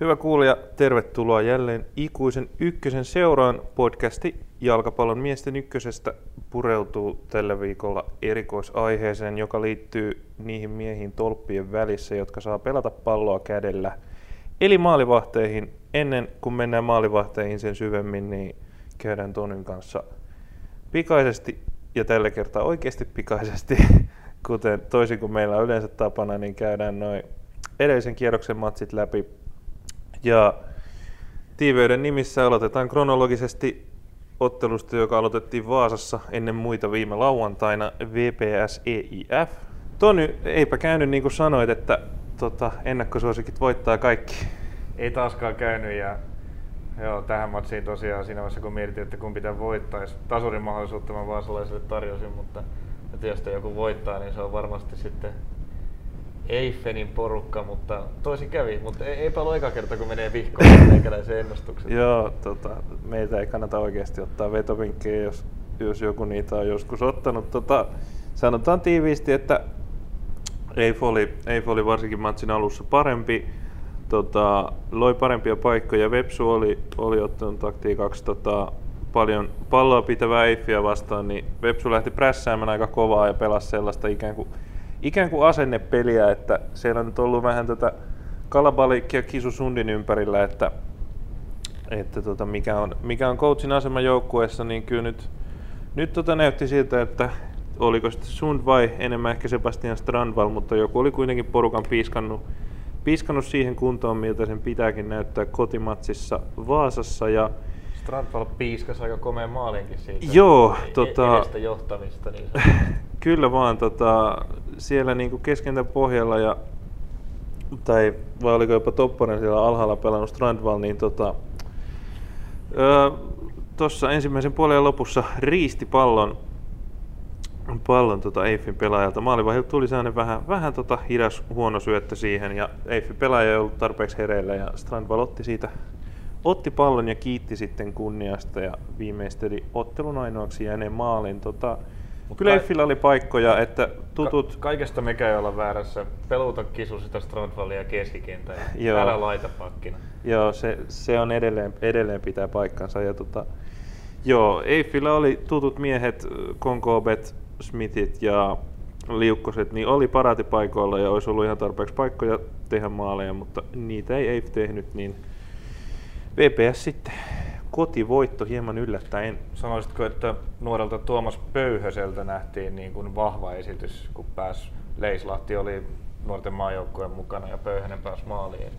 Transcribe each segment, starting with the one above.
Hyvä kuulija, tervetuloa jälleen ikuisen ykkösen seuraan podcasti Jalkapallon miesten ykkösestä pureutuu tällä viikolla erikoisaiheeseen, joka liittyy niihin miehiin tolppien välissä, jotka saa pelata palloa kädellä. Eli maalivahteihin. Ennen kuin mennään maalivahteihin sen syvemmin, niin käydään Tonin kanssa pikaisesti ja tällä kertaa oikeasti pikaisesti, kuten toisin kuin meillä on yleensä tapana, niin käydään noin edellisen kierroksen matsit läpi. Ja tiiveyden nimissä aloitetaan kronologisesti ottelusta, joka aloitettiin Vaasassa ennen muita viime lauantaina, VPS EIF. Tony, eipä käynyt niin kuin sanoit, että tota, ennakkosuosikit voittaa kaikki. Ei taaskaan käynyt ja joo, tähän matsiin tosiaan siinä vaiheessa kun mietin, että kun pitää voittaisi, tasurin mahdollisuutta mä vaasalaisille tarjosin, mutta jos joku voittaa, niin se on varmasti sitten Eiffenin porukka, mutta toisin kävi, mutta eipä ole eka kerta, kun menee vihkoon meikäläisen ennustukset. Joo, tota, meitä ei kannata oikeasti ottaa vetovinkkejä, jos, jos joku niitä on joskus ottanut. Tota, sanotaan tiiviisti, että Eif oli, Eif oli varsinkin matsin alussa parempi, tota, loi parempia paikkoja. Vepsu oli, oli ottanut taktiikaksi tota, paljon palloa pitävää Eiffiä vastaan, niin Vepsu lähti prässäämään aika kovaa ja pelasi sellaista ikään kuin ikään kuin asennepeliä, että siellä on nyt ollut vähän tätä kalabalikkia Kisu Sundin ympärillä, että, että tota, mikä, on, mikä on coachin asema joukkueessa, niin kyllä nyt, nyt tota näytti siltä, että oliko sitten Sund vai enemmän ehkä Sebastian Strandval, mutta joku oli kuitenkin porukan piiskannut, piiskannut siihen kuntoon, miltä sen pitääkin näyttää kotimatsissa Vaasassa. Ja Strandval piiskas aika komea maalinkin siitä. Joo, e- tota, johtamista. Niin Kyllä vaan, tota, siellä niinku keskentä pohjalla ja tai vai oliko jopa Topponen siellä alhaalla pelannut Strandval, niin tota, ensimmäisen puolen lopussa riisti pallon, pallon tota Eiffin pelaajalta. Maalivahdilta tuli sellainen vähän, vähän tota hidas huono syöttö siihen ja Eiffin pelaaja ei ollut tarpeeksi hereillä ja Strandval otti siitä otti pallon ja kiitti sitten kunniasta ja viimeisteli ottelun ainoaksi jääneen maalin. Tota, Mut Kyllä Eiffillä oli paikkoja, että tutut... Ka- kaikesta mikä ei olla väärässä. Peluta kisu sitä Strandvallia keskikentää. Joo. Älä laita pakkina. Joo, se, se on edelleen, edelleen pitää paikkansa. Ja tota, joo, Eiffillä oli tutut miehet, Konkobet, Smithit ja liukkoset, niin oli paraatipaikoilla ja olisi ollut ihan tarpeeksi paikkoja tehdä maaleja, mutta niitä ei Eiff tehnyt, niin VPS sitten kotivoitto hieman yllättäen. Sanoisitko, että nuorelta Tuomas Pöyhöseltä nähtiin niin kuin vahva esitys, kun pääsi Leislahti oli nuorten maajoukkueen mukana ja Pöyhönen pääsi maaliin.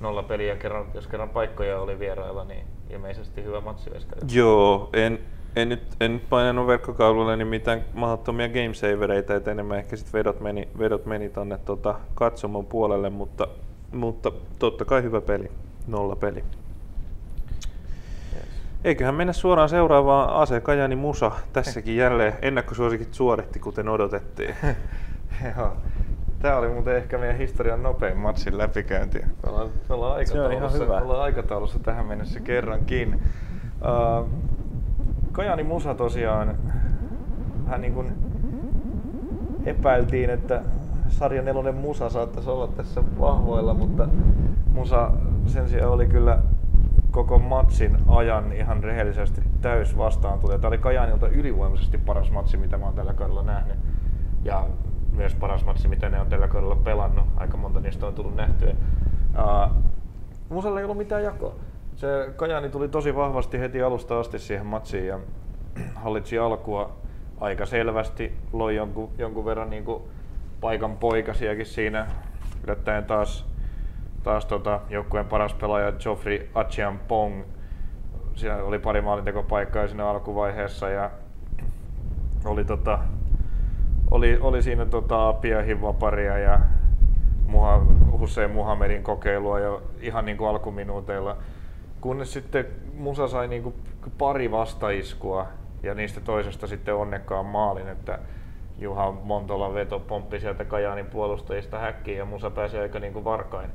Nolla peliä, kerran, jos kerran paikkoja oli vierailla, niin ilmeisesti hyvä matsi Joo, en, en nyt, en nyt painanut verkkokaululle niin mitään mahdottomia gamesavereita, että enemmän ehkä sit vedot meni, vedot meni tonne tota, katsomon puolelle, mutta, mutta totta kai hyvä peli, nolla peli. Eiköhän mennä suoraan seuraavaan Ase Kajani Musa. Tässäkin jälleen ennakkosuosikit suoritti, kuten odotettiin. Joo. Tämä oli muuten ehkä meidän historian nopein matsin läpikäynti. Me ollaan, me ollaan, aikataulussa, me ollaan aikataulussa tähän mennessä kerrankin. Uh, Kajani Musa tosiaan vähän niin kuin epäiltiin, että sarjan nelonen Musa saattaisi olla tässä vahvoilla, mutta Musa sen sijaan oli kyllä koko matsin ajan ihan rehellisesti täys vastaan tuli. Tämä oli Kajaanilta ylivoimaisesti paras matsi, mitä mä oon tällä kaudella nähnyt. Ja myös paras matsi, mitä ne on tällä kaudella pelannut. Aika monta niistä on tullut nähtyä. Uh, Musalla ei ollut mitään jakoa. Se Kajani tuli tosi vahvasti heti alusta asti siihen matsiin ja hallitsi alkua aika selvästi. Loi jonkun, jonkun verran niin kuin paikan poikasiakin siinä. Yllättäen taas taas tota, joukkueen paras pelaaja Geoffrey Achian Pong. Siinä oli pari maalintekopaikkaa siinä alkuvaiheessa ja oli, tota, oli, oli siinä tota, Apia Hivaparia ja Muha, Hussein Muhammedin kokeilua jo ihan niin kuin alkuminuuteilla. Kunnes sitten Musa sai niin kuin pari vastaiskua ja niistä toisesta sitten onnekkaan maalin, että Juha Montola veto pomppi sieltä Kajaanin puolustajista häkkiin ja Musa pääsi aika niin kuin varkain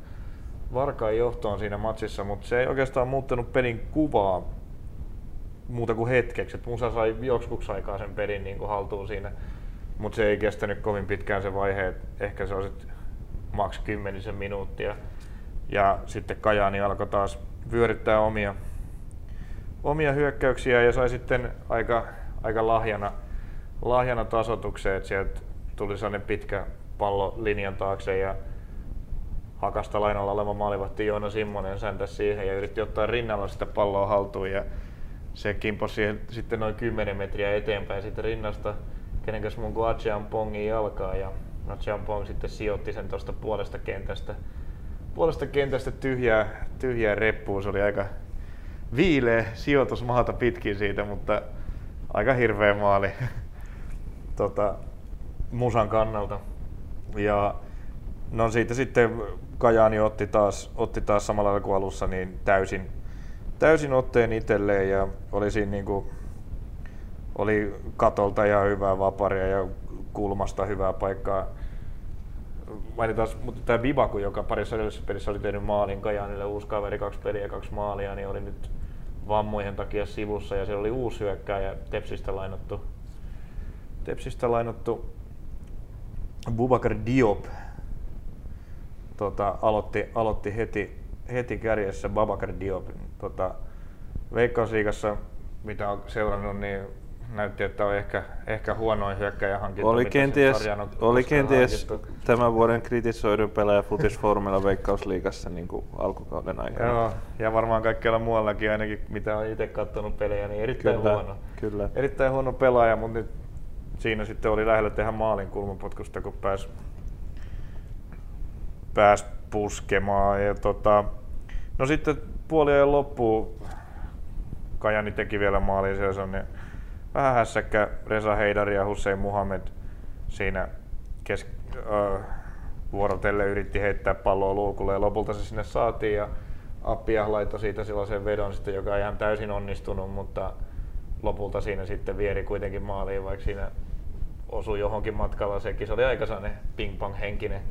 Varkain johtoon siinä matsissa, mutta se ei oikeastaan muuttanut pelin kuvaa muuta kuin hetkeksi. Et Musa sai joksikuksi aikaa sen pelin niin kuin haltuun siinä, mutta se ei kestänyt kovin pitkään se vaihe, että ehkä se olisi maks kymmenisen minuuttia. Ja sitten Kajaani alkoi taas vyöryttää omia, omia hyökkäyksiä ja sai sitten aika, aika lahjana, lahjana tasotukseen, että sieltä tuli sellainen pitkä pallo linjan taakse ja hakasta lainalla oleva maalivahti Joona Simmonen säntäsi siihen ja yritti ottaa rinnalla sitä palloa haltuun ja se kimposi sitten noin 10 metriä eteenpäin sitten rinnasta kenen kanssa mun kuin Achean Pongin jalkaa ja Achean Pong sitten sijoitti sen tuosta puolesta kentästä, puolesta kentästä tyhjää, tyhjää reppuun. Se oli aika viileä sijoitus maata pitkin siitä, mutta aika hirveä maali tota, musan kannalta. Ja no siitä sitten Kajaani otti taas, otti taas samalla kuin alussa niin täysin, täysin otteen itselleen ja oli siinä niin kuin, oli katolta ja hyvää vaparia ja kulmasta hyvää paikkaa. Mainitaan, mutta tämä Bibaku, joka parissa edellisessä pelissä oli tehnyt maalin Kajaanille, uusi kaveri, kaksi peliä ja kaksi maalia, niin oli nyt vammojen takia sivussa ja siellä oli uusi hyökkääjä Tepsistä lainattu, Tepsistä lainattu Bubakar Diop tota, aloitti, aloitti heti, heti kärjessä Babakar Diop. Tota, Veikkausliigassa, mitä on seurannut, niin näytti, että on ehkä, ehkä huonoin hyökkäjähankinta. Oli kenties, oli kenties tämän vuoden kritisoidun pelaaja Futisformilla Veikkausliigassa niin kuin alkukauden aikana. Joo, ja varmaan kaikkialla muuallakin ainakin, mitä on itse katsonut pelejä, niin erittäin kyllä, huono. Kyllä. Erittäin huono pelaaja, mutta nyt siinä sitten oli lähellä tehdä maalin kulmapotkusta, kun pääsi pääs puskemaan. Ja tota, no sitten puoliajan loppuun Kajani teki vielä maalin, se on vähän hässäkkä Reza Heidari ja Hussein Muhammed siinä kes, äh, vuorotelle yritti heittää palloa luukulle ja lopulta se sinne saatiin ja Appia laittoi siitä sellaisen vedon sitten, joka ei ihan täysin onnistunut, mutta lopulta siinä sitten vieri kuitenkin maaliin, vaikka siinä osui johonkin matkalla sekin. Se oli aika sellainen ping-pong henkinen,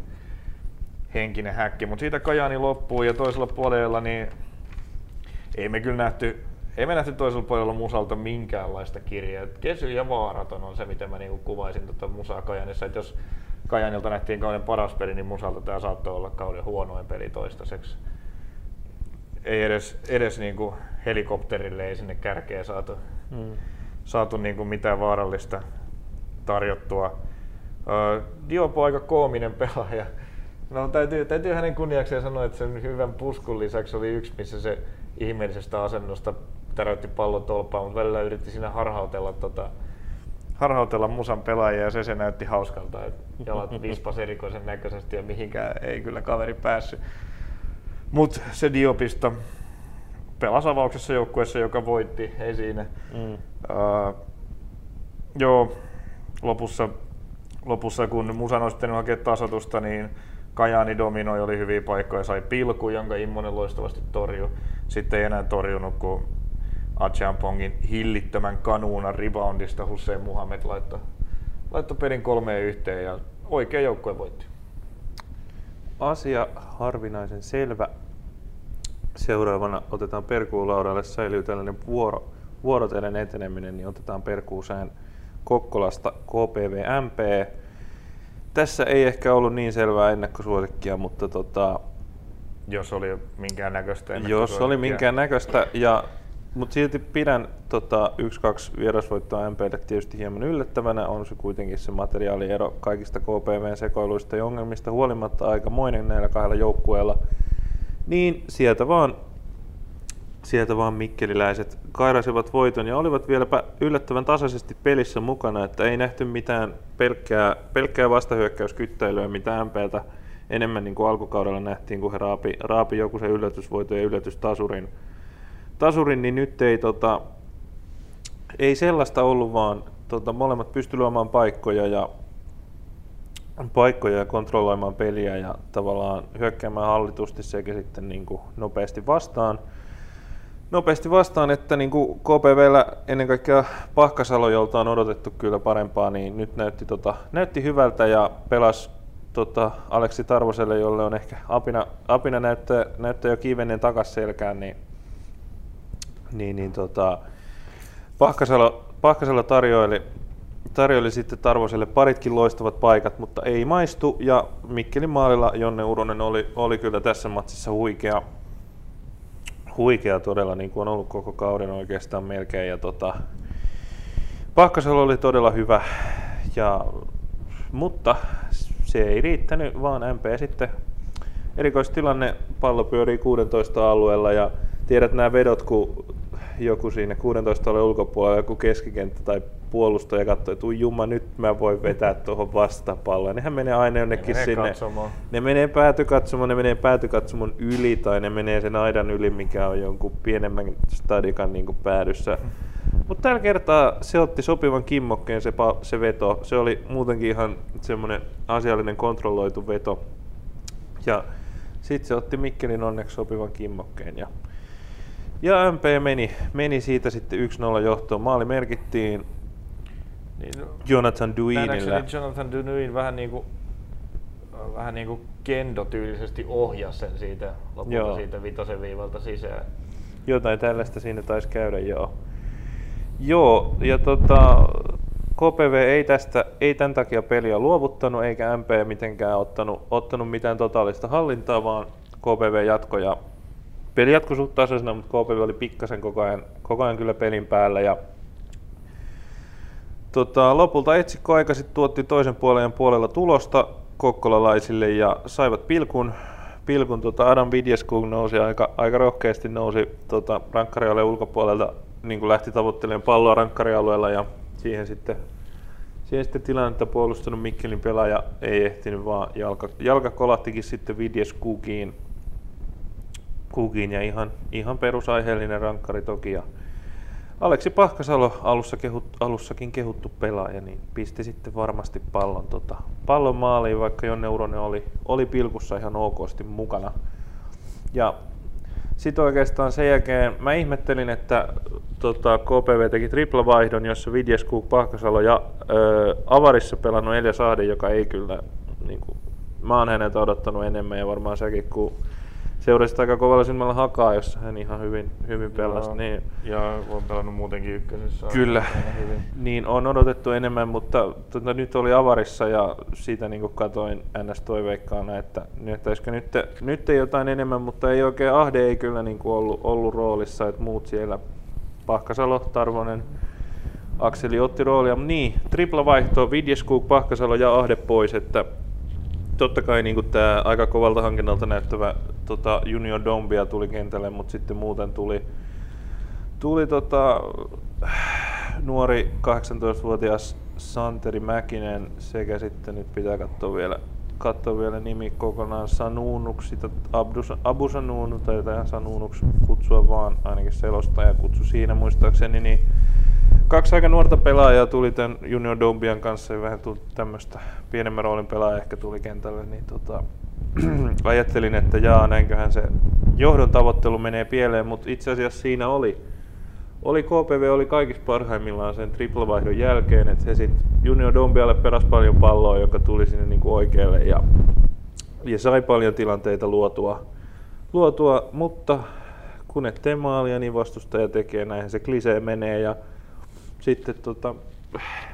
henkinen häkki, mutta siitä Kajani loppuu ja toisella puolella niin ei me kyllä nähty ei me nähty toisella puolella musalta minkäänlaista kirjaa. Kesy ja vaaraton on se, miten mä niinku kuvaisin tuota musaa Kajanissa. Et jos Kajanilta nähtiin kauden paras peli, niin musalta tämä saattoi olla kauden huonoin peli toistaiseksi. Ei edes, edes niinku helikopterille ei sinne kärkeä saatu, mm. saatu niinku mitään vaarallista tarjottua. Uh, Diop on aika koominen pelaaja. No, täytyy, täytyy hänen kunniakseen sanoa, että sen hyvän puskun lisäksi oli yksi, missä se ihmeellisestä asennosta täräytti pallon tolpaan, mutta välillä yritti siinä harhautella, tota, harhautella musan pelaajia ja se, se näytti hauskalta. että jalat vispas erikoisen näköisesti ja mihinkään ei kyllä kaveri päässyt. Mutta se Diopista pelasi avauksessa joukkueessa, joka voitti, ei siinä. Mm. Uh, joo, lopussa, lopussa kun Musa hakea tasotusta, niin Kajaani dominoi, oli hyviä paikkoja, sai pilku, jonka Immonen loistavasti torjui. Sitten ei enää torjunut, kun Achampongin hillittömän kanuunan reboundista Hussein Muhammed laittoi, laittoi pelin kolmeen yhteen ja oikea joukkue voitti. Asia harvinaisen selvä. Seuraavana otetaan Perkuulaudalle säilyy tällainen vuoro, vuorotellen eteneminen, niin otetaan Perkuusään Kokkolasta KPV MP. Tässä ei ehkä ollut niin selvää ennakkosuosikkia, mutta tota, jos oli minkään näköistä Jos oli minkään näköistä, ja, mutta silti pidän tota, 1-2 vierasvoittoa MPlle tietysti hieman yllättävänä. On se kuitenkin se materiaaliero kaikista KPVn sekoiluista ja ongelmista huolimatta aikamoinen näillä kahdella joukkueella. Niin sieltä vaan sieltä vaan mikkeliläiset kairasivat voiton ja olivat vieläpä yllättävän tasaisesti pelissä mukana, että ei nähty mitään pelkkää, pelkkää vastahyökkäyskyttäilyä, mitä MPltä enemmän niin kuin alkukaudella nähtiin, kun he raapi, raapi joku se yllätysvoito ja yllätystasurin. Tasurin, niin nyt ei, tota, ei sellaista ollut, vaan tota, molemmat pysty luomaan paikkoja ja paikkoja ja kontrolloimaan peliä ja tavallaan hyökkäämään hallitusti sekä sitten niin kuin nopeasti vastaan – nopeasti vastaan, että niin kuin KPVllä ennen kaikkea Pahkasalo, jolta on odotettu kyllä parempaa, niin nyt näytti, tota, näytti hyvältä ja pelasi tota, Aleksi Tarvoselle, jolle on ehkä apina, apina näyttää, näyttää jo kiivennen takas selkään, niin, niin, niin tota, Pahkasalo, Pahkasalo tarjoili, tarjoili sitten Tarvoselle paritkin loistavat paikat, mutta ei maistu. Ja Mikkelin maalilla Jonne Uronen oli, oli kyllä tässä matsissa huikea, huikea todella, niin kuin on ollut koko kauden oikeastaan melkein. Ja tota, Pahkasalo oli todella hyvä, ja, mutta se ei riittänyt, vaan MP sitten erikoistilanne, pallo pyörii 16 alueella ja tiedät nämä vedot, kun joku siinä 16 alueen ulkopuolella, joku keskikenttä tai puolustaja katsoo, että jumma, nyt mä voin vetää tuohon vastapalloon. Nehän menee aina jonnekin ne menee sinne. katsomaan. Ne menee päätykatsomoon, ne menee päätykatsomon yli tai ne menee sen aidan yli, mikä on jonkun pienemmän stadikan niin kuin päädyssä. Mutta tällä kertaa se otti sopivan kimmokkeen se, pa- se veto. Se oli muutenkin ihan semmoinen asiallinen kontrolloitu veto. Ja sitten se otti Mikkelin onneksi sopivan kimmokkeen. Ja, ja MP meni, meni siitä sitten 1-0 johtoon. Maali merkittiin Niin, no, Jonathan nähdäkseni Jonathan Dunuin vähän niin kuin, vähän niin kuin Kendo-tyylisesti ohjasi sen siitä lopulta Joo. siitä vitosen viivalta sisään. Jotain tällaista siinä taisi käydä, joo. Joo, ja tota, KPV ei tästä, ei tämän takia peliä luovuttanut, eikä MP mitenkään ottanut, ottanut mitään totaalista hallintaa, vaan KPV jatkoi ja peli jatkoi suht tasaisena, mutta KPV oli pikkasen koko ajan, koko ajan kyllä pelin päällä ja Tota, lopulta etsikko aika sitten tuotti toisen puolen puolella tulosta kokkolalaisille ja saivat pilkun. pilkun tota Adam Vidjeskog nousi aika, aika rohkeasti nousi tota, rankkarialueen ulkopuolelta, niin kuin lähti tavoittelemaan palloa rankkarialueella ja siihen sitten, siihen sitten tilannetta puolustanut Mikkelin pelaaja ei ehtinyt vaan jalka, jalka kolahtikin sitten Vidjeskogiin kukiin ja ihan, ihan perusaiheellinen rankkari toki. Ja Aleksi Pahkasalo alussa kehut, alussakin kehuttu pelaaja, niin pisti sitten varmasti pallon, tota, pallon maaliin, vaikka Jonne Uronen oli, oli pilkussa ihan okosti mukana. Ja sitten oikeastaan sen jälkeen mä ihmettelin, että tota, KPV teki triplavaihdon, jossa Vidjeskuk, Pahkasalo ja ö, Avarissa pelannut Elias Ahde, joka ei kyllä, niin kuin, mä oon häneltä odottanut enemmän ja varmaan säkin, kun seurasit aika kovalla silmällä hakaa, jossa hän ihan hyvin, hyvin pelasi. Joo. Niin, Ja on pelannut muutenkin ykkösessä. Kyllä, hyvin. niin on odotettu enemmän, mutta tota, nyt oli avarissa ja siitä niin katoin ns. toiveikkaana, että näyttäisikö nyt, nyt ei jotain enemmän, mutta ei oikein Ahde ei kyllä niin ollut, ollut roolissa, että muut siellä Pahkasalo, Tarvonen, Akseli otti roolia. Niin, tripla vaihto, Vidjeskuk, Pahkasalo ja Ahde pois, että totta kai niin tämä aika kovalta hankinnalta näyttävä tota, Junior Dombia tuli kentälle, mutta sitten muuten tuli, tuli tota, nuori 18-vuotias Santeri Mäkinen sekä sitten nyt pitää katsoa vielä, katsoa vielä nimi kokonaan Sanunuksi, Abu Sanunu tai tähän Sanunuksi kutsua vaan, ainakin selostaja kutsu siinä muistaakseni, niin kaksi aika nuorta pelaajaa tuli tämän Junior Dombian kanssa ja vähän tuli tämmöistä pienemmän roolin pelaaja ehkä tuli kentälle, niin tota, ajattelin, että jaa, näinköhän se johdon tavoittelu menee pieleen, mutta itse asiassa siinä oli. Oli KPV oli kaikista parhaimmillaan sen triplavaihdon jälkeen, että he sitten Junior Dombialle peräsi paljon palloa, joka tuli sinne niinku oikealle ja, ja sai paljon tilanteita luotua, luotua, mutta kun et tee maalia, niin vastustaja tekee, näinhän se klisee menee ja sitten tota,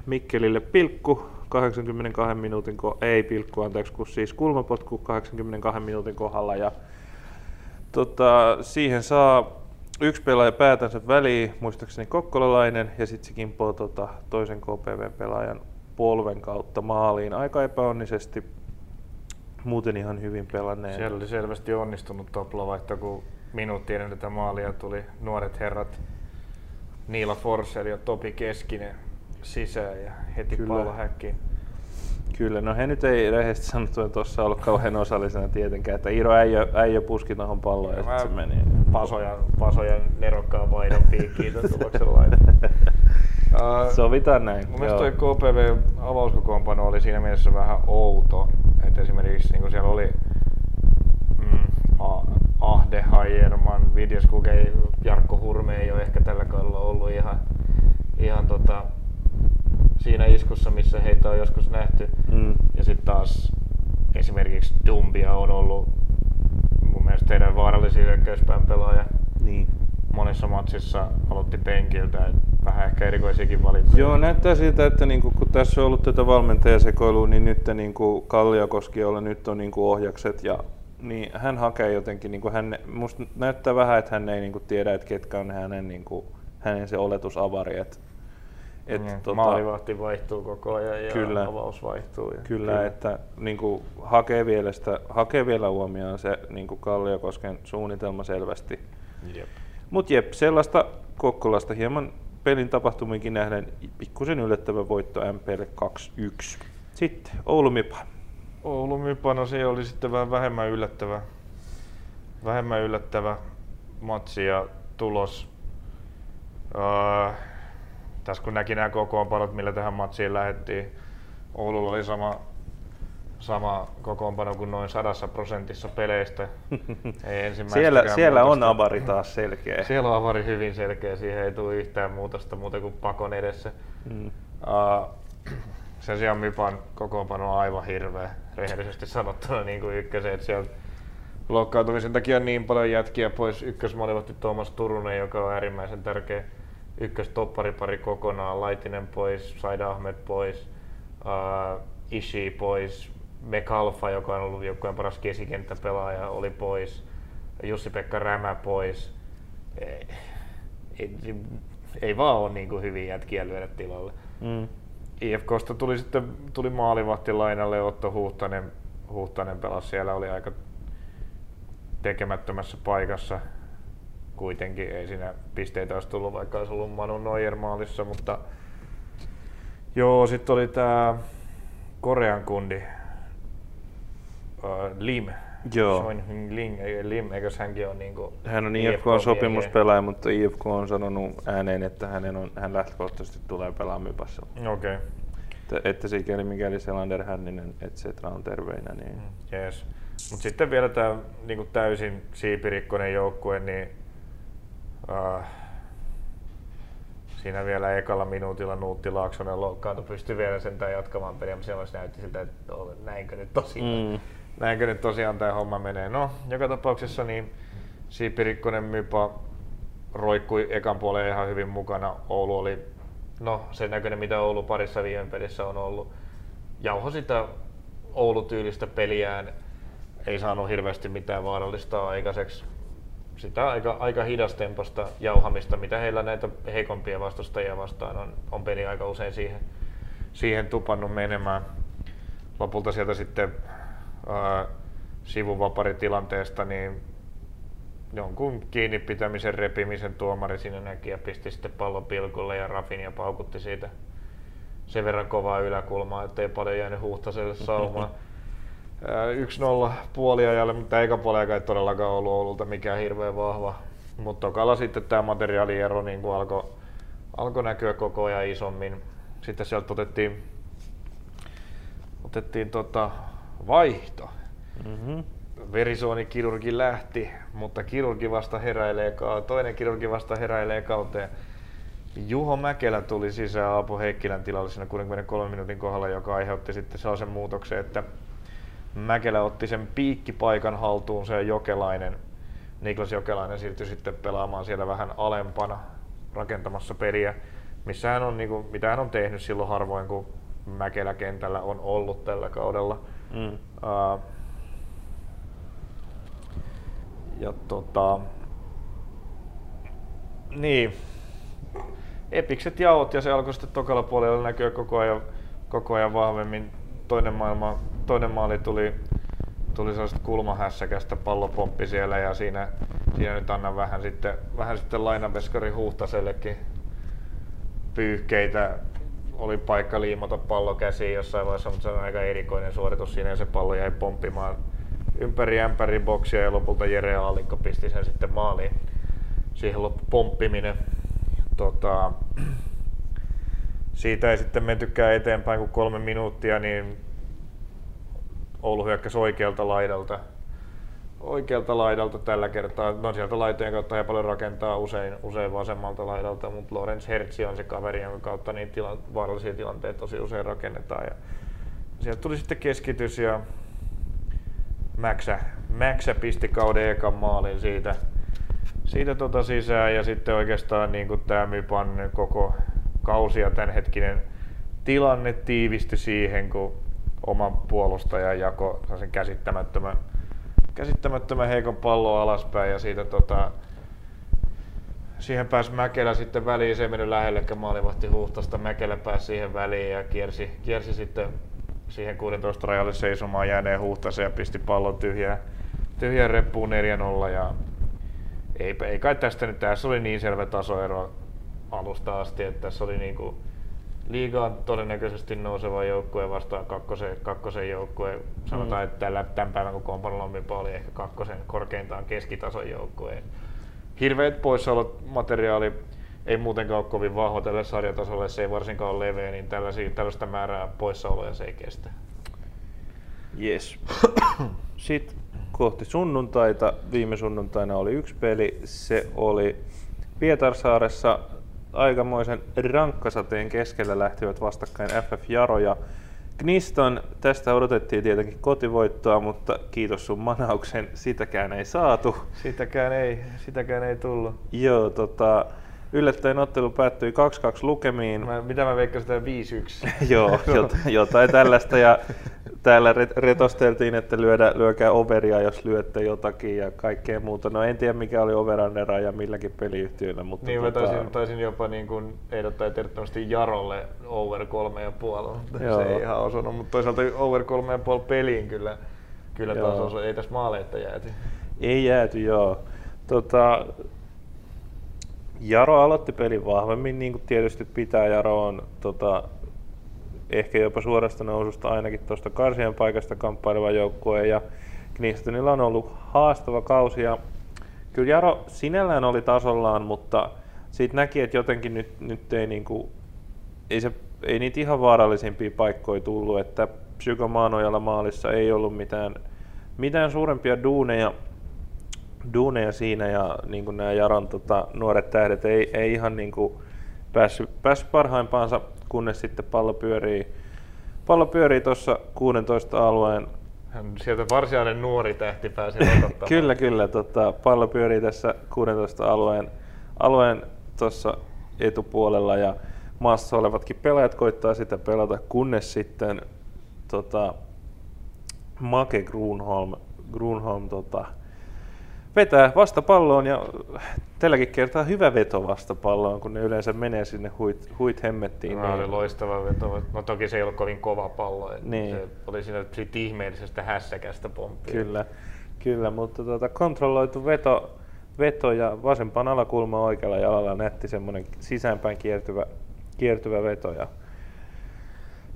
Mikkelille pilkku 82 minuutin, ko- ei pilkku, anteeksi, kun siis kulmapotku 82 minuutin kohdalla ja tota, siihen saa yksi pelaaja päätänsä väliin, muistaakseni kokkolalainen, ja sitten se kimpoo tota, toisen KPV-pelaajan polven kautta maaliin aika epäonnisesti, muuten ihan hyvin pelanneen. Siellä oli selvästi onnistunut toplavaihto, kun minuutti ennen tätä maalia tuli nuoret herrat Niila Forsell ja Topi Keskinen sisään ja heti Kyllä. pallo häkkiin. Kyllä, no he nyt ei rehellisesti sanottuna tuossa ollut kauhean osallisena tietenkään, että Iiro äijö, äijö puski tuohon palloon ja Mä sitten se meni. Pasojan, Pasojan nerokkaan vaihdon piikkiin tämän tuloksen laitan. Ää, Sovitaan näin. Mun mielestä toi KPV avauskokoonpano oli siinä mielessä vähän outo, että esimerkiksi niin siellä oli mm, A- Ahde, Hajerman, Vidjeskuk, ei, Jarkko Hurme ei ole ehkä tällä kaudella ollut ihan, ihan tota, siinä iskussa, missä heitä on joskus nähty. Mm. Ja sitten taas esimerkiksi Dumbia on ollut mun mielestä teidän vaarallisin hyökkäyspään pelaaja. Niin. monessa matsissa aloitti penkiltä. Vähän ehkä erikoisiakin valitsi. Joo, näyttää siltä, että niinku, kun tässä on ollut tätä valmentajasekoilua, niin nyt niinku Kalliokoski, jolla nyt on niinku ohjakset ja niin hän hakee jotenkin, niin kuin hän, musta näyttää vähän, että hän ei niin kuin tiedä, että ketkä on hänen, niin kuin, hänen se oletusavari. Että, et, niin, tota, maalivahti vaihtuu koko ajan ja kyllä, avaus vaihtuu. Ja, kyllä, kyllä, että niin kuin, hakee, vielä sitä, hakee vielä huomioon se niin kuin Kalliokosken suunnitelma selvästi. Mutta jep, sellaista Kokkolasta hieman pelin tapahtuminkin nähden pikkusen yllättävä voitto MPlle 2-1. Sitten Oulu Mipa. Oulu Mypano, se oli sitten vähän vähemmän yllättävä, vähemmän yllättävä matsi ja tulos. Öö, tässä kun näki nämä kokoonpanot, millä tähän matsiin lähdettiin, Oululla oli sama, sama kokoonpano kuin noin sadassa prosentissa peleistä. Ei siellä siellä on avari taas selkeä. Siellä on avari hyvin selkeä, siihen ei tule yhtään muutosta muuta kuin pakon edessä. Mm. Uh, sen sijaan Mypan kokoonpano on aivan hirveä, rehellisesti sanottuna niin kuin ykkösen, että siellä loukkaantumisen takia niin paljon jätkiä pois. Ykkösmaalivahti Tuomas Turunen, joka on äärimmäisen tärkeä ykköstopparipari kokonaan, Laitinen pois, Said Ahmed pois, uh, Ishi pois, Mekalfa, joka on ollut joukkueen paras keskikenttäpelaaja, oli pois, Jussi-Pekka Rämä pois. Ei, ei, ei vaan ole niin kuin hyviä jätkiä lyödä tilalle. Mm. IFKsta tuli sitten tuli maalivahti lainalle Otto Huhtanen, Huhtanen pelasi siellä, oli aika tekemättömässä paikassa kuitenkin. Ei siinä pisteitä olisi tullut, vaikka olisi ollut Manu Neuer maalissa, mutta joo, sitten oli tämä Korean kundi, uh, Lim, Joo. Soin Ling, Lim, eikös hänkin ole niin kuin Hän on IFK-sopimuspelaaja, mutta IFK on sanonut ääneen, että hänen on, hän lähtökohtaisesti tulee pelaamaan Mypassa. Okei. Okay. Että, että sikäli mikäli Selander Hänninen, et cetera, on terveinä. Niin... Mm, yes. Mutta sitten vielä tämä niin täysin siipirikkoinen joukkue, niin uh, siinä vielä ekalla minuutilla Nuutti Laaksonen loukkaantui, pystyi vielä sentään jatkamaan peliä, mutta se näytti siltä, että näinkö nyt tosiaan. Mm näinkö nyt tosiaan tämä homma menee. No, joka tapauksessa niin Siipirikkonen Mypa roikkui ekan puolen ihan hyvin mukana. Oulu oli no, sen näköinen, mitä Oulu parissa viime pelissä on ollut. Jauho sitä Oulu-tyylistä peliään. Ei saanut hirveästi mitään vaarallista aikaiseksi. Sitä aika, aika hidastemposta jauhamista, mitä heillä näitä heikompia vastustajia vastaan on, on peli aika usein siihen, siihen tupannut menemään. Lopulta sieltä sitten sivuvaparitilanteesta, niin jonkun kiinni pitämisen repimisen tuomari sinne näki ja pisti sitten pallon pilkulle ja Rafin ja paukutti siitä sen verran kovaa yläkulmaa, ettei paljon jäänyt huhtaselle saumaan. 1-0 puoliajalle, mutta eikä puoliaika ei todellakaan ollut Oululta mikään hirveän vahva. Mutta tokalla sitten tämä materiaaliero niin alkoi alko näkyä koko ajan isommin. Sitten sieltä otettiin, otettiin tota, vaihto. Mm-hmm. Verisuonikirurgi lähti, mutta kirurgi vasta heräilee, toinen kirurgi vasta heräilee kauteen. Juho Mäkelä tuli sisään Aapo Heikkilän tilalle siinä 63 minuutin kohdalla, joka aiheutti sitten sellaisen muutoksen, että Mäkelä otti sen piikkipaikan haltuun, se Jokelainen, Niklas Jokelainen siirtyi sitten pelaamaan siellä vähän alempana rakentamassa peliä, missä hän on, niin kuin, mitä hän on tehnyt silloin harvoin, kun Mäkelä kentällä on ollut tällä kaudella. Mm. Uh, ja tota, niin, epikset jaot ja se alkoi sitten tokalla puolella näkyä koko ajan, koko ajan vahvemmin. Toinen, maailma, toinen maali tuli, tuli sellaista kulmahässäkästä pallopomppi siellä ja siinä, siinä nyt annan vähän sitten, vähän sitten lainaveskari Huhtasellekin pyyhkeitä oli paikka liimata pallo käsiin jossain vaiheessa, mutta se on aika erikoinen suoritus siinä ja se pallo jäi pomppimaan ympäri ämpäri boksia ja lopulta Jere Aalikko pisti sen sitten maaliin. Siihen loppu pomppiminen. Tota, siitä ei sitten mentykään eteenpäin kuin kolme minuuttia, niin Oulu hyökkäsi oikealta laidalta. Oikealta laidalta tällä kertaa. No sieltä laitojen kautta he paljon rakentaa usein, usein vasemmalta laidalta, mutta Lorenz Hertzi on se kaveri, jonka kautta niin tila, vaarallisia tilanteita tosi usein rakennetaan. Ja sieltä tuli sitten keskitys ja Mäksä, Mäksä pisti kauden ekan maalin siitä, siitä tota sisään ja sitten oikeastaan niin kuin tämä Mypan koko kausi ja tämänhetkinen tilanne tiivistyi siihen, kun oma puolustaja jako sen käsittämättömän, käsittämättömän heikon pallon alaspäin ja siitä tota, siihen pääsi Mäkelä sitten väliin, se ei mennyt lähellekään maalivahti huuhtasta, Mäkelä pääsi siihen väliin ja kiersi, kiersi sitten siihen 16 rajalle seisomaan jääneen huuhtaseen ja pisti pallon tyhjään, tyhjään reppuun 4-0 ja ei, ei kai tästä nyt, tässä oli niin selvä tasoero alusta asti, että tässä oli niin kuin liigaan todennäköisesti nouseva joukkue vastaan kakkosen, kakkosen joukkue. Sanotaan, mm. että tällä, tämän päivän kun Kompanlommipa oli ehkä kakkosen korkeintaan keskitason joukkue. Hirveät poissaolot, materiaali ei muutenkaan ole kovin vahva tälle sarjatasolle, se ei varsinkaan ole leveä, niin tällaista määrää poissaoloja se ei kestä. Yes. Sitten kohti sunnuntaita. Viime sunnuntaina oli yksi peli. Se oli Pietarsaaressa aikamoisen rankkasateen keskellä lähtivät vastakkain FF Jaro ja Gniston. Tästä odotettiin tietenkin kotivoittoa, mutta kiitos sun manauksen, sitäkään ei saatu. Sitäkään ei, sitäkään ei tullut. Joo, tota, yllättäen ottelu päättyi 2-2 lukemiin. Mä, mitä mä veikkasin, 5-1. Joo, jotain tällaista. Ja täällä retosteltiin, että lyödä, lyökää overia, jos lyötte jotakin ja kaikkea muuta. No en tiedä mikä oli overannera ja milläkin peliyhtiöllä. Mutta niin tota... mä taisin, taisin jopa niin kuin ehdottaa ehdottomasti Jarolle over kolme ja puoli. Se ei ihan osunut, mutta toisaalta over kolme ja puoli peliin kyllä, kyllä taas osu. ei tässä maaleita jääty. Ei jääty, joo. Tota, Jaro aloitti pelin vahvemmin, niin kuin tietysti pitää. Jaro on tota, ehkä jopa suorasta noususta ainakin tuosta karsien paikasta kamppaileva joukkue. Ja Knistonilla on ollut haastava kausi. Ja kyllä Jaro sinällään oli tasollaan, mutta siitä näki, että jotenkin nyt, nyt ei, niinku, ei, se, ei niitä ihan vaarallisimpia paikkoja tullut, että Psykomaanojalla maalissa ei ollut mitään, mitään suurempia duuneja, duuneja siinä ja niin kuin nämä Jaron tota, nuoret tähdet ei, ei ihan niin kuin päässyt, päässyt parhaimpaansa kunnes sitten pallo pyörii, pallo pyörii tuossa 16 alueen sieltä varsinainen nuori tähti pääsi odottamaan. kyllä, kyllä. Tota, pallo pyörii tässä 16 alueen, alueen tuossa etupuolella ja maassa olevatkin pelaajat koittaa sitä pelata, kunnes sitten tota, Make Grunholm, Grunholm tota, vetää vastapalloon ja tälläkin kertaa hyvä veto vastapalloon, kun ne yleensä menee sinne huit, huit hemmettiin. No, niin... oli loistava veto. No toki se ei ollut kovin kova pallo. Niin. Se oli siinä siitä ihmeellisestä hässäkästä pomppia. Kyllä, kyllä mutta tuota, kontrolloitu veto, veto ja vasempaan alakulma oikealla jalalla nätti semmoinen sisäänpäin kiertyvä, kiertyvä veto. Ja,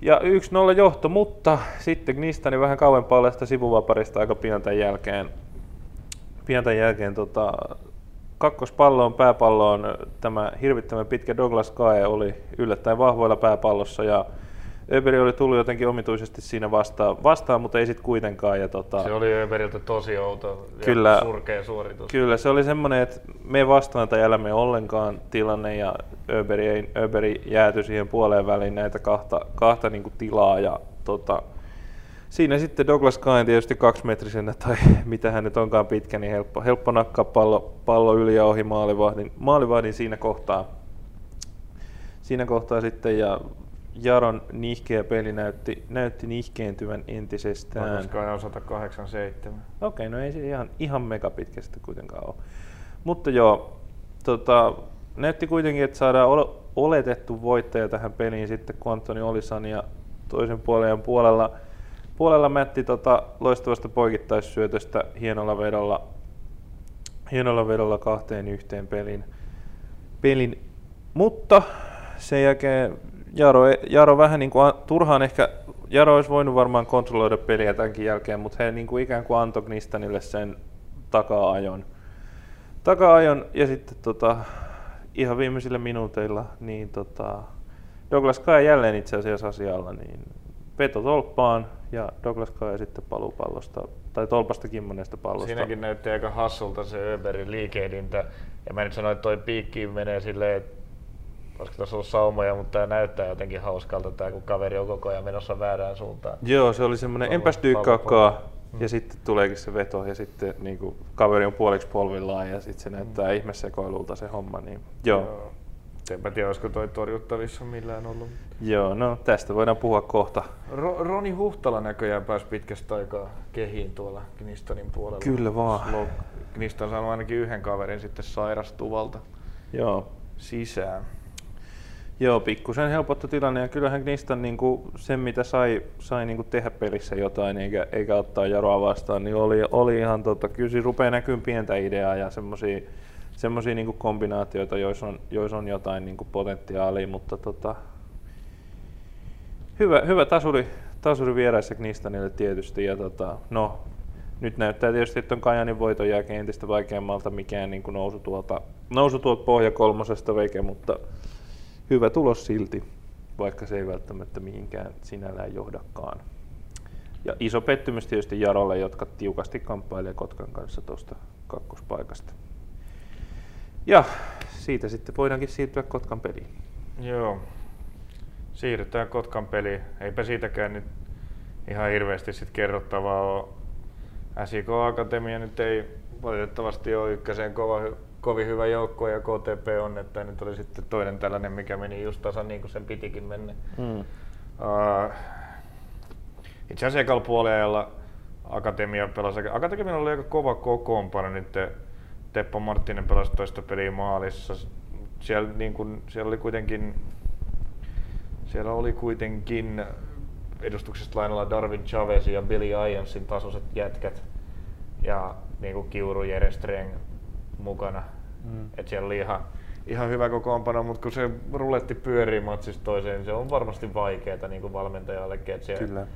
ja 1-0 johto, mutta sitten Gnistani vähän kauempaa sivuvaparista aika pian tämän jälkeen pian tämän jälkeen tota, kakkospalloon pääpalloon tämä hirvittävän pitkä Douglas Kae oli yllättäen vahvoilla pääpallossa ja Öberi oli tullut jotenkin omituisesti siinä vastaan, vastaan mutta ei sitten kuitenkaan. Ja tota, se oli Öberiltä tosi outo ja kyllä, surkea suoritus. Kyllä, se oli semmoinen, että me vastaan tai älä me ollenkaan tilanne ja Öberi, ei, Öberi jääty siihen puoleen väliin näitä kahta, kahta niin kuin tilaa ja tota, siinä sitten Douglas Kain tietysti kaksimetrisenä tai mitä hän nyt onkaan pitkä, niin helppo, helppo nakkaa pallo, pallo yli ja ohi maalivahdin, maalivahdin siinä kohtaa. Siinä kohtaa sitten ja Jaron nihkeä peli näytti, näytti nihkeentyvän entisestään. Douglas Kain on 187. Okei, okay, no ei se ihan, ihan mega pitkä sitten kuitenkaan ole. Mutta joo, tota, näytti kuitenkin, että saadaan oletettu voittaja tähän peliin sitten, kun Antoni Olisan ja toisen puolen puolella – puolella Mätti tota, loistavasta poikittaissyötöstä hienolla vedolla, hienolla vedolla kahteen yhteen pelin. pelin. Mutta sen jälkeen Jaro, Jaro vähän niin kuin, turhaan ehkä, Jaro olisi voinut varmaan kontrolloida peliä tämänkin jälkeen, mutta he niin kuin ikään kuin antoi Knistanille sen taka-ajon. Taka-ajon ja sitten tota, ihan viimeisillä minuuteilla niin tota, Douglas Kai jälleen itse asiassa asialla, niin veto tolppaan ja Douglas Kai sitten paluupallosta, tai tolpasta kimmoneesta pallosta. Siinäkin näytti aika hassulta se Öberin liikehdintä. Ja mä nyt sanoin, että toi piikki menee silleen, että olisiko tässä ollut saumoja, mutta tämä näyttää jotenkin hauskalta, tämä, kun kaveri on koko ajan menossa väärään suuntaan. Joo, se oli semmoinen, enpäs dyykkaakaan, Mm. Ja sitten tuleekin se veto ja sitten niin kuin, kaveri on puoliksi polvillaan ja sitten se näyttää mm. ihmesekoilulta se homma. Niin, joo. joo. Enpä tiedä, olisiko toi torjuttavissa millään ollut. Joo, no tästä voidaan puhua kohta. Ro- Roni Huhtala näköjään pääsi pitkästä aikaa kehiin tuolla Knistonin puolella. Kyllä vaan. Slow. Kniston saanut ainakin yhden kaverin sitten sairastuvalta Joo. sisään. Joo, pikkusen helpottu tilanne ja kyllähän Gnistan niin kuin sen mitä sai, sai niin kuin tehdä pelissä jotain eikä, eikä ottaa Jaroa vastaan, niin oli, oli ihan tota, kyllä rupeaa näkyyn pientä ideaa ja semmoisia semmoisia niin kombinaatioita, joissa on, joissa on jotain niin kuin potentiaalia, mutta tota, hyvä, hyvä tasuri, tasuri vieraissa Knistanille tietysti. Ja tota, no, nyt näyttää tietysti, että on Kajanin voiton jälkeen entistä vaikeammalta mikään niin kuin nousu, tuolta, nousu tuolta pohja kolmosesta veke, mutta hyvä tulos silti, vaikka se ei välttämättä mihinkään sinällään johdakaan. Ja iso pettymys tietysti Jarolle, jotka tiukasti kamppailee Kotkan kanssa tuosta kakkospaikasta. Ja siitä sitten voidaankin siirtyä Kotkan peliin. Joo. Siirrytään Kotkan peliin. Eipä siitäkään nyt ihan hirveästi sit kerrottavaa ole. SIK Akatemia nyt ei valitettavasti ole ykköseen kova, kovin hyvä joukko ja KTP on, että nyt oli sitten toinen tällainen, mikä meni just tasan niin kuin sen pitikin mennä. Mm. Uh, itse asiassa puolella Akatemia pelasi. Akatemia oli aika kova kokoonpano nyt Teppo Marttinen pelasi toista peliä maalissa. Siellä, niin kun, siellä oli kuitenkin siellä oli kuitenkin edustuksesta lainalla Darwin Chavez ja Billy Iansin tasoiset jätkät ja niin kuin Kiuru Jerestreng mukana. Mm. Et siellä oli ihan, ihan hyvä kokoonpano, mutta kun se ruletti pyörii matsista toiseen, niin se on varmasti vaikeaa niin kuin valmentajallekin. Että siellä, Kyllä.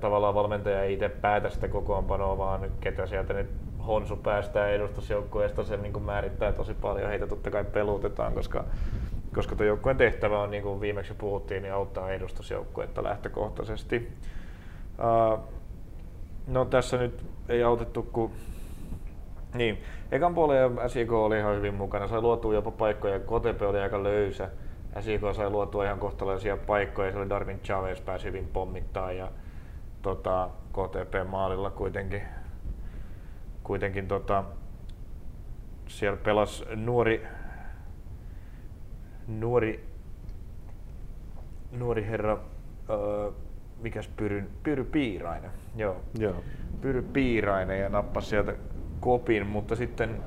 tavallaan valmentaja ei itse päätä sitä kokoonpanoa, vaan ketä sieltä nyt Honsu päästää edustusjoukkueesta, se niin määrittää tosi paljon. Heitä totta kai pelutetaan, koska, koska tuon joukkueen tehtävä on, niin kuin viimeksi puhuttiin, niin auttaa edustusjoukkuetta lähtökohtaisesti. Uh, no tässä nyt ei autettu, kun niin, ekan puolen SIK oli ihan hyvin mukana, sai luotua jopa paikkoja, KTP oli aika löysä. SIK sai luotua ihan kohtalaisia paikkoja, siellä Darwin Chavez pääsi hyvin pommittaa ja tota, KTP maalilla kuitenkin kuitenkin tota, siellä pelasi nuori, nuori, nuori herra, öö, mikäs Pyry, Pyry Piirainen, joo. joo. Pyry Piirainen ja nappasi sieltä kopin, mutta sitten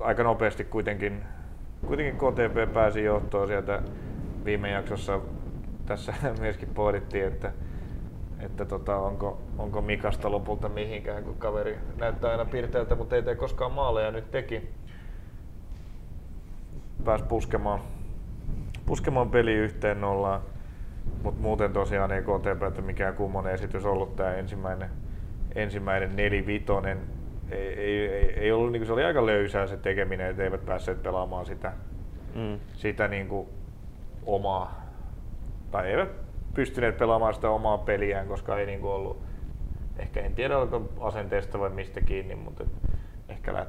aika nopeasti kuitenkin, kuitenkin KTP pääsi johtoon sieltä viime jaksossa. Tässä myöskin pohdittiin, että että tota, onko, onko Mikasta lopulta mihinkään, kun kaveri näyttää aina pirteältä, mutta ei tee koskaan maaleja, nyt teki. Pääs puskemaan, puskemaan peli yhteen nollaan. Mutta muuten tosiaan ei KTP mikään kummonen esitys ollut tämä ensimmäinen, ensimmäinen nelivitonen. Ei, ei, ei, ei ollut, niin se oli aika löysää se tekeminen, että eivät päässeet pelaamaan sitä, mm. sitä niin kuin omaa, tai eivät pystyneet pelaamaan sitä omaa peliään, koska ei niinku ollut, ehkä en tiedä oliko asenteesta vai mistä kiinni, mutta ehkä, lät,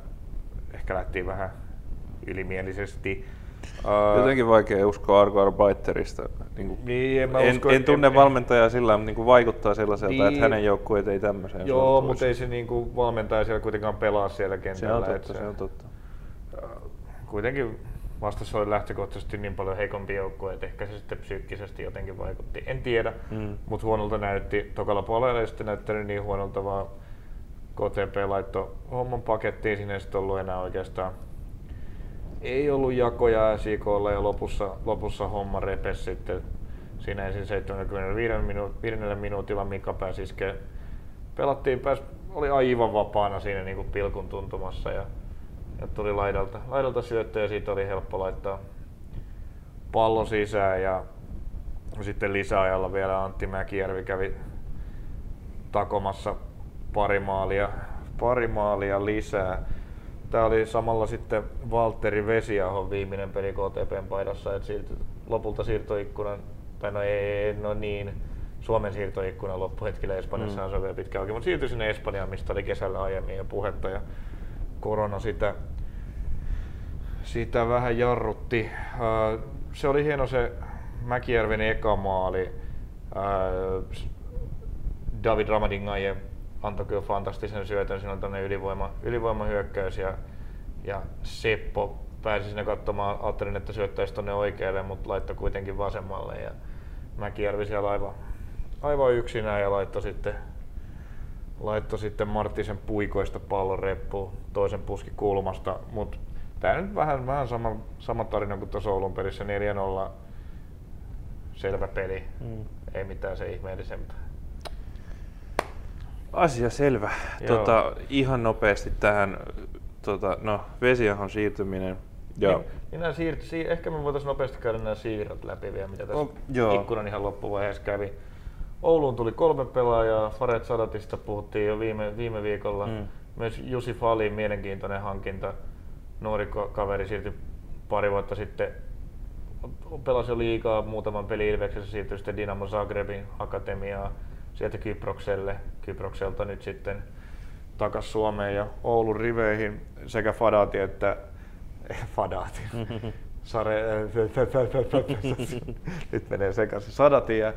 ehkä lähtiin vähän ylimielisesti. Jotenkin vaikea uskoa Argo Arbeiterista. Niin kuin, niin, en, en, usko, en tunne en, valmentajaa sillä, mutta niin kuin vaikuttaa sellaiselta, niin, että hänen joukkueet ei tämmöiseen Joo, mutta ei se niin kuin valmentaja siellä kuitenkaan pelaa siellä kentällä. Se on totta, se, se on totta. Kuitenkin vastassa oli lähtökohtaisesti niin paljon heikompi joukkue, että ehkä se sitten psyykkisesti jotenkin vaikutti. En tiedä, mm. mutta huonolta näytti. Tokalla puolella ei sitten näyttänyt niin huonolta, vaan KTP laittoi homman pakettiin, sinne ei sitten ollut enää oikeastaan ei ollut jakoja SIKlla ja lopussa, lopussa homma repes sitten siinä ensin 75 minu, minuutilla Mika pääsi iske. Pelattiin, pääs, oli aivan vapaana siinä niin kuin pilkun tuntumassa ja ja tuli laidalta, laidalta syöttö ja siitä oli helppo laittaa pallo sisään ja sitten lisäajalla vielä Antti Mäkijärvi kävi takomassa pari maalia, pari maalia lisää. Tämä oli samalla sitten Valtteri Vesiahon viimeinen peli KTPn paidassa, että siirty, lopulta siirtoikkunan, tai no ei, no niin, Suomen siirtoikkunan loppuhetkillä Espanjassa mm. se on vielä pitkä auki, mutta siirtyi sinne Espanjaan, mistä oli kesällä aiemmin jo puhetta ja korona sitä, sitä vähän jarrutti. Se oli hieno se Mäkijärven eka maali. David Ramadingaje antoi kyllä fantastisen syötön, siinä on tämmöinen ylivoima, ylivoimahyökkäys ja, ja Seppo pääsi sinne katsomaan, ajattelin, että syöttäisi tuonne oikealle, mutta laittoi kuitenkin vasemmalle ja Mäkijärvi siellä aivan, aivan yksinään ja laittoi sitten, laittoi sitten Marttisen puikoista pallon reppuun toisen puski kulmasta, mutta tämä nyt vähän, vähän sama, sama tarina kuin tuossa Oulun pelissä 4-0 selvä peli, mm. ei mitään se ihmeellisempää. Asia selvä. Tota, ihan nopeasti tähän, tota, no vesiahon siirtyminen. Joo. Niin, niin siirty, siir, ehkä me voitaisiin nopeasti käydä nämä siirrot läpi vielä, mitä tässä joo. ikkunan ihan loppuvaiheessa kävi. Ouluun tuli kolme pelaajaa, Faret Sadatista puhuttiin jo viime, viime viikolla. Mm. Myös Jusi Fali, mielenkiintoinen hankinta. Nuori kaveri siirtyi pari vuotta sitten pelasi jo liikaa muutaman peli Ilveksessä, siirtyi sitten Dinamo Zagrebin akatemiaan sieltä Kyprokselle, Kyprokselta nyt sitten takas Suomeen ja Oulun riveihin sekä Fadati että Fadati. Sare, nyt menee sekaisin. Sadati ja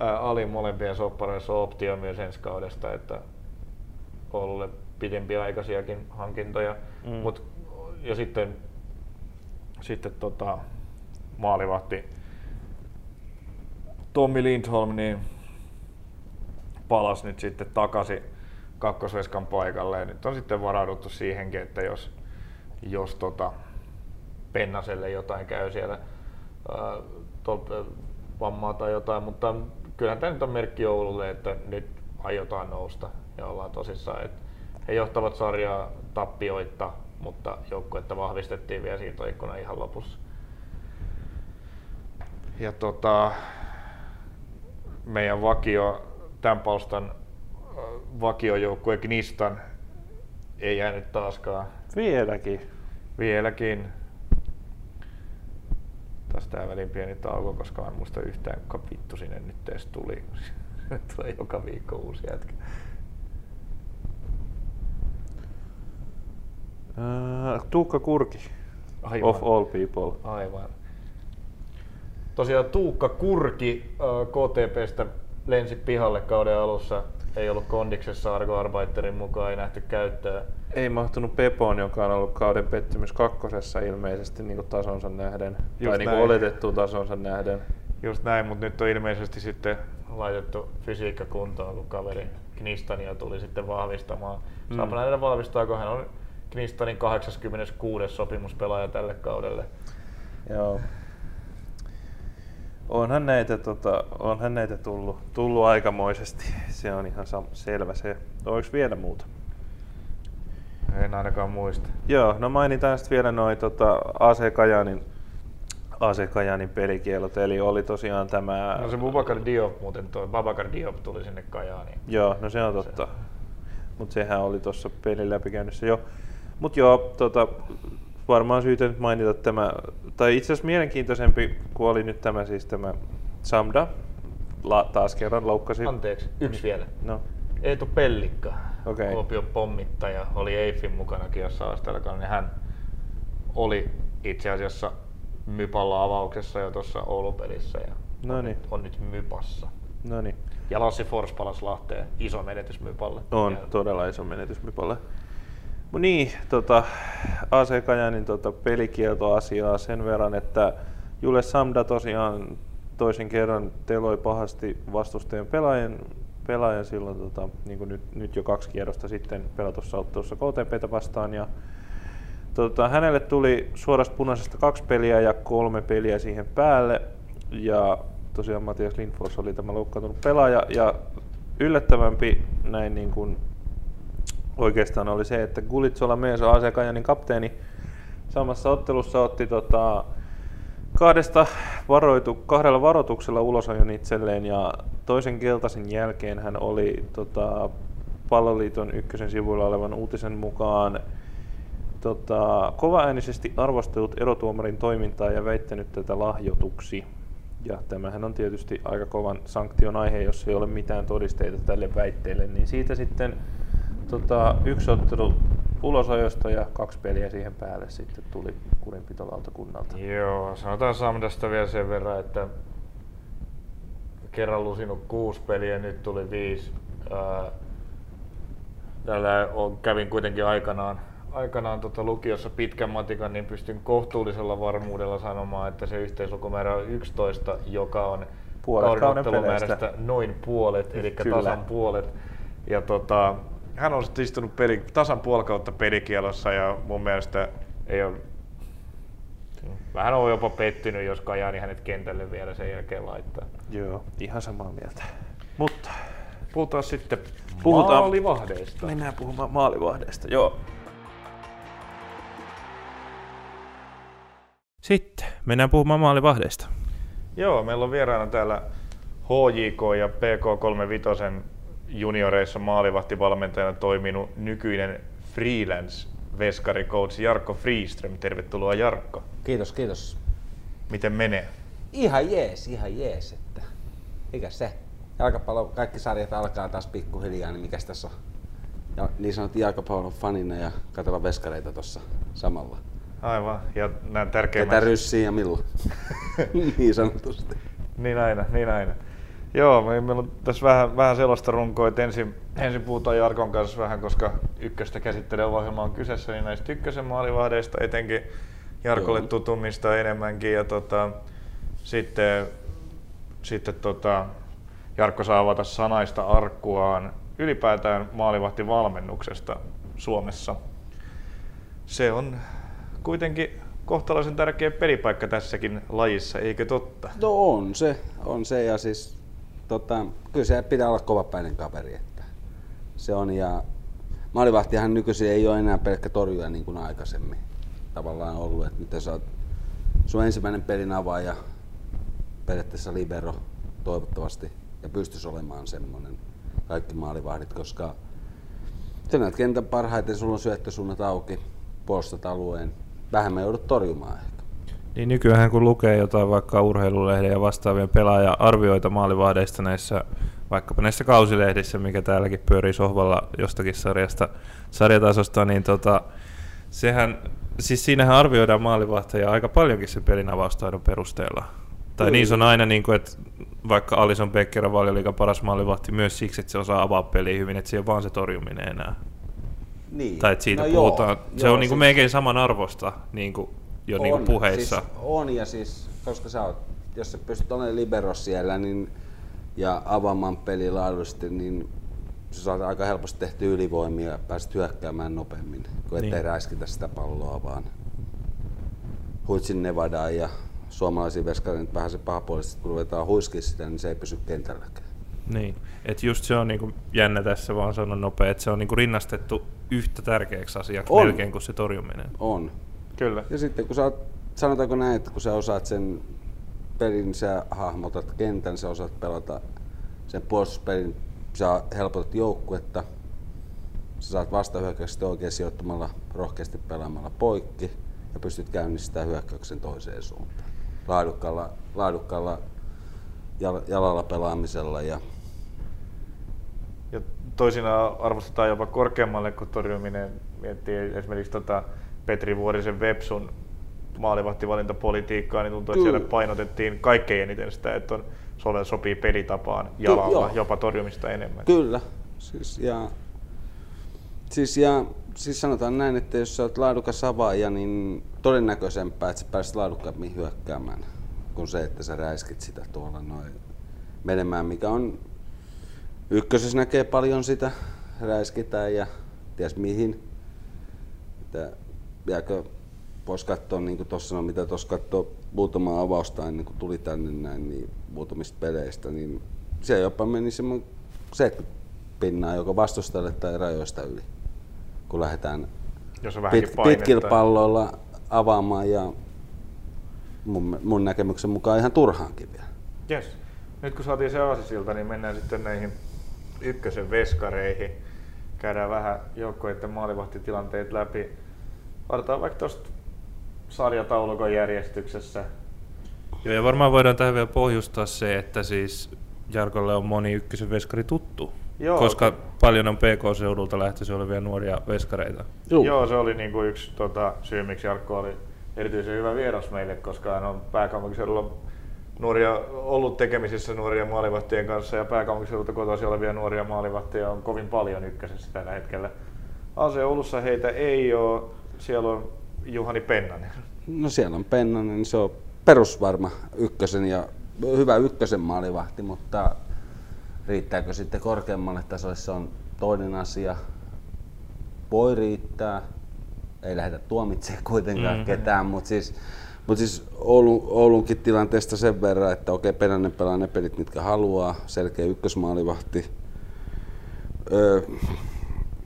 Ali molempien soppareissa optio myös ensi kaudesta, että Oululle pidempiaikaisiakin hankintoja. Mm. Mut, ja sitten, sitten tota, maalivahti Tommi Lindholm, niin palasi nyt sitten takaisin kakkosveskan paikalle. Ja nyt on sitten varauduttu siihenkin, että jos, jos tota Pennaselle jotain käy siellä ää, tol, vammaa tai jotain, mutta kyllähän tämä nyt on merkki Oululle, että nyt aiotaan nousta ja ollaan tosissaan. Että he johtavat sarjaa tappioitta, mutta joukkuetta vahvistettiin vielä siirtoikkuna ihan lopussa. Ja tota, meidän vakio tämän palstan vakiojoukkue Gnistan ei jäänyt taaskaan. Vieläkin. Vieläkin. Taas tää välin pieni tauko, koska mä en muista yhtään, kuka vittu sinne nyt edes tuli. tulee joka viikko uusi jätkä. Uh, Tuukka Kurki. Aivan. Of all people. Aivan. Tosiaan Tuukka Kurki uh, KTPstä lensi pihalle kauden alussa. Ei ollut kondiksessa Argo Arbeiterin mukaan, ei nähty käyttöä. Ei mahtunut Pepoon, joka on ollut kauden pettymys kakkosessa ilmeisesti niin kuin tasonsa nähden. Just tai niin kuin oletettuun tasonsa nähden. Just näin, mutta nyt on ilmeisesti sitten laitettu fysiikka kuntoon, kun kaveri Knistania tuli sitten vahvistamaan. Mm. Saapa nähdä vahvistaako hän on Knistanin 86. sopimuspelaaja tälle kaudelle. Joo. Onhan näitä, tota, onhan näitä tullut, tullut aikamoisesti. Se on ihan selvä se. Oliko vielä muuta? En ainakaan muista. Joo, no mainitaan sitten vielä noin tota, AC Kajanin AC Kajanin pelikielot, eli oli tosiaan tämä... No se Bubakar Diop muuten, tuo Babakar Diop tuli sinne Kajaaniin. Joo, no se on totta. Se. Mutta sehän oli tuossa pelin läpikäynnissä jo. Mutta joo, tota, varmaan syytä nyt mainita tämä, tai itse asiassa mielenkiintoisempi, kun oli nyt tämä siis tämä Samda, La, taas kerran loukkasi. Anteeksi, yksi vielä. No. Eetu Pellikka, okay. Kuopion pommittaja, oli Eiffin mukanakin jossain asteella, niin hän oli itse asiassa Mypalla avauksessa jo tuossa Oulupelissä ja on, nyt, on nyt Mypassa. Noniin. Ja Lassi Fors palasi Lahteen, iso menetys Mypalle. On, ja... todella iso menetys Mypalle. Niin, tota, AC Kajanin tota, pelikieltoasiaa sen verran, että Jule Samda tosiaan toisen kerran teloi pahasti vastustajan pelaajan, pelaajan silloin tota, niin kuin nyt, nyt, jo kaksi kierrosta sitten pelatussa ottelussa KTPtä vastaan. Ja, tota, hänelle tuli suorasta punaisesta kaksi peliä ja kolme peliä siihen päälle. Ja tosiaan Matias Lindfors oli tämä loukkaantunut pelaaja. Ja yllättävämpi näin niin kuin oikeastaan oli se, että Gulitsola Meeso, AC kapteeni, samassa ottelussa otti tota, kahdesta varoitu, kahdella varoituksella ulosajon itselleen ja toisen keltaisen jälkeen hän oli tota, Palloliiton ykkösen sivuilla olevan uutisen mukaan tota, kovaäänisesti arvostellut erotuomarin toimintaa ja väittänyt tätä lahjoituksi. Ja tämähän on tietysti aika kovan sanktion aihe, jos ei ole mitään todisteita tälle väitteelle, niin siitä sitten tota, yksi ottelu ulosajosta ja kaksi peliä siihen päälle sitten tuli kurinpitolautakunnalta. Joo, sanotaan Samdasta vielä sen verran, että kerran lusinut kuusi peliä, nyt tuli viisi. Ää, Täällä on, kävin kuitenkin aikanaan, aikanaan tota lukiossa pitkän matikan, niin pystyn kohtuullisella varmuudella sanomaan, että se yhteislukumäärä on 11, joka on Puolet kauden ottelumäärästä noin puolet, eli Kyllä. tasan puolet. Ja tota, hän on sitten istunut peli, tasan puoli kautta pelikielossa ja mun mielestä ei ole Vähän on jopa pettynyt, jos Kajani hänet kentälle vielä sen jälkeen laittaa. Joo, ihan samaa mieltä. Mutta Puhutaan sitten Puhutaan- maalivahdeista. mennään puhumaan maalivahdeista, joo. Sitten mennään puhumaan maalivahdeista. Joo, meillä on vieraana täällä HJK ja PK35 junioreissa maalivahtivalmentajana toiminut nykyinen freelance veskarikoutsi Jarkko Friström. Tervetuloa Jarkko. Kiitos, kiitos. Miten menee? Ihan jees, ihan jees. Että. Mikä se? Jalkapallo, kaikki sarjat alkaa taas pikkuhiljaa, niin mikäs tässä on? Ja niin sanottiin jalkapallon fanina ja katsella veskareita tuossa samalla. Aivan. Ja nämä Ketä tärkeimmät... ryssiin ja milloin? niin sanotusti. Niin aina, niin aina. Joo, me- meillä on tässä vähän, vähän sellaista runkoa, että ensin, ensin puhutaan Jarkon kanssa vähän, koska ykköstä käsittelevä ohjelma on kyseessä, niin näistä ykkösen maalivahdeista etenkin Jarkolle Joo. tutumista enemmänkin. Ja tota, sitten, sitten tota, Jarkko saa avata sanaista arkkuaan ylipäätään maalivahtivalmennuksesta Suomessa. Se on kuitenkin kohtalaisen tärkeä pelipaikka tässäkin lajissa, eikö totta? No on se, on se ja siis tota, kyllä se pitää olla kovapäinen kaveri. Että se on ja maalivahtihan nykyisin ei ole enää pelkkä torjuja niin kuin aikaisemmin tavallaan ollut. Että nyt sä oot sun ensimmäinen pelin avaaja, periaatteessa libero toivottavasti ja pystyisi olemaan semmoinen kaikki maalivahdit, koska sä näet kentän parhaiten, sulla on syöttösuunnat auki, puolustat alueen, vähemmän joudut torjumaan ehkä. Niin nykyään kun lukee jotain vaikka urheilulehden ja vastaavien pelaaja-arvioita maalivahdeista näissä, vaikkapa näissä kausilehdissä, mikä täälläkin pyörii sohvalla jostakin sarjasta, sarjatasosta, niin tota, sehän, siis siinähän arvioidaan maalivahtajaa aika paljonkin sen pelin avaustaidon perusteella. Tai niin se on aina, niin kuin, että vaikka Alison Becker on valioliikan paras maalivahti myös siksi, että se osaa avaa peliä hyvin, että se ei ole vaan se torjuminen enää. Niin. Tai että siitä No puhutaan. joo, se joo, on niin kuin siis- melkein saman arvosta niin kuin jo niin kuin puheissa. Siis on ja siis, koska sä oot, jos sä pystyt olemaan libero siellä niin, ja avaamaan peli laadullisesti, niin sä saat aika helposti tehty ylivoimia ja pääset hyökkäämään nopeammin, kun ettei Niin. räiskitä sitä palloa vaan huitsin Nevadaan ja suomalaisiin veskareita vähän se pahapuolisesti, kun ruvetaan huiskia sitä, niin se ei pysy kentälläkään. Niin, että just se on niinku jännä tässä vaan sanon nopea, että se on niinku rinnastettu yhtä tärkeäksi asiaksi On. melkein kuin se torjuminen. On. Kyllä. Ja sitten kun sä oot, sanotaanko näin, että kun sä osaat sen pelin, sä hahmotat kentän, sä osaat pelata sen puolustuspelin, sä helpotat joukkuetta, sä saat vastahyökkäykset oikein sijoittamalla, rohkeasti pelaamalla poikki ja pystyt käynnistämään hyökkäyksen toiseen suuntaan. Laadukkaalla, laadukkaalla jal- jalalla pelaamisella ja Ja toisinaan arvostetaan jopa korkeammalle kuin torjuminen. Miettii esimerkiksi tota Petri Vuorisen Vepsun maalivahtivalintapolitiikkaa, niin tuntuu, että siellä painotettiin kaikkein eniten sitä, että on, Sole sopii pelitapaan jalalla, joo. jopa torjumista enemmän. Kyllä. Siis, ja, siis, ja, siis sanotaan näin, että jos sä oot laadukas avaaja, niin todennäköisempää, että sä pääset laadukkaammin hyökkäämään kuin se, että sä räiskit sitä tuolla noin menemään, mikä on ykkösessä näkee paljon sitä, räiskitään ja ties mihin. Että jääkö voisi katsoa, niin kuin tuossa, no, mitä tuossa katsoo muutama avausta ennen kuin tuli tänne näin, niin muutamista peleistä, niin se jopa meni semmoinen 70 pinnaa joko vastustajalle tai rajoista yli, kun lähdetään Jos on pit, pitkillä palloilla avaamaan ja mun, mun näkemyksen mukaan ihan turhaankin vielä. Yes. Nyt kun saatiin se aasisilta, niin mennään sitten näihin ykkösen veskareihin. Käydään vähän joukkoiden maalivahtitilanteet läpi. Aloitetaan vaikka tuosta sarjataulukon järjestyksessä. Joo, ja varmaan voidaan tähän vielä pohjustaa se, että siis Jarkolle on moni ykkösen veskari tuttu. Joo. Koska paljon on PK-seudulta lähtöisin olevia nuoria veskareita. Joo, Joo se oli niinku yksi tota, syy, miksi Jarkko oli erityisen hyvä vieras meille, koska hän on pääkaupunkiseudulla nuoria, ollut tekemisissä nuoria maalivahtien kanssa ja pääkaupunkiseudulta kotoisin olevia nuoria maalivahtia on kovin paljon ykkösessä tällä hetkellä. AC Oulussa heitä ei ole, siellä on Juhani Pennanen. No siellä on Pennanen, niin se on perusvarma ykkösen ja hyvä ykkösen maalivahti, mutta riittääkö sitten korkeammalle tasolle, se on toinen asia. Voi riittää, ei lähdetä tuomitsemaan kuitenkaan mm-hmm. ketään, mutta siis, mut siis Oulun, Oulunkin tilanteesta sen verran, että okei, Pennanen pelaa ne pelit, mitkä haluaa, selkeä ykkösmaalivahti. Öö,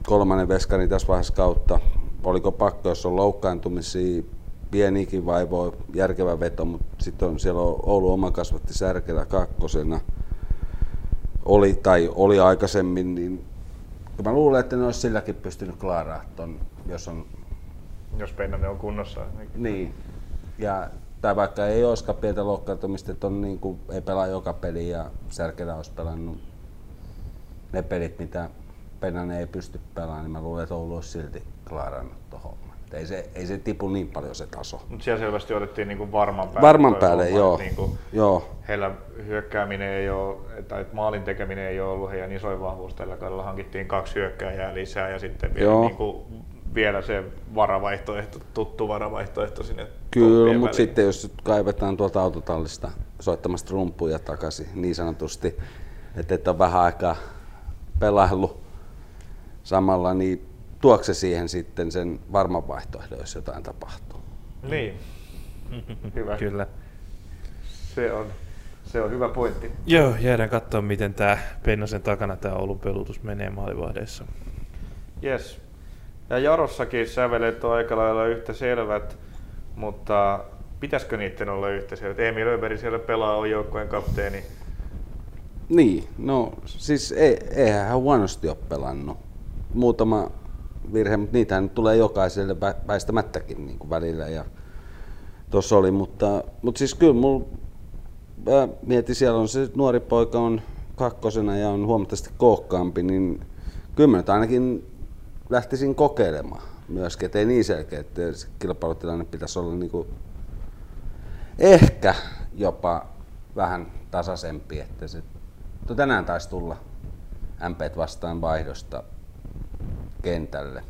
kolmannen veskari tässä vaiheessa kautta. Oliko pakko, jos on loukkaantumisia, pieniäkin vaivoja, järkevä veto, mutta sitten on, siellä on Oulu oma kasvatti Särkelä kakkosena. Oli, tai oli aikaisemmin, niin mä luulen, että ne olisi silläkin pystynyt klaaraa ton, jos on... Jos Pennanen on kunnossa. Niin. niin. Ja, tai vaikka ei olisikaan pientä loukkaantumista, että on niin kuin, ei pelaa joka peli ja Särkelä olisi pelannut ne pelit, mitä Pennanen ei pysty pelaamaan, niin mä luulen, että Oulu olisi silti klaarannut tuohon. Ei se, ei se tipu niin paljon se taso. Mutta siellä selvästi otettiin niin kuin varman päälle. Varman päälle, homma, joo. Niin kuin joo. Heillä hyökkääminen ei ole, tai maalin tekeminen ei ole ollut heidän isoin vahvuus. Tällä kaudella hankittiin kaksi hyökkääjää lisää ja sitten vielä, niin kuin, vielä se varavaihtoehto, tuttu varavaihtoehto sinne Kyllä, mutta sitten jos kaivetaan tuolta autotallista soittamasta rumpuja takaisin niin sanotusti, että et ole vähän aikaa pelaillut samalla, niin tuokse siihen sitten sen varman vaihtoehdon, jos jotain tapahtuu. Niin. Hyvä. Kyllä. Se on, se on hyvä pointti. Joo, jäädään katsoa, miten tämä Pennasen takana tämä Oulun pelutus menee maalivahdeissa. Yes. Ja Jarossakin sävelet on aika lailla yhtä selvät, mutta pitäisikö niiden olla yhtä selvät? Emil Öberi siellä pelaa, on joukkueen kapteeni. Niin, no siis ei, eihän hän huonosti ole pelannut. Muutama virhe, mutta niitä nyt tulee jokaiselle väistämättäkin niin kuin välillä. Ja tuossa oli, mutta, mutta siis kyllä mulla, mä mietin, siellä on se nuori poika on kakkosena ja on huomattavasti kookkaampi, niin kyllä mä ainakin lähtisin kokeilemaan myöskin, ettei niin selkeä, että kilpailutilanne pitäisi olla niin kuin ehkä jopa vähän tasaisempi, että se, tänään taisi tulla MP vastaan vaihdosta kentälle.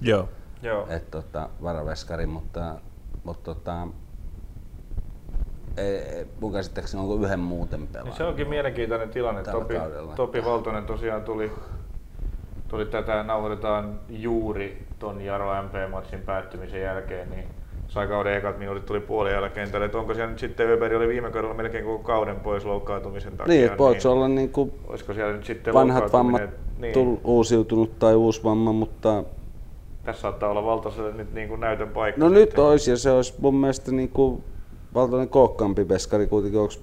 Joo. Joo. Et, tota, varaveskari, mutta, mutta tota, ei, mun käsittääkseni onko yhden muuten pelaa. Niin se onkin mielenkiintoinen tilanne. Topi, Topi Valtonen tosiaan tuli, tuli tätä, nauhoitetaan juuri ton Jaro MP-matsin päättymisen jälkeen, niin sai kauden ekat minuutit tuli puolen jälkeen. Että onko siellä nyt sitten Öberi oli viime kaudella melkein koko kauden pois loukkaantumisen takia. Niin, voiko niin, olla niin kuin olisiko siellä nyt sitten vanhat vammat niin. tull, uusiutunut tai uusi vamma, mutta... Tässä saattaa olla valtaiselle nyt niin kuin näytön paikka. No sitten. nyt olisi ja se olisi mun mielestä niin kuin valtainen kookkaampi veskari kuitenkin, onko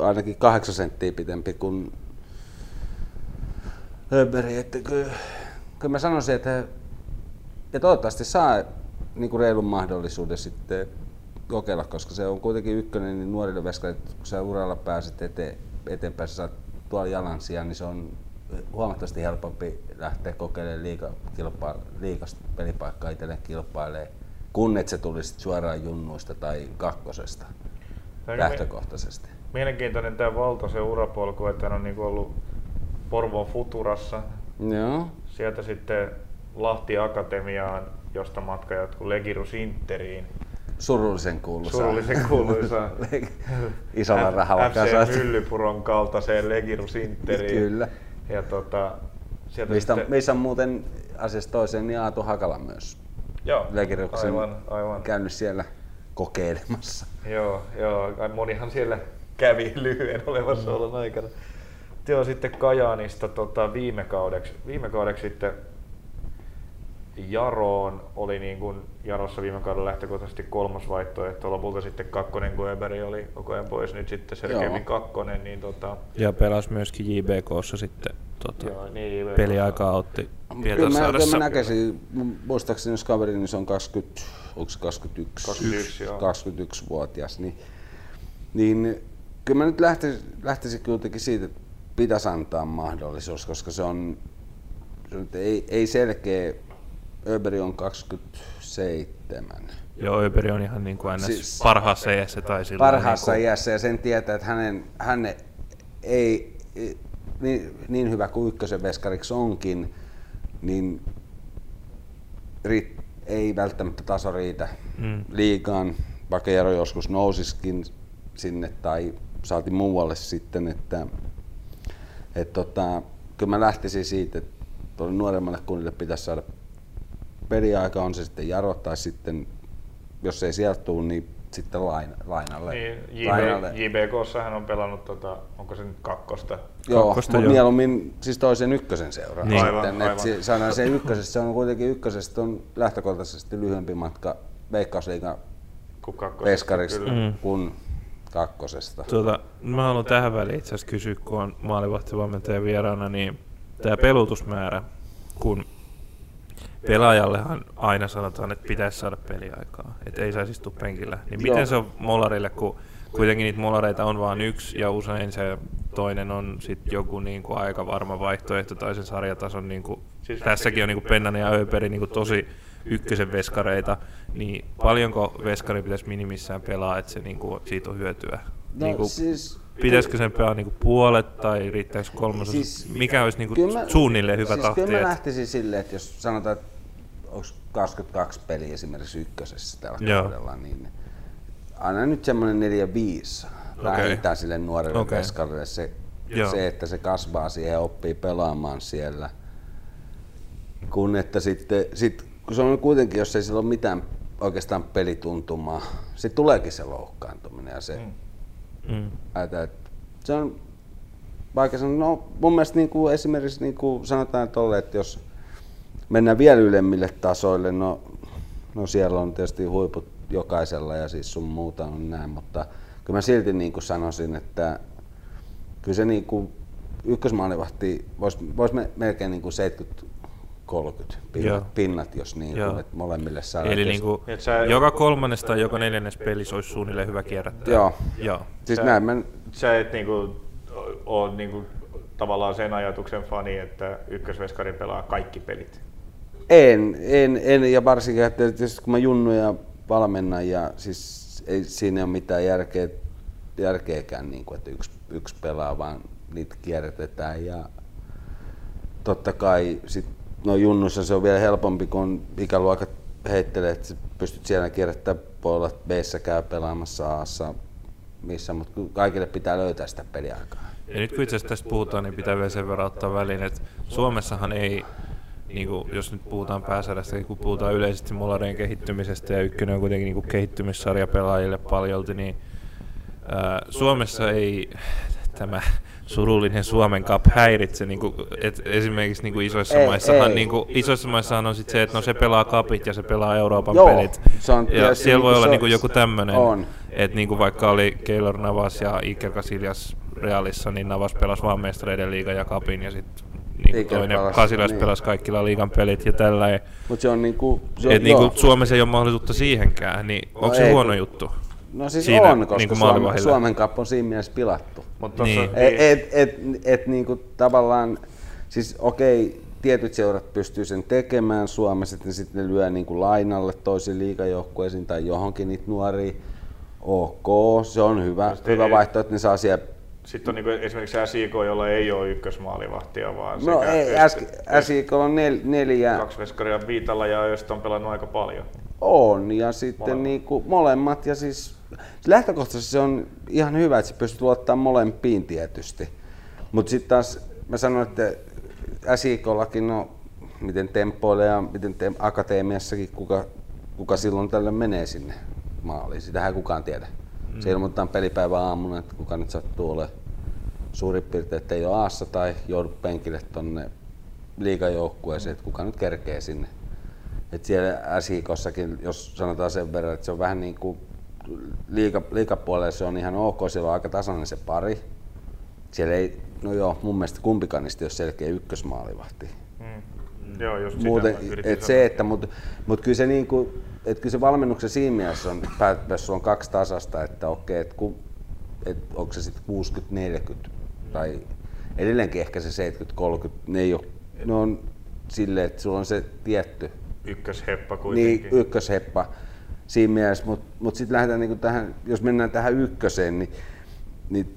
ainakin kahdeksan senttiä pitempi kuin Höberi, että kyllä, kyllä mä sanoisin, että ja toivottavasti saa niin kuin reilun mahdollisuuden sitten kokeilla, koska se on kuitenkin ykkönen niin nuorille veskarille, kun sä uralla pääset eteen, eteenpäin, sä saat tuolla jalan sijaan, niin se on huomattavasti helpompi lähteä kokeilemaan liiga, kilpa, liikasta pelipaikkaa itselleen kilpailemaan, kun et se tulisi suoraan junnuista tai kakkosesta Tämä lähtökohtaisesti. Mielenkiintoinen tämä valtaisen urapolku, että hän on niin ollut Porvoon Futurassa. Joo. Sieltä sitten Lahti Akatemiaan, josta matka jatkuu Legirus Interiin. Surullisen kuuluisa. Surullisen kuuluisa. Isolla rahalla FC Myllypuron kaltaiseen Legirus Interiin. Kyllä. Ja tota, sieltä Mistä, sitten... missä on muuten asiassa toiseen niin Aatu Hakala myös. Joo, aivan, aivan. käynyt siellä kokeilemassa. Joo, joo, monihan siellä kävi lyhyen olemassaolon mm. aikana. Joo, sitten Kajaanista tota, viime, kaudeksi, viime kaudeksi sitten Jaroon oli niin kuin Jarossa viime kaudella lähtökohtaisesti kolmas vaihtoehto, lopulta sitten kakkonen, kun Eberi oli koko ajan pois, nyt sitten selkeämmin kakkonen. Niin tota... Ja pelasi myöskin JBKssa sitten tota, Joo, niin, peliaikaa otti Pietarsaaressa. Kyllä mä, mä näkisin, muistaakseni jos kaveri, niin se on 20, onko se 21, 21, 21-vuotias, niin, niin kyllä mä nyt lähtisin, lähtisin kuitenkin siitä, että pitäisi antaa mahdollisuus, koska se on, se ei, ei selkeä Öberi on 27. Joo, Öberi on ihan niin kuin. Siis- parhaassa iässä tai Parhaassa niin iässä ja sen tietää, että hänen, hän ei niin, niin hyvä kuin ykkösen veskariksi onkin, niin ei välttämättä taso riitä Mm. liigaan, vaikka Jaro joskus nousiskin sinne tai saati muualle sitten, että et tota, kyllä mä lähtisin siitä, että tuolle nuoremmalle kunnille pitäisi saada peliaika, on se sitten Jaro tai sitten, jos ei sieltä tule, niin sitten laina, lainalle. Niin, JB, lainalle. JBKssa hän on pelannut, tota, onko se nyt kakkosta? Joo, kakkosta mutta joo. mieluummin siis toisen ykkösen seuraa. Niin. Sitten, Aivan, et aivan. si- saadaan se ykkösessä, se on kuitenkin ykkösestä on lähtökohtaisesti lyhyempi matka Veikkausliigan Kun kakkosesta, veskariksi kyllä. Mm. kuin kakkosesta. Tuota, mä haluan tähän väliin itse asiassa kysyä, kun on maalivahtivalmentaja vieraana, niin tämä pelutusmäärä, kun pelaajallehan aina sanotaan, että pitäisi saada peliaikaa, että ei saisi istua penkillä. Niin Joo. miten se on molarille, kun kuitenkin niitä molareita on vain yksi ja usein se toinen on sitten joku niinku aika varma vaihtoehto tai sen sarjatason, niinku, Siis- tässäkin on niinku Pennanen ja Öperi niinku tosi ykkösen veskareita, niin paljonko veskari pitäisi minimissään pelaa, että se niinku, siitä on hyötyä? No, niinku, siis, Pitäisikö sen pelaa niinku puolet tai riittääkö kolmasosa? Siis- Mikä olisi niinku Kyllä mä- suunnilleen hyvä siis tahti? Kyllä mä että- lähtisin silleen, että jos sanotaan, että onko 22 peliä esimerkiksi ykkösessä tällä Joo. kaudella, niin aina nyt semmoinen 4-5 Okei. vähintään sille nuorelle Okei. veskarille se, Joo. se, että se kasvaa siihen ja oppii pelaamaan siellä. Kun että sitten, sit, kun se on kuitenkin, jos ei sillä ole mitään oikeastaan pelituntumaa, sitten tuleekin se loukkaantuminen ja se, Mm. Mm. Ajatellaan, että se on vaikka sanoa, no mun mielestä niin kuin esimerkiksi niin kuin sanotaan tolle, että jos mennään vielä ylemmille tasoille, no, no siellä on tietysti huiput jokaisella ja siis sun muuta on näin, mutta kyllä mä silti niin kuin sanoisin, että kyllä se niin kuin ykkösmaalivahti voisi vois me, melkein niin kuin 70-30 Joo. pinnat, pinnat jos niin Joo. kuin, että molemmille saadaan. Eli niinku, Et sä- joka kolmannes tai joka neljännes pelissä olisi suunnilleen hyvä kierrättää. Joo. Joo. Siis Sä- näin mä, Sä et niinku, ole niinku, tavallaan sen ajatuksen fani, että ykkösveskari pelaa kaikki pelit. En, en, en, ja varsinkin, että tietysti kun mä junnuja valmennan ja siis ei siinä ole mitään järkeä, järkeäkään, niin kuin, että yksi, yksi pelaa, vaan niitä kierrätetään ja totta kai sit, no junnussa se on vielä helpompi, kun ikäluokat heittelee, että pystyt siellä kierrättämään puolella b käy pelaamassa a missä, mutta kaikille pitää löytää sitä peliaikaa. Ja nyt kun itse asiassa tästä puhutaan, niin pitää vielä sen verran ottaa väliin, että Suomessahan ei, niin kuin, jos nyt puhutaan pääsarjasta, kun puhutaan yleisesti molareen kehittymisestä ja ykkönen on kuitenkin niin kuin kehittymissarja pelaajille paljolti, niin ää, Suomessa ei tämä surullinen Suomen Cup häiritse, niin kuin, et esimerkiksi niin kuin isoissa Ei, maissahan, ei. niin kuin, isoissa maissahan on sit se, että no se pelaa kapit ja se pelaa Euroopan Joo, pelit. se on ja tietysti siellä voi niinku olla se- niin kuin joku tämmöinen, että niin kuin vaikka oli Keylor Navas ja Iker Casillas Realissa, niin Navas pelasi vaan mestareiden liigan ja kapin ja sitten niin Iker toinen pelasi, Casillas niin. pelasi kaikki La liigan pelit ja tällä. Mutta se on niinku, se on, Et niin kuin Suomessa ei ole mahdollisuutta siihenkään, niin onko se ei, huono kun- juttu? No siis Siinä on, koska niinku Suomen, maalivahille. Suomen Cup on siinä mielessä pilattu. Mut tossa, Niin. Et, et, et, et niinku tavallaan, siis okei, tietyt seurat pystyy sen tekemään Suomessa, että ne sitten ne lyö niinku lainalle toisiin liigajoukkueisiin tai johonkin niitä nuoria. Ok, se on hyvä, hyvä vaihtoehto, että ne saa siellä Sitten on niinku esimerkiksi SIK, jolla ei ole ykkösmaalivahtia, vaan No ei, SIK on nel, neljä, kaksi veskaria viitalla ja josta on pelannut aika paljon. On, ja sitten Molemmat. molemmat. Niinku, molemmat, ja siis lähtökohtaisesti se on ihan hyvä, että sä pystyt luottamaan molempiin tietysti. Mutta sitten taas mä sanon, että SIKllakin, no miten tempoille ja miten te, akateemiassakin, kuka, kuka silloin tällä menee sinne maaliin. Sitähän ei kukaan tiedä. Mm. Se ilmoitetaan pelipäivän aamuna, että kuka nyt sattuu olemaan suurin piirtein, että ei ole aassa tai joudu penkille tonne liigajoukkueeseen, että kuka nyt kerkee sinne. Et siellä SIKossakin, jos sanotaan sen verran, että se on vähän niin kuin liiga, liikapuolella se on ihan ok, siellä on aika tasainen se pari. Siellä ei, no joo, mun mielestä kumpikaan niistä ei ole selkeä ykkösmaalivahti. Mm. Joo, just sitä Muuten, et se, että, mutta mut kyllä se niinku, et kyllä se valmennuksen siinä mielessä on, päätössä on kaksi tasasta, että okei, että ku, et onko se sitten 60-40 tai edelleenkin ehkä se 70-30, ne ei ole, ne on silleen, että sulla on se tietty ykkösheppa kuitenkin. Niin, ykkösheppa siinä mielessä, mutta mut sitten lähdetään niinku tähän, jos mennään tähän ykköseen, niin, niin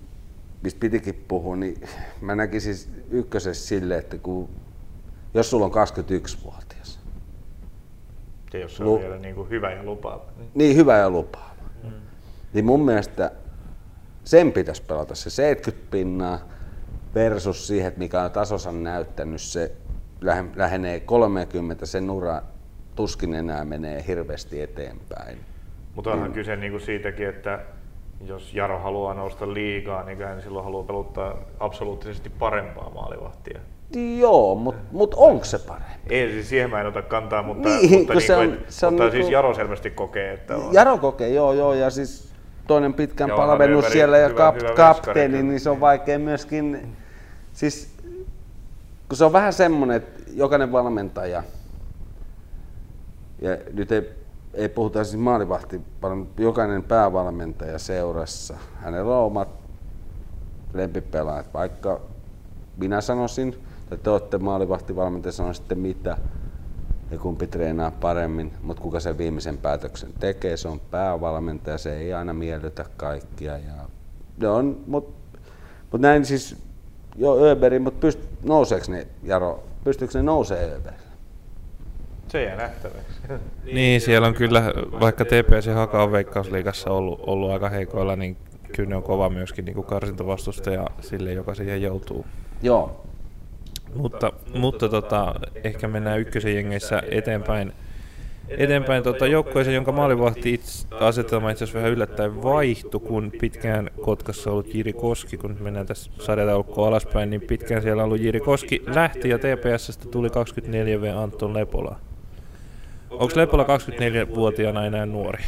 mistä pitikin puhua, niin mä näkisin ykkösessä silleen, että kun, jos sulla on 21-vuotias, ja jos se on Lu- vielä niin kuin hyvä ja lupaava. Niin. niin hyvä ja lupaava, mm. niin mun mielestä sen pitäisi pelata se 70 pinnaa versus siihen, että mikä on tasosan näyttänyt, se lähe- lähenee 30, sen ura tuskin enää menee hirveästi eteenpäin. Mutta onhan kyse niin kuin siitäkin, että jos Jaro haluaa nousta liigaa, niin hän silloin haluaa peluttaa absoluuttisesti parempaa maalivahtia. Joo, mutta mut onko se parempi? Ei, siis siihen mä en ota kantaa, mutta, Niin, mutta, kun niin se kuin, on- et- se on mutta niinku- siis Jaro selvästi kokee, että on. Jaro kokee, joo, joo, ja siis toinen pitkän Joo, palvelus Hanöverin siellä ja hyvä- kap, hyvä kapteeni, niin se on vaikea myöskin, siis kun se on vähän semmoinen, että jokainen valmentaja, ja nyt ei, ei puhuta siis maalivahti, vaan jokainen päävalmentaja seurassa, hänellä on omat lempipelaajat, vaikka minä sanoisin, te olette maalivahtivalmentaja, sanoisitte mitä, ja kumpi treenaa paremmin, mutta kuka sen viimeisen päätöksen tekee, se on päävalmentaja, se ei aina miellytä kaikkia. Ja, ne on, mutta mut näin siis, jo Öberi, mutta pyst, nouseeko ne, Jaro, pystyykö ne nousee Öberille? Se jää nähtäväksi. Niin, siellä on kyllä, vaikka TPS ja Haka on Veikkausliigassa ollut, ollut aika heikoilla, niin kyllä ne on kova myöskin niin karsintavastustaja sille, joka siihen joutuu. Joo, Mutta, mutta tota, ehkä mennään ykkösen jengeissä eteenpäin. Eteenpäin tota, joukkueeseen, jonka maalivahti itse, asetelma itse asiassa vähän yllättäen vaihtui, kun pitkään Kotkassa ollut Jiri Koski, kun nyt mennään tässä sarjataulukkoon alaspäin, niin pitkään siellä ollut Jiri Koski lähti ja TPSstä tuli 24V Anton Lepola. Onko Lepola 24-vuotiaana enää nuori?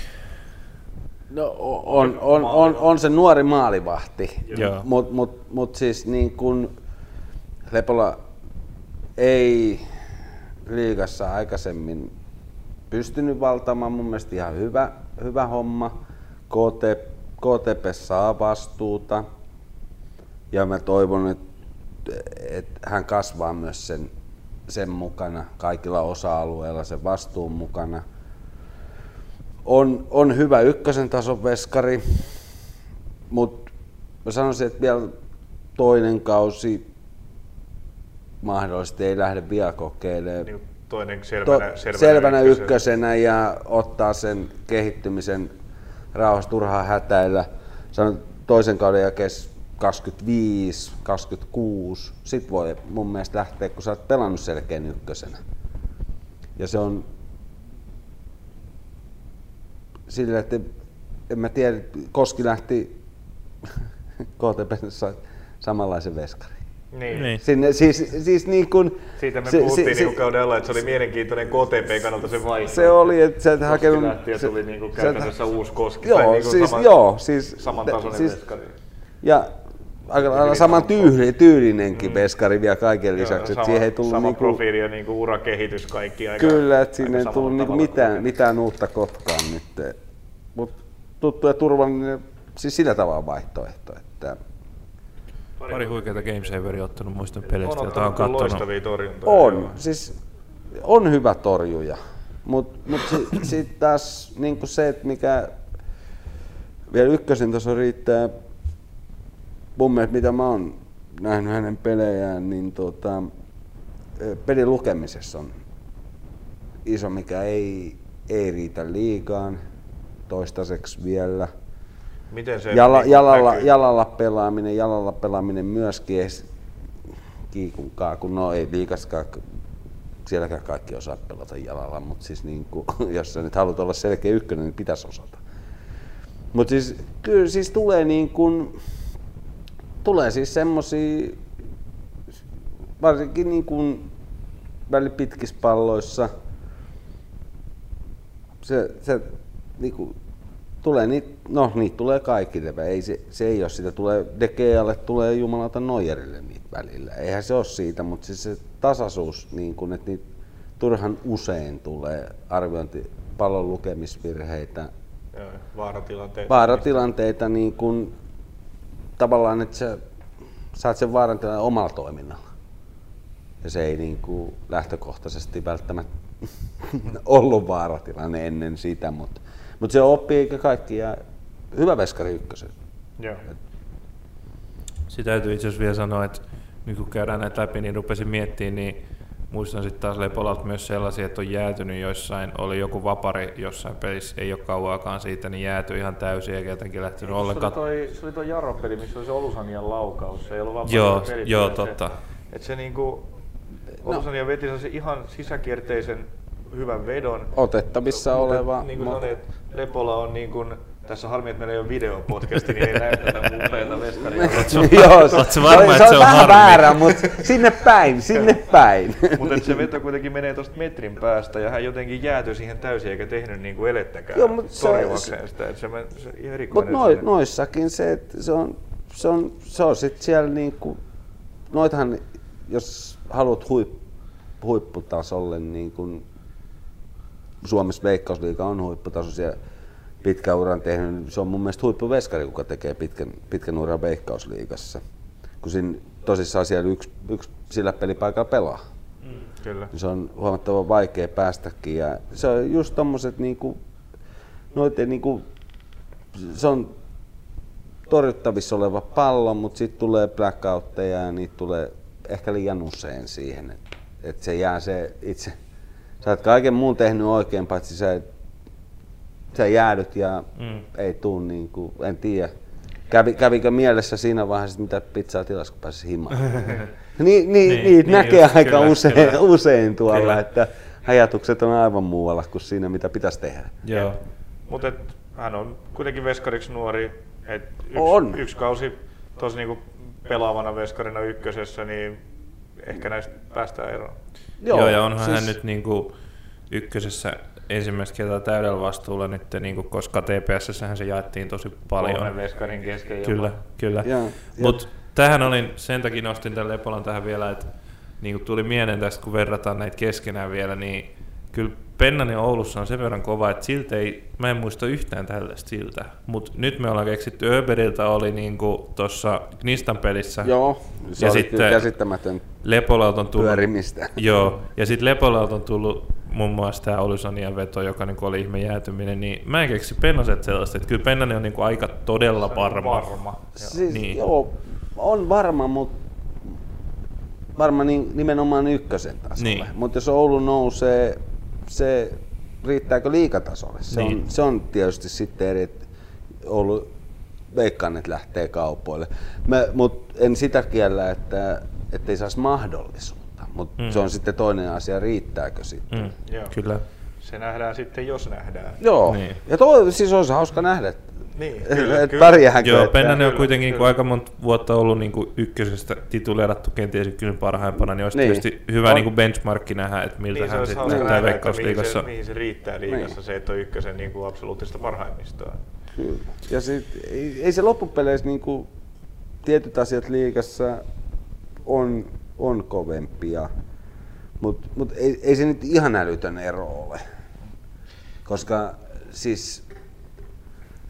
No, on, on, on, on se nuori maalivahti, mutta mut, mut siis niin kun Lepola ei liigassa aikaisemmin pystynyt valtaamaan, mun mielestä ihan hyvä, hyvä homma. KT, KTP saa vastuuta. Ja mä toivon, että, että hän kasvaa myös sen, sen mukana, kaikilla osa-alueilla sen vastuun mukana. On, on hyvä ykkösen tason veskari, mutta mä sanoisin, että vielä toinen kausi mahdollisesti ei lähde vielä kokeilemaan. Niin toinen To, selvänä, selvänä, selvänä, selvänä ykkösen. ykkösenä ja ottaa sen kehittymisen rauhassa turhaan hätäillä. Sanon toisen kauden jälkeen 25, 26, sit voi mun mielestä lähteä, kun sä oot pelannut selkeän ykkösenä. Ja se on sillä, että en mä tiedä, Koski lähti KTP samanlaisen veskarin. Niin. Niin. Sinne, siis, siis niin kuin, Siitä me se- puhuttiin se- niin kauden alla, että se oli mielenkiintoinen KTP kannalta se vaihto. se oli, että sä et Koski hakenut... lähti ja se- tuli niin kuin sä et- käytännössä uusi Koski. Joo, niin kuin siis, sama, joo, siis, samantasoinen siis, veskari. ja aika lailla Hyvin saman sama- tyyli, tyylinenkin veskari vielä kaiken Joo, lisäksi, että sama, siihen ei tullut sama niinku, profiili ja niin kuin urakehitys kaikki aika kyllä, että sinne ei tullut niinku mitään, mitään uutta kotkaan nyt. Mutta tuttu ja turvallinen, siis sillä tavalla vaihtoehto, että Pari huikeita Gamesaveria ottanut muistan peleistä, On jota on loistavia torjuntoja. On, siis on hyvä torjuja, mutta mut sitten sit taas niinku se, että mikä vielä ykkösen taso riittää, mun mielestä mitä mä oon nähnyt hänen pelejään, niin tota, ö, pelin lukemisessa on iso, mikä ei, ei riitä liikaan toistaiseksi vielä. Miten se Jala, niin jalalla, näkyy? jalalla pelaaminen, jalalla pelaaminen myöskin ei s- kiikunkaa, kun no ei liikaskaan, sielläkään kaikki osaa pelata jalalla, mutta siis niin kuin, jos sä nyt haluat olla selkeä ykkönen, niin pitäisi osata. Mutta siis kyllä siis tulee niin kuin, tulee siis semmosia, varsinkin niin kuin välipitkissä palloissa, se, se niin kuin, tulee niitä, no niitä tulee kaikille, ei se, se ei ole sitä, tulee Degealle, tulee jumalata Nojerille niitä välillä, eihän se ole siitä, mutta siis se tasaisuus, niin kun, että niitä turhan usein tulee arviointi, pallon lukemisvirheitä, Joo, vaaratilanteet. vaaratilanteita, niin kun, tavallaan, että sä saat sen vaarantilanteen omalla toiminnalla. Ja se ei niin kuin lähtökohtaisesti välttämättä ollut vaaratilanne ennen sitä, mutta, mutta se oppii eikä kaikki. Ja hyvä veskari ykkösen. Joo. Sitä täytyy itse asiassa vielä sanoa, että nyt kun käydään näitä läpi, niin rupesin miettimään, niin muistan sitten taas Lepolalta myös sellaisia, että on jäätynyt joissain, oli joku vapari jossain pelissä, ei ole kauaakaan siitä, niin jääty ihan täysin eikä jotenkin lähtenyt Se ollenkaan. oli toi, se oli toi Jaro-peli, missä oli se Olusanian laukaus. Se ei ollut vaan Joo, peli, joo, se- totta. Et se niinku, No. Olusania veti se ihan sisäkierteisen hyvän vedon. Otettavissa Mutta oleva. Niin kuin mo- sanoin, että Lepola on niin kuin, tässä on harmi, että meillä ei ole videopodcasti, niin ei näy tätä upeata veskaria. Joo, Oot sä varma, se on se on vähän harmi? väärä, mutta sinne päin, sinne päin. Mutta se veto kuitenkin menee tuosta metrin päästä ja hän jotenkin jäätyi siihen täysin eikä tehnyt niinku elettäkään Joo, mut se- torjuakseen sitä. Se, men- se Mutta noi, sinne. noissakin se, että se on, se on, se on sit siellä niinku, noitahan, jos haluat huip, huipputasolle, niin kun Suomessa Veikkausliiga on huipputasoisia pitkän uran tehnyt, niin se on mun mielestä huippuveskari, kuka tekee pitkän, pitkän uran Veikkausliigassa. Kun siinä tosissaan siellä yksi, yksi sillä pelipaikalla pelaa. Kyllä. niin se on huomattavan vaikea päästäkin. Ja se on just tommoset niinku, noiden niinku, se on torjuttavissa oleva pallo, mutta sitten tulee blackoutteja ja niitä tulee ehkä liian usein siihen, että et se jää se itse. Sä oot kaiken muun tehnyt oikein, paitsi sä, sä jäädyt ja Mm. ei tuu niinku, en tiedä. Kävi, kävikö mielessä siinä vaiheessa, mitä pizzaa tilas, kun pääsi himaan? niin, niin, Niin, niin, niitä niin näkee just, aika kyllä, usein, kyllä. usein tuolla, Kyllä. että ajatukset on aivan muualla kuin siinä, mitä pitäisi tehdä. Joo. Mutta hän on kuitenkin veskariksi nuori. Et yksi, On. yksi kausi tosi niinku pelaavana veskarina ykkösessä, niin ehkä näistä päästään eroon. Joo, Joo ja onhan siis... hän nyt niinku ykkösessä ensimmäistä kertaa täydellä vastuulla nyt, niinku, koska TPS se jaettiin tosi paljon. Kolmen veskarin kesken Kyllä, jopa. kyllä. Joo, Mutta tähän olin, sen takia nostin tämän Lepolan tähän vielä, että niin tuli mieleen tästä, kun verrataan näitä keskenään vielä, niin kyllä Pennanen Oulussa on sen verran kova, että siltä ei, mä en muista yhtään tällaista siltä. Mutta nyt me ollaan keksitty, Öberiltä oli niin tuossa Knistan pelissä. Joo, se Ja oli sitten- käsittämätön Lepolalta on tullut... pyörimistä. Joo, ja sitten Lepolalta on tullut muun muassa tämä Olusanian veto, joka niinku oli ihme jäätyminen, niin mä en keksi Pennaset sellaista, että kyllä Pennanen on niinku aika todella varma. Varma. Joo. Siis, Niin. Joo, on varma, mutta varma niin, nimenomaan ykkösen tasolle. Niin. Mutta jos Oulu nousee, se riittääkö liikatasolle? Se, Niin. on, se on tietysti sitten eri, että Oulu veikkaan, että lähtee kaupoille. Mutta en sitä kiellä, että ei saisi mahdollisuutta. Mutta Mm. se on sitten toinen asia, riittääkö sitten. Mm, Joo. kyllä. Se nähdään sitten, jos nähdään. Joo, niin. ja toi, siis olisi hauska nähdä, että Niin, et pärjääkö. Joo, Pennanen on kyllä, kuitenkin kyllä. aika monta vuotta ollut niin kuin ykkösestä tituleerattu kenties ykkösen parhaimpana, niin olisi Niin. tietysti hyvä On. niin kuin benchmarkki nähdä, että miltä Niin, hän sitten näyttää mihin Veikkausliigassa. se, mihin se riittää liigassa, Niin. se, että on ykkösen niin kuin absoluuttista parhaimmistoa. Kyllä. Ja sit, ei, ei se loppupeleissä niinku, tietyt asiat liigassa on, on kovempia, mutta mut ei, ei se nyt ihan älytön ero ole. Koska siis,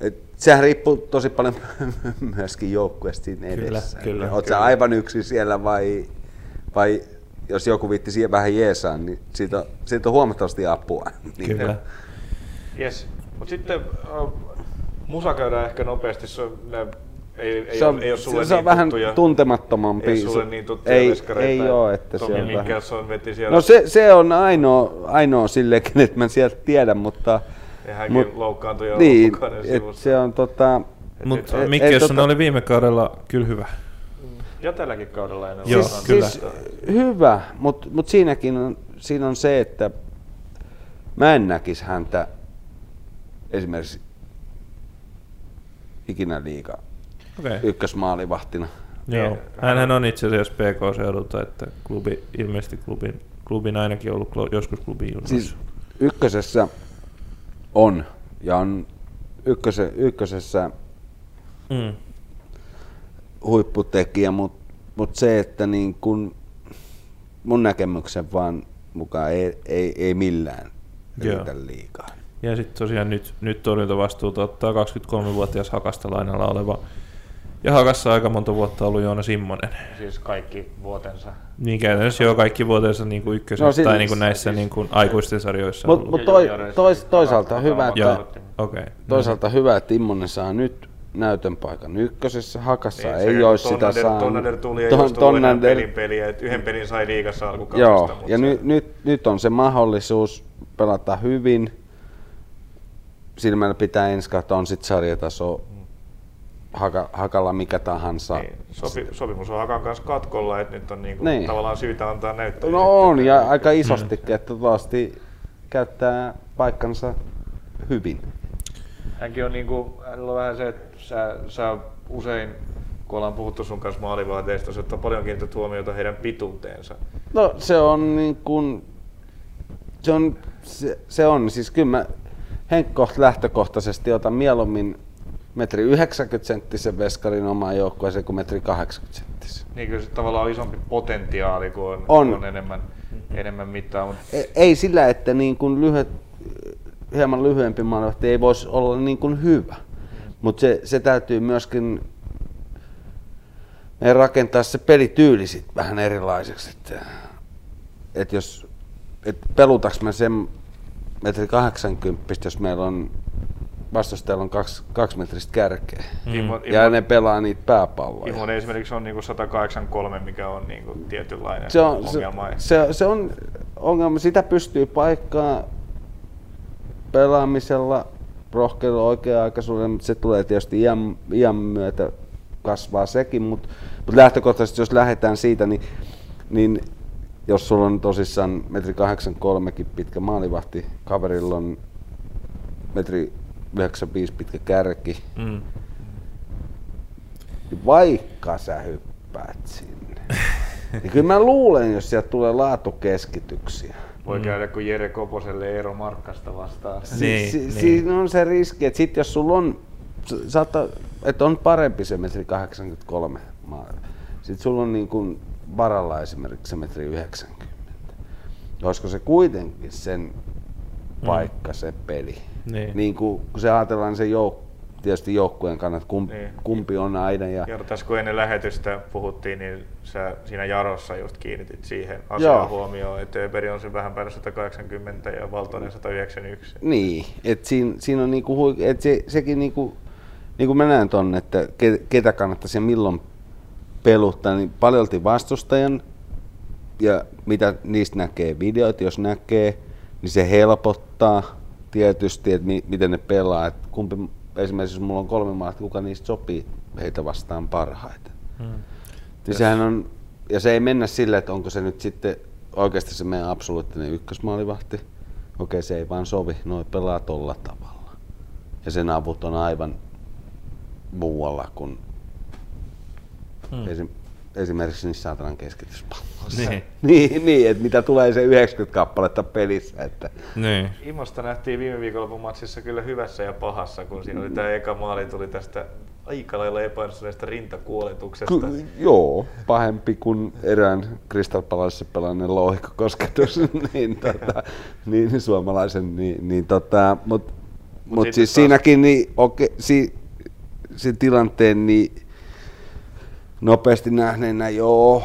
et, sehän riippuu tosi paljon myöskin joukkueesta siinä Kyllä, edessä. kyllä, Oot kyllä. sä aivan yksin siellä vai, vai jos joku viitti siihen vähän jeesaa, niin siitä on, siitä on huomattavasti apua. Niin, Kyllä. Yes. Mutta sitten äh, musa käydään ehkä nopeasti. Se on, nää, ei, ei, se on, ei ole sulle se on niin vähän tuttuja, tuntemattomampi. ei sulle Se- niin tuttuja ei, ei ole, että se Tommy on vähän... Veti siellä. No se, se on ainoa, ainoa silleen, kenet mä sieltä tiedän, mutta... ja hänkin mut- loukkaantui jo niin, et se on tota... Mutta Et- et Mikkelson tota- oli viime kaudella kyllä hyvä. Ja tälläkin kaudella ennen Joo, loukkaantui. kyllä. Siis, hyvä, mutta mut siinäkin on, siinä on se, että mä en näkisi häntä esimerkiksi ikinä liiga Okei. ykkösmaalivahtina. Joo. Hänhän on itse asiassa PK-seudulta, että klubi, ilmeisesti klubin, klubin ainakin ollut klo- joskus klubin junnoissa. Siis ykkösessä on, ja on ykköse, ykkösessä mm. huipputekijä, mutta mut se, että niin kun mun näkemyksen vaan mukaan ei, ei, ei millään riitä liikaa. Ja sitten tosiaan nyt, nyt torjuntavastuuta ottaa 23-vuotias hakasta lainalla oleva Ja Hakassa aika monta vuotta ollut Joona Simmonen. Siis kaikki vuotensa. Niin käytännössä jo kaikki vuotensa niin kuin ykkösen, No, no, siinä- tai niin kuin näissä niin kuin aikuisten sarjoissa. Mutta mut toi, tois, toisaalta hyvä, että, Joo, okei. Okay. toisaalta hyvä, että Immonen saa nyt näytön paikan ykkösessä. Hakassa ei se olisi sitä saanut. Tonnander tuli ja Ton- just tullut enää Tonnander- pelin peliä, että yhden pelin sai liigassa alkukaudesta. Joo, ja se- nyt, nyt, nyt on se mahdollisuus pelata hyvin. Silmällä pitää ensi kautta on sitten sarjataso haka, hakalla mikä tahansa. Niin, sopi, sopimus on Hakan kanssa katkolla, että nyt on niinku Niin. tavallaan syytä antaa näyttöä. No on, ja aika isostikin, että toivottavasti käyttää paikkansa hyvin. Hänkin on niinku, hänellä on vähän se, että sä, sä usein, kun ollaan puhuttu sun kanssa maalivaateista, sä ottaa paljon kiinnittää huomiota heidän pituuteensa. No se on niin kuin, se on, se, se on, siis kyllä mä Henkko lähtökohtaisesti otan mieluummin metri 90 senttisen veskarin omaan joukkueeseen kuin metri 80 senttisen. Niin kyllä se tavallaan on isompi potentiaali, kun on, On. on enemmän, enemmän mittaa. Mutta Ei, ei sillä, että niin kuin lyhyet, hieman lyhyempi maalivahti ei voisi olla niin kuin hyvä, mutta se, se täytyy myöskin meidän rakentaa se pelityyli sit vähän erilaiseksi. Että, että jos, että pelutaks me sen metri 80, jos meillä on vastustajalla on kaksi, kaksi metristä kärkeä. Immo, Ja ne pelaa niitä pääpalloja. Immonen esimerkiksi on niinku 183, mikä on niinku tietynlainen se on, se, ongelma. se, se on ongelma. Sitä pystyy paikkaa pelaamisella, rohkeudella, oikea-aikaisuudella, mutta se tulee tietysti iän, iän myötä kasvaa sekin, mutta, mutta lähtökohtaisesti jos lähdetään siitä, niin, niin jos sulla on tosissaan metri 83 pitkä maalivahti, kaverilla on metri 95 pitkä kärki, Mm. niin vaikka sä hyppäät sinne, niin kyllä mä luulen, jos sieltä tulee laatukeskityksiä. Voi käydä kuin Jere Koposelle Eero Markkasta vastaan. Niin, si- niin. Siinä on se riski, että sit jos sulla on, saattaa, että on parempi se metri 83 maali. Sitten sulla on niin kuin varalla esimerkiksi se metri 90. Olisiko se kuitenkin sen paikka, se peli? Niin. niin kuin, kun se ajatellaan se jouk- tietysti joukkueen kannalta, kumpi, Niin. kumpi on aina. Ja, Ja tässä kun ennen lähetystä puhuttiin, niin sä siinä Jarossa just kiinnitit siihen asiaan Joo. huomioon, että Öberi on sen vähän päälle 180 ja Valtonen 191. Niin, että siinä, siinä on niinku, et se, sekin niinku, niinku mä näen ton, että ke, ketä kannattaisi ja milloin peluttaa, niin paljolti vastustajan ja mitä niistä näkee videot, jos näkee, niin se helpottaa tietysti, että mi, miten ne pelaa. Et kumpi, esimerkiksi jos mulla on kolme maata, kuka niistä sopii heitä vastaan parhaiten. Mm. Niin sehän on, ja se ei mennä sillä, että onko se nyt sitten oikeasti se meidän absoluuttinen ykkösmaalivahti. Okei, se ei vaan sovi, noin pelaa tolla tavalla. Ja sen avut on aivan muualla kuin Mm. esim, esimerkiksi niissä saatanan keskityspalloissa. Niin. niin, niin, että mitä tulee se 90 kappaletta pelissä. Että, Niin. Imosta nähtiin viime viikonlopun matsissa kyllä hyvässä ja pahassa, kun siinä oli tämä eka maali tuli tästä aika lailla epäonnistuneesta rintakuoletuksesta. Ky- joo, pahempi kuin erään Crystal Palace pelanneen louhikkokosketus, niin, tota, niin suomalaisen, niin, niin tota, mutta mut, mut siis taas- siinäkin niin, okei, si, sen tilanteen niin nopeasti nähneenä joo,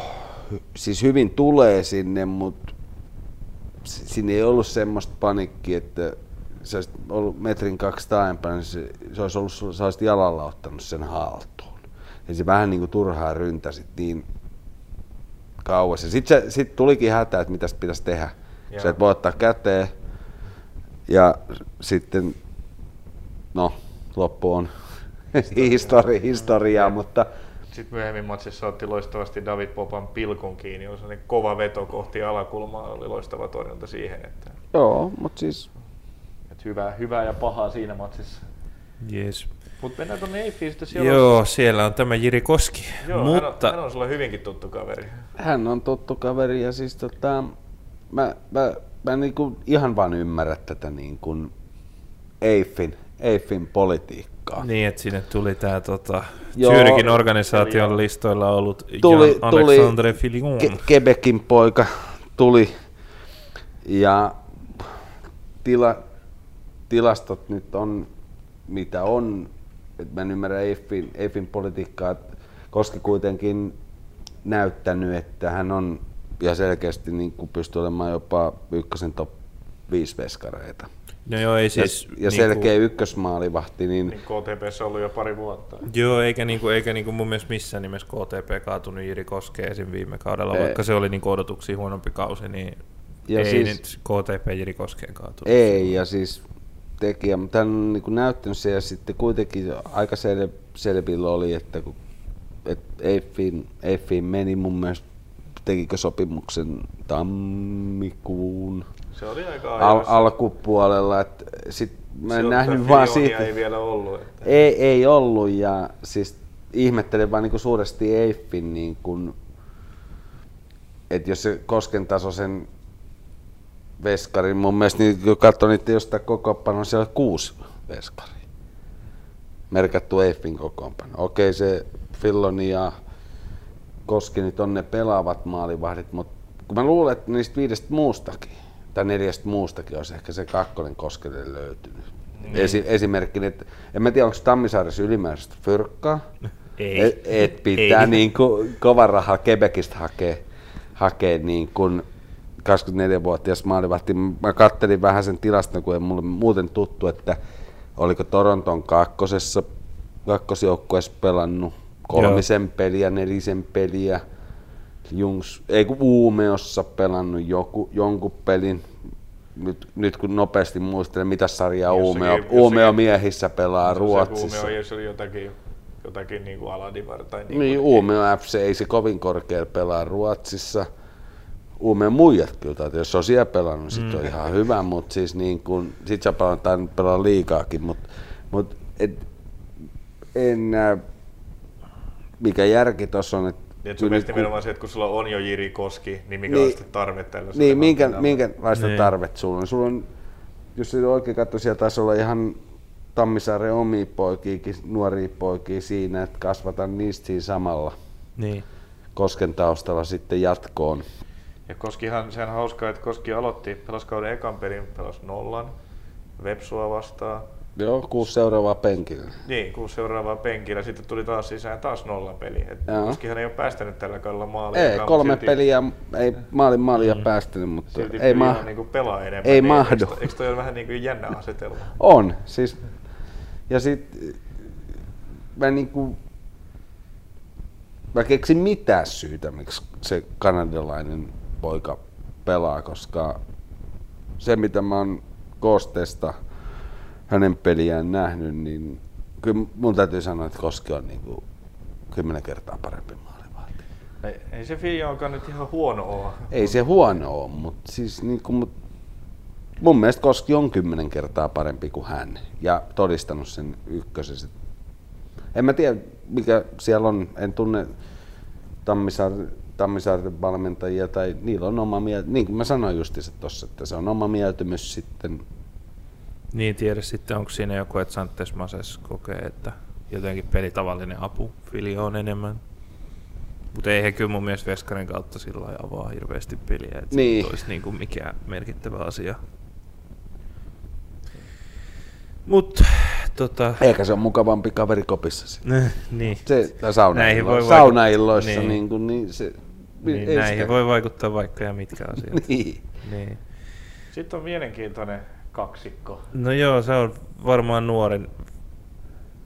siis hyvin tulee sinne, mutta siinä ei ollut semmoista panikkia, että se olisi ollut metrin kaksi taempana, niin se, se olisi ollut, sä olisit jalalla ottanut sen haltuun. Ja se vähän niin kuin turhaa ryntäsit niin kauas. Ja sitten sit tulikin hätä, että mitä pitäisi tehdä. Joo. Se, että voi ottaa käteen ja sitten, no, loppu on histori, historiaa, mutta Sitten myöhemmin matsissa otti loistavasti David Popan pilkun kiinni, oli sellainen kova veto kohti alakulmaa, oli loistava torjunta siihen, että, joo, mutta siis että hyvää, hyvää ja pahaa siinä matsissa. Yes. Mutta mennään tuonne Eiffiin sitten siellä Joo, siellä on tämä Jiri Koski. Joo, Mutta hän, on, hän on sulle hyvinkin tuttu kaveri. hän on tuttu kaveri ja siis tota, mä, mä, mä niinku ihan vaan ymmärrä tätä niin kuin Eiffin, Eiffin politiikkaa. Niin, että sinne tuli tämä tota, Joo. Zürikin organisaation listoilla ollut Tuli- Jan tuli Alexandre Filion. Ke- Quebecin poika tuli ja tila, tilastot nyt on mitä on et mä en ymmärrä Eiffin, Eiffin politiikkaa, koska kuitenkin näyttänyt, että hän on ja selkeästi niin kuin pystyy olemaan jopa ykkösen top 5 veskareita. No joo, ei siis... Ja, ja niinku- selkeä ykkösmaalivahti, niin Niin KTPssä on ollut jo pari vuotta. Joo, eikä, niinku, eikä niinku mun mielestä missään nimessä KTP kaatunut Jiri Koskeen esim. viime kaudella, Ei. vaikka se oli niinku odotuksia huonompi kausi, niin Ja ei siis- nyt KTP Jiri Koskeen kaatunut. ei, ja siis tekijä, mutta hän on niin kuin näyttänyt se, ja sitten kuitenkin aika sel, selvillä oli, että kun et Eiffin, Eiffin meni mun mielestä, tekikö sopimuksen tammikuun Se oli aika al- alkupuolella, että sit mä en nähnyt vaan siitä. ei vielä ollut. Että. Ei, ei ollut ja siis ihmettelen vaan niin suuresti Eiffin, niin kun, että jos se Kosken tasoisen veskarin, mun mielestä niin, kun katsoi niitä jostain kokoonpanoa, siellä oli kuusi veskaria. Merkattu Eiffin kokoonpano. Okei, se Filloni ja Koski nyt on ne pelaavat maalivahdit, mutta kun mä luulen, että niistä viidestä muustakin, tai neljästä muustakin olisi ehkä se kakkonen Koskelle löytynyt. Niin. Esi- esimerkkinä, että en mä tiedä, onko Tammisaaressa ylimääräistä fyrkkaa, Ei. et, et pitää Ei. niin kuin kovan rahalla Quebecistä hakea, hakea niin kuin 24-vuotias maalivahti. Mä kattelin vähän sen tilaston, kun ei mulle muuten tuttu, että oliko Toronton kakkosessa, kakkosjoukkueessa pelannut kolmisen peliä, nelisen peliä. Jungs, ei kun Uumeossa pelannut joku, jonkun pelin. Nyt, nyt kun nopeasti muistelen, mitä sarjaa Jossakin- Uumeo, jossakin- Uumeo miehissä pelaa Se Ruotsissa. Uumeo, jos oli jotakin, jotakin niin kuin Aladivar tai niin, Niin, Uumeo FC ei se kovin korkealla pelaa Ruotsissa. Uumeen muijat kyllä, tai jos se on siellä pelannut, sit Mm. on ihan hyvä, mutta siis niin kun, sit sä pelaa, tai pelaa liikaakin, mutta mut, et, en näe, mikä järki tuossa on, että Niin, mielestä nyt nimenomaan se, että kun sulla on jo Jiri Koski, niin mikä Niin. on sitten tarve tällaiselle? Niin, minkä, minkälaista Niin. tarvet sulla on? Sulla on, jos se oikein katsoo, siellä taisi olla ihan Tammisaaren omia poikiakin, nuoria poikia siinä, että kasvataan niistä siinä samalla Niin. Kosken taustalla sitten jatkoon. Ja Koskihan, sehän on hauskaa, että Koski aloitti pelaskauden ekan pelin, pelasi nollan, Vepsua vastaan. Joo, kuusi seuraavaa penkillä. Niin, kuusi seuraavaa penkillä, sitten tuli taas sisään taas nollapeli. Koskihan ei ole päästänyt tällä kaudella maalia. Ei, kolme peliä, ei maalin maalia päästänyt, mutta Silti ei, ma- niin pelaa enemmän. ei niin, mahdu. Eikö, eikö toi ole vähän niin kuin jännä asetelma? On, siis, ja sit mä niinku, mä keksin mitään syytä, miksi se kanadalainen poika pelaa, koska se mitä mä oon Koosteesta hänen peliään nähnyt, niin kyllä mun täytyy sanoa, että Koski on niinku kymmenen kertaa parempi maalivahti. Ei, ei se Fijoakaan nyt ihan huono ole. Ei se huono ole, mutta siis niinku, mut mun mielestä Koski on kymmenen kertaa parempi kuin hän ja todistanut sen ykkösessä. En mä tiedä, mikä siellä on, en tunne Tammisaar, Tammisaarten valmentajia tai niillä on oma mieltymys. Niin kuin mä sanoin justiinsa tossa, että se on oma mieltymys sitten. Niin tiedä sitten, onko siinä joku, että Santes Mases kokee, että jotenkin pelitavallinen apu Filio on enemmän. Mutta ei he kyllä mun mielestä Veskarin kautta sillä lailla avaa hirveästi peliä, että Niin. se olisi niinku mikään merkittävä asia. Mutta tota, Eikä se ole mukavampi kaveri kopissa. niin. Se, tai saunailloissa, Näihin voi saunailloissa niin. niin. kuin, niin se, Niin, ei näihin sitä- voi vaikuttaa vaikka ja mitkä asiat. Niin. niin. Sitten on mielenkiintoinen kaksikko. No joo, se on varmaan nuoren,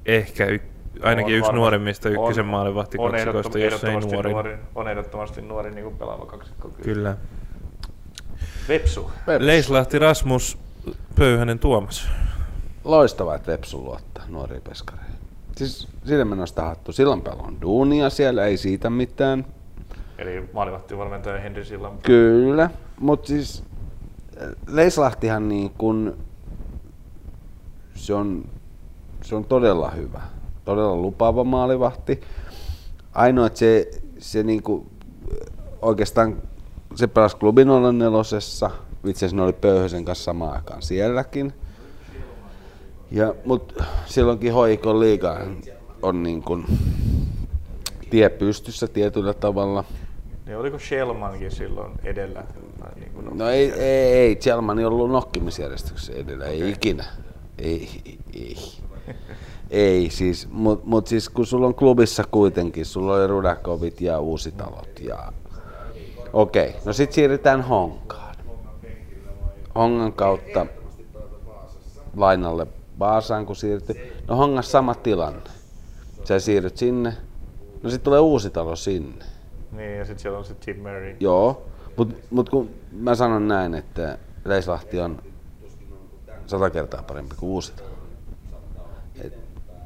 ehkä y, ainakin On yksi varmaan- nuoremmista ykkösen maalivahti on kaksikoista, jos ei nuorin. nuori. On ehdottomasti nuori niin kuin pelaava kaksikko. Kyllä. Kyllä. Vepsu. Peps. Leislahti Rasmus, Pöyhänen Tuomas. Loistavaa, että Vepsu luottaa nuoriin peskareihin. Siis sille mä nostan hattu. Silloin pelaa on duunia siellä, ei siitä mitään. Eli maalivahtivalmentaja Henri Sillan. Kyllä, mutta siis Leislahtihan niin kun, se on, se on todella hyvä, todella lupaava maalivahti. Ainoa, että se, se niin kuin, oikeastaan se pelasi klubin 04, itse asiassa ne oli Pöyhösen kanssa samaan aikaan sielläkin. Ja, mutta silloinkin hoikon liiga on niin kuin, tie pystyssä tietyllä tavalla. Niin oliko Shellmankin silloin edellä? Tai Niin kuin No ei, ei, ei. Chelman ei ollut nokkimisjärjestyksessä edellä, ei ikinä. Ei, ei. Ei siis, mutta mut siis kun sulla on klubissa kuitenkin, sulla oli Rudakovit ja Uusitalot ja... Okei, okay. no sit siirrytään Honkaan. Hongan kautta lainalle Vaasaan kun siirtyi. No Hongassa sama tilanne. Sä siirryt sinne, no sit tulee Uusitalo sinne. Niin, ja sitten siellä on se Tim Murray. Joo, mutta mut kun mä sanon näin, että Leislahti on sata kertaa parempi kuin Uusitalo.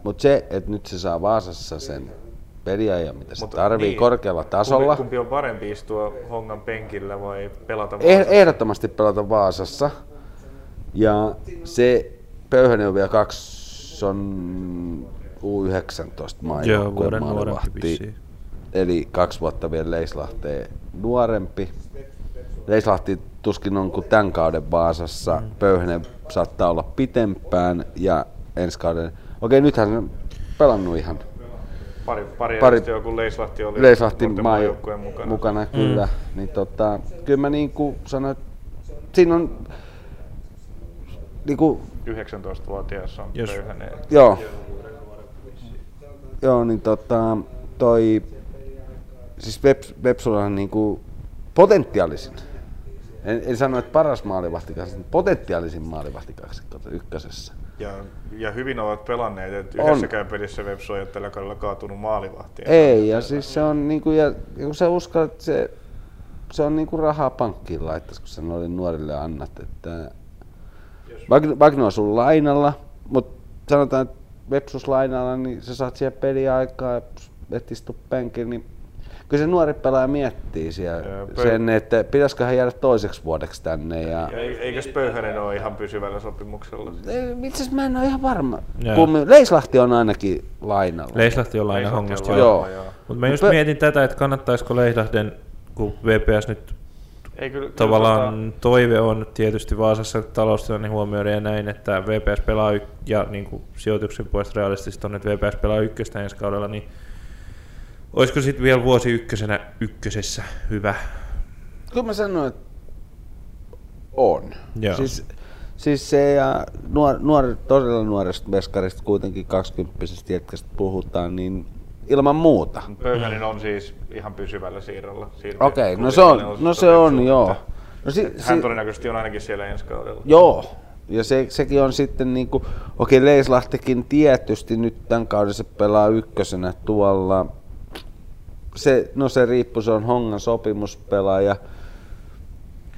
Mutta se, että nyt se saa Vaasassa sen peliajan, mitä se Mut tarvii niin, korkealla tasolla. Kumpi, kumpi on parempi istua Hongan penkillä vai pelata Eh, Vaasassa? ehdottomasti pelata Vaasassa. Ja se Pöyhönen on vielä kaksi, se on U19 Joo, maajoukkueen vuoden nuorempi. Eli kaksi vuotta vielä Leislahteen nuorempi. Leislahti tuskin on kuin tämän kauden Vaasassa. Mm. Pöyhönen saattaa olla pitempään ja ensi kauden... Okei, nythän se on pelannut ihan Pari, pari, Pari- kun Leislahti oli Leislahti maajoukkueen mukana. mukana kyllä. Niin tota, kyllä mä niin kuin sanoin, että siinä on niin kuin, 19-vuotias on Jos- Pöyhänen. joo. Joo, niin tota, toi, siis Vepsulla on niinku potentiaalisin. En, en sano, että paras maalivahti, mutta potentiaalisin maalivahti kaksikko ykkösessä. Ja, ja hyvin ovat pelanneet, että On. yhdessäkään pelissä Vepsu ei ole tällä kaudella kaatunut maalivahtia. Ei, ja siis se on niinku, ja, ja kun sä uskallat, että se, se on niinku rahaa pankkiin laittaisi, kun sä noille nuorille annat, että Wagner on sun lainalla, mutta sanotaan, että Vepsus lainalla, niin sä saat siellä peliaikaa et istu penkillä, niin kyllä se nuori pelaaja miettii siellä Joo, sen, että pitäisikö hän jäädä toiseksi vuodeksi tänne. Ja, Ja ei- eikös Pöyhänen ole ihan pysyvällä sopimuksella? Itse asiassa mä en ole ihan varma. Joo. Kummi, Leislahti on ainakin lainalla. Leislahti on aina Leislahti on hongasta. lainalla, Joo. joo. Mutta mä just Pö- mietin tätä, että kannattaisiko Leislahden, kun VPS nyt Ei kyllä, kyllä tavallaan toive on tietysti Vaasassa taloustilanne huomioiden ja näin, että VPS pelaa y- ja niin kuin sijoituksen puolesta realistista on, että VPS pelaa ykköstä ensi kaudella, niin olisiko sitten vielä vuosi ykkösenä ykkösessä hyvä? Kyllä mä sanoin, että on. Joo. Siis, siis se ja nuor, nuor, todella nuoresta veskarista, kuitenkin 20 jätkästä puhutaan, niin ilman muuta. Pöyhänen on siis ihan pysyvällä siirrolla. Okei, no kun se on, no se on, joo. No si, Hän si, todennäköisesti on ainakin siellä ensi kaudella. joo, ja se, sekin on sitten niinku, okei Leislahtikin tietysti nyt tämän kauden se pelaa ykkösenä tuolla. Se, no se riippuu, se on Hongan sopimuspelaaja.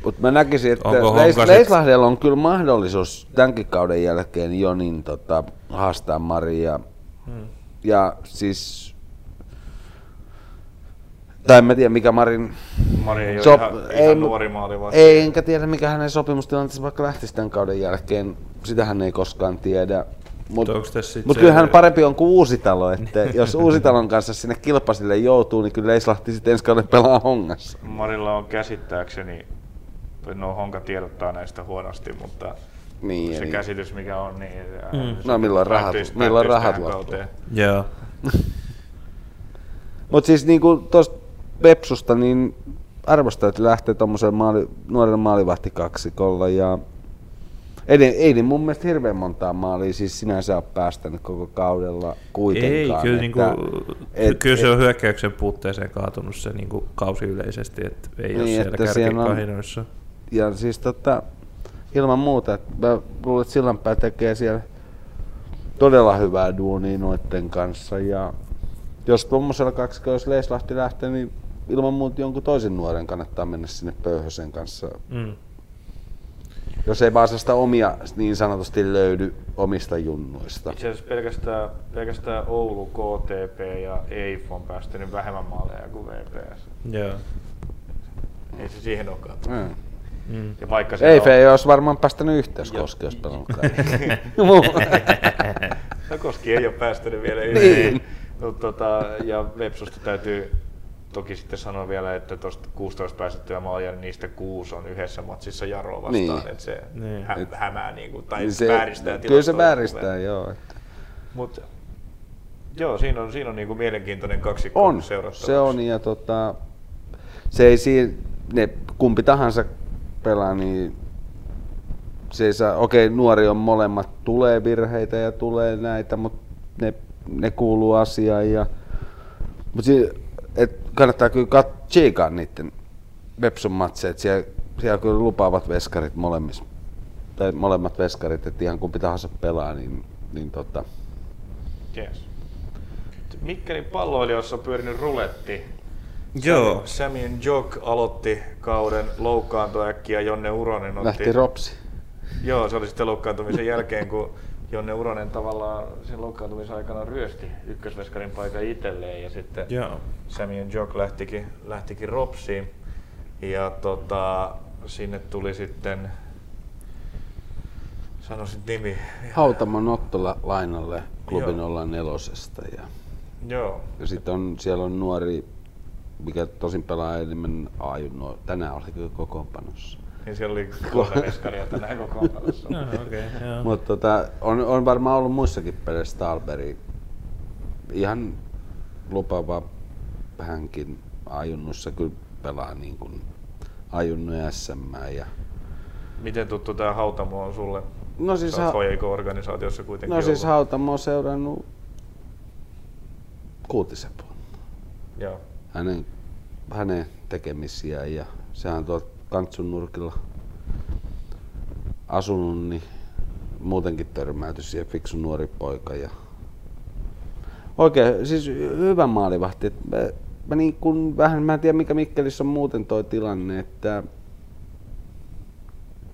Mutta mä näkisin, että Leis, Leislahdella on kyllä mahdollisuus tämänkin kauden jälkeen jo niin tota, haastaa Maria. Hmm. Ja siis, tai en mä tiedä mikä Marin Mari ei ole Sop- ihan, ei, ihan mut- nuori maali vaan. Ei, enkä tiedä mikä hänen sopimustilanteensa vaikka lähtisi tämän kauden jälkeen. Sitähän ei koskaan tiedä. Mutta mut se- kyllähän parempi on kuin Uusitalo, että jos Uusitalon kanssa sinne kilpasille joutuu, niin kyllä Leislahti sitten ensi kauden pelaa hongassa. Marilla on käsittääkseni, no Honka tiedottaa näistä huonosti, mutta Niin, se eli- käsitys mikä on, niin Mm. No milloin rahat- päättyisi- milloin rahat loppuu? kauteen. Joo. Mutta siis niinku tuosta Pepsusta, niin arvostaa, että lähtee tuommoisen maali, nuoren maalivahtikaksikolla ja ei, ne- ei niin mun mielestä hirveän montaa maalia siis sinänsä ole päästänyt koko kaudella kuitenkaan. Ei, kyllä, että, niinku, et- kyllä se on hyökkäyksen puutteeseen kaatunut se niinku kausi yleisesti, että ei Niin, ole siellä kärkikahinoissa. ja siis tota, ilman muuta, että mä luulen, että Sillanpää tekee siellä todella hyvää duunia noitten kanssa ja jos tuommoisella kaksikolla, jos Leislahti lähtee, niin ilman muuta jonkun toisen nuoren kannattaa mennä sinne pöyhösen kanssa. Mm. Jos ei Vaasasta omia niin sanotusti löydy omista junnuista. Itse asiassa pelkästään, pelkästään Oulu, KTP ja EIF on päästänyt vähemmän maaleja kuin VPS. Joo. Ei se siihen ole kaatunut. Mm. Mm. Ja vaikka siellä Ei on- ei olisi varmaan päästänyt yhteiskoski, jos pelannut. No Koski ei ole päästänyt vielä Niin. yhteen. No, tota, ja Vepsusta täytyy toki sitten sanoa vielä, että tuosta 16 päästettyä maalia, niin niistä kuusi on yhdessä matsissa Jaroa vastaan, Niin. että se Niin. hä- hämää niin kuin, tai Niin se, vääristää Kyllä se vääristää, kuvia. joo. että- Mut, joo, siinä on, siinä on niin kuin mielenkiintoinen kaksikko On, seurattavaksi. se on ja tota, se ei siinä, ne kumpi tahansa pelaa, niin se ei saa, okei, nuori on molemmat, tulee virheitä ja tulee näitä, mutta ne, ne kuuluu asiaan. Ja, mutta si, et kannattaa kyllä kat, tsiikaa niiden Vepsun matseja, että siellä, siellä kyllä lupaavat veskarit molemmissa, tai molemmat veskarit, että ihan kumpi tahansa pelaa, niin, niin tota, Yes. Mikkelin palloilijoissa on pyörinyt ruletti. Joo. Samien Jok aloitti kauden loukkaantui äkkiä, Jonne Uronen otti... lähti Ropsi. Joo, se oli sitten loukkaantumisen jälkeen, kun Jonne Uronen tavallaan sen loukkaantumisen aikana ryösti ykkösveskarin paikan itselleen ja sitten Joo. Samien Jok lähtikin, lähtikin Ropsiin. Ja tota, sinne tuli sitten, sanoisin nimi, Hautamon Otto la- lainalle klubin Joo. 04 ja, joo, ja sitten on, siellä on nuori, mikä tosin pelaa enemmän ajun, tänään oli kyllä kokoonpanossa. Niin siellä oli kolme veskaria tänään. No, okay, joo. Mutta tota, on, on varmaan ollut muissakin peleissä Stalberi. Ihan lupaava hänkin ajunnussa kyllä pelaa niin kuin ajunnu ja SM. Ja... Miten tuttu tämä Hautamo on sulle? No siis, ha- organisaatiossa kuitenkin no siis ollut. Hautamo on seurannut kuutisen vuonna. Joo. Hänen, hänen tekemisiään ja sehän on tuolla Kantsun nurkilla asunut, niin muutenkin törmäyty siihen fiksu nuori poika. Ja Oikein, siis hyvä maalivahti. Mä, mä, niin kun, vähän, mä en tiedä mikä Mikkelissä on muuten toi tilanne, että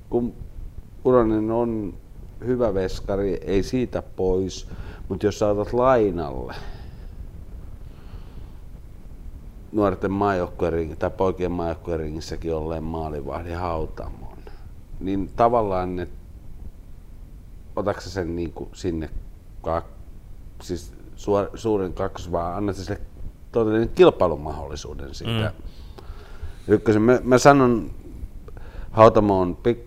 kun Uronen on hyvä veskari, ei siitä pois, mutta jos sä otat lainalle nuorten maajoukkueen tai poikien maajoukkueen ringissäkin olleen maalivahdin hautamon, niin tavallaan ne, otatko sen niin kuin sinne kak, siis suor, suuren kaksi, vaan annat sille todellinen kilpailumahdollisuuden siitä. Mm. Ykkösen, mä, mä sanon, Hautamo on pik,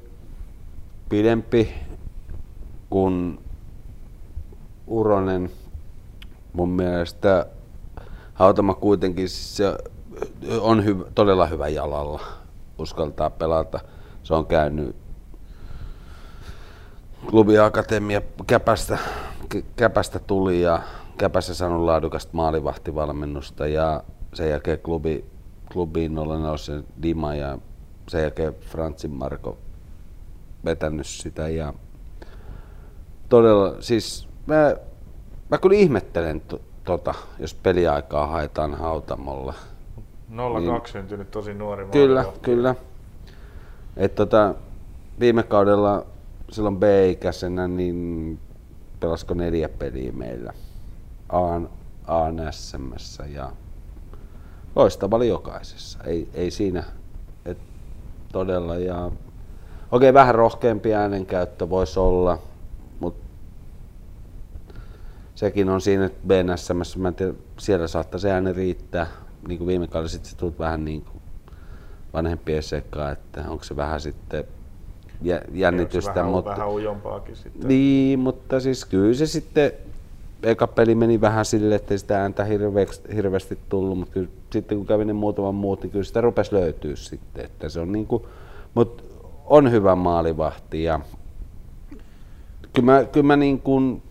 pidempi kuin Uronen. Mun mielestä Hautama kuitenkin se on hyvä, todella hyvä jalalla, uskaltaa pelata. Se on käynyt klubiakatemia Käpästä, Kä- Käpästä tuli ja Käpässä saanut laadukasta maalivahtivalmennusta ja sen jälkeen klubi, klubiin olen se Dima ja sen jälkeen Frantsin Marko vetänyt sitä ja todella, siis mä, mä kyllä ihmettelen tota, jos peliaikaa haetaan hautamolla. 02 syntynyt tosi nuori Kyllä, maalivahti. kyllä. Et tota, viime kaudella silloin B-ikäisenä, niin pelasko neljä peliä meillä Aan, Aan SMssä ja loistava oli jokaisessa. Ei, ei siinä, et todella. Ja, okei, vähän rohkeampi äänenkäyttö voisi olla, sekin on siinä, että mä en tiedä, siellä saattaa se ääni riittää. Niin kuin viime kaudella sitten tuli vähän niin kuin vanhempien sekaan, että onko se vähän sitten jä- Onko se jännitystä, vähän, mutta vähän ujompaakin sitten. niin, mutta siis kyllä se sitten, eka peli meni vähän silleen, että sitä ääntä hirveästi, hirveästi tullut, mutta kyllä sitten kun kävi ne muutaman muut, niin kyllä sitä rupesi löytyä sitten, että se on niinku, mutta on hyvä maalivahti ja kyllä mä, kyllä mä niin kuin,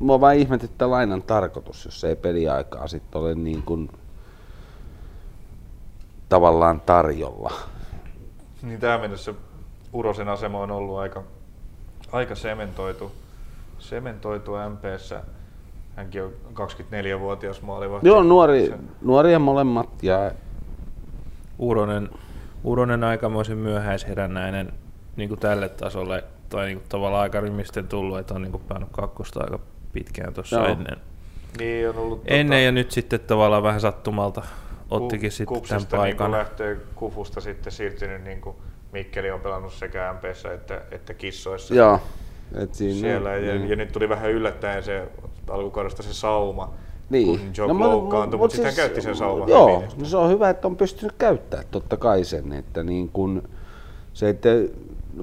mua vaan ihmetyttää lainan tarkoitus, jos ei peliaikaa sitten ole niin kuin tavallaan tarjolla. Niin tähän mennessä Urosen asema on ollut aika, aika sementoitu, sementoitu MPssä. Hänkin on 24-vuotias maalivahti. Joo, nuori, nuoria molemmat ja Uronen, Uronen aikamoisen myöhäisherännäinen niin kuin tälle tasolle, tai niin kuin tavallaan aika rymisten tullut, että on niin kuin päänyt kakkosta aika pitkään tuossa Joo. ennen. Niin on ollut Ennen ja nyt sitten tavallaan vähän sattumalta ottikin Ku- sitten tämän Kupsista paikan. Niin lähtöä Kufusta sitten siirtynyt, niin kuin Mikkeli on pelannut sekä MPssä että, että kissoissa Joo. Et siinä, siellä. Ja, niin. ja, nyt tuli vähän yllättäen se alkukaudesta se sauma, Niin. kun Jock no, loukkaantui, mutta sitten hän käytti sen sauman Joo, no se on hyvä, että on pystynyt käyttämään totta kai sen, että niin kun se, että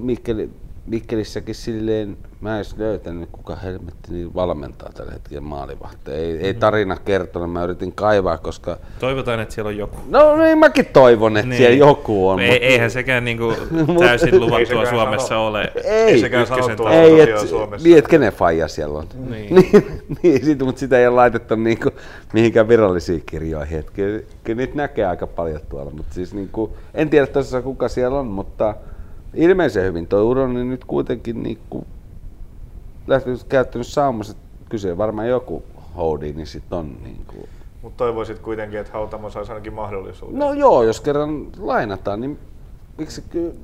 Mikkeli, Mikkelissäkin silleen Mä en edes löytänyt, kuka helmetti niin valmentaa tällä hetkellä maalivahteja. Ei, ei tarina kertonut, mä yritin kaivaa, koska... Toivotaan, että siellä on joku. No niin, mäkin toivon, että Niin. siellä joku on. Ei, mutta- eihän sekään niinku täysin luvattua sekään Suomessa sano- ole. Ei, sekään ykkösen sanottua ei, et, Suomessa. niin, et kenen faija siellä on. Niin. niin, niin sit, mutta sitä ei ole laitettu niinku, mihinkään virallisiin kirjoihin. Et kyllä, kyllä niitä näkee aika paljon tuolla, mutta siis niinku, en tiedä tosiaan kuka siellä on, mutta ilmeisen hyvin toi uro, niin nyt kuitenkin niinku, lähtenyt käyttänyt saamassa, kyse varmaan joku houdi, niin sit on niinku, Mutta toivoisit kuitenkin, että Hautamo saisi ainakin mahdollisuuden. No joo, jos kerran lainataan, niin miksi ky...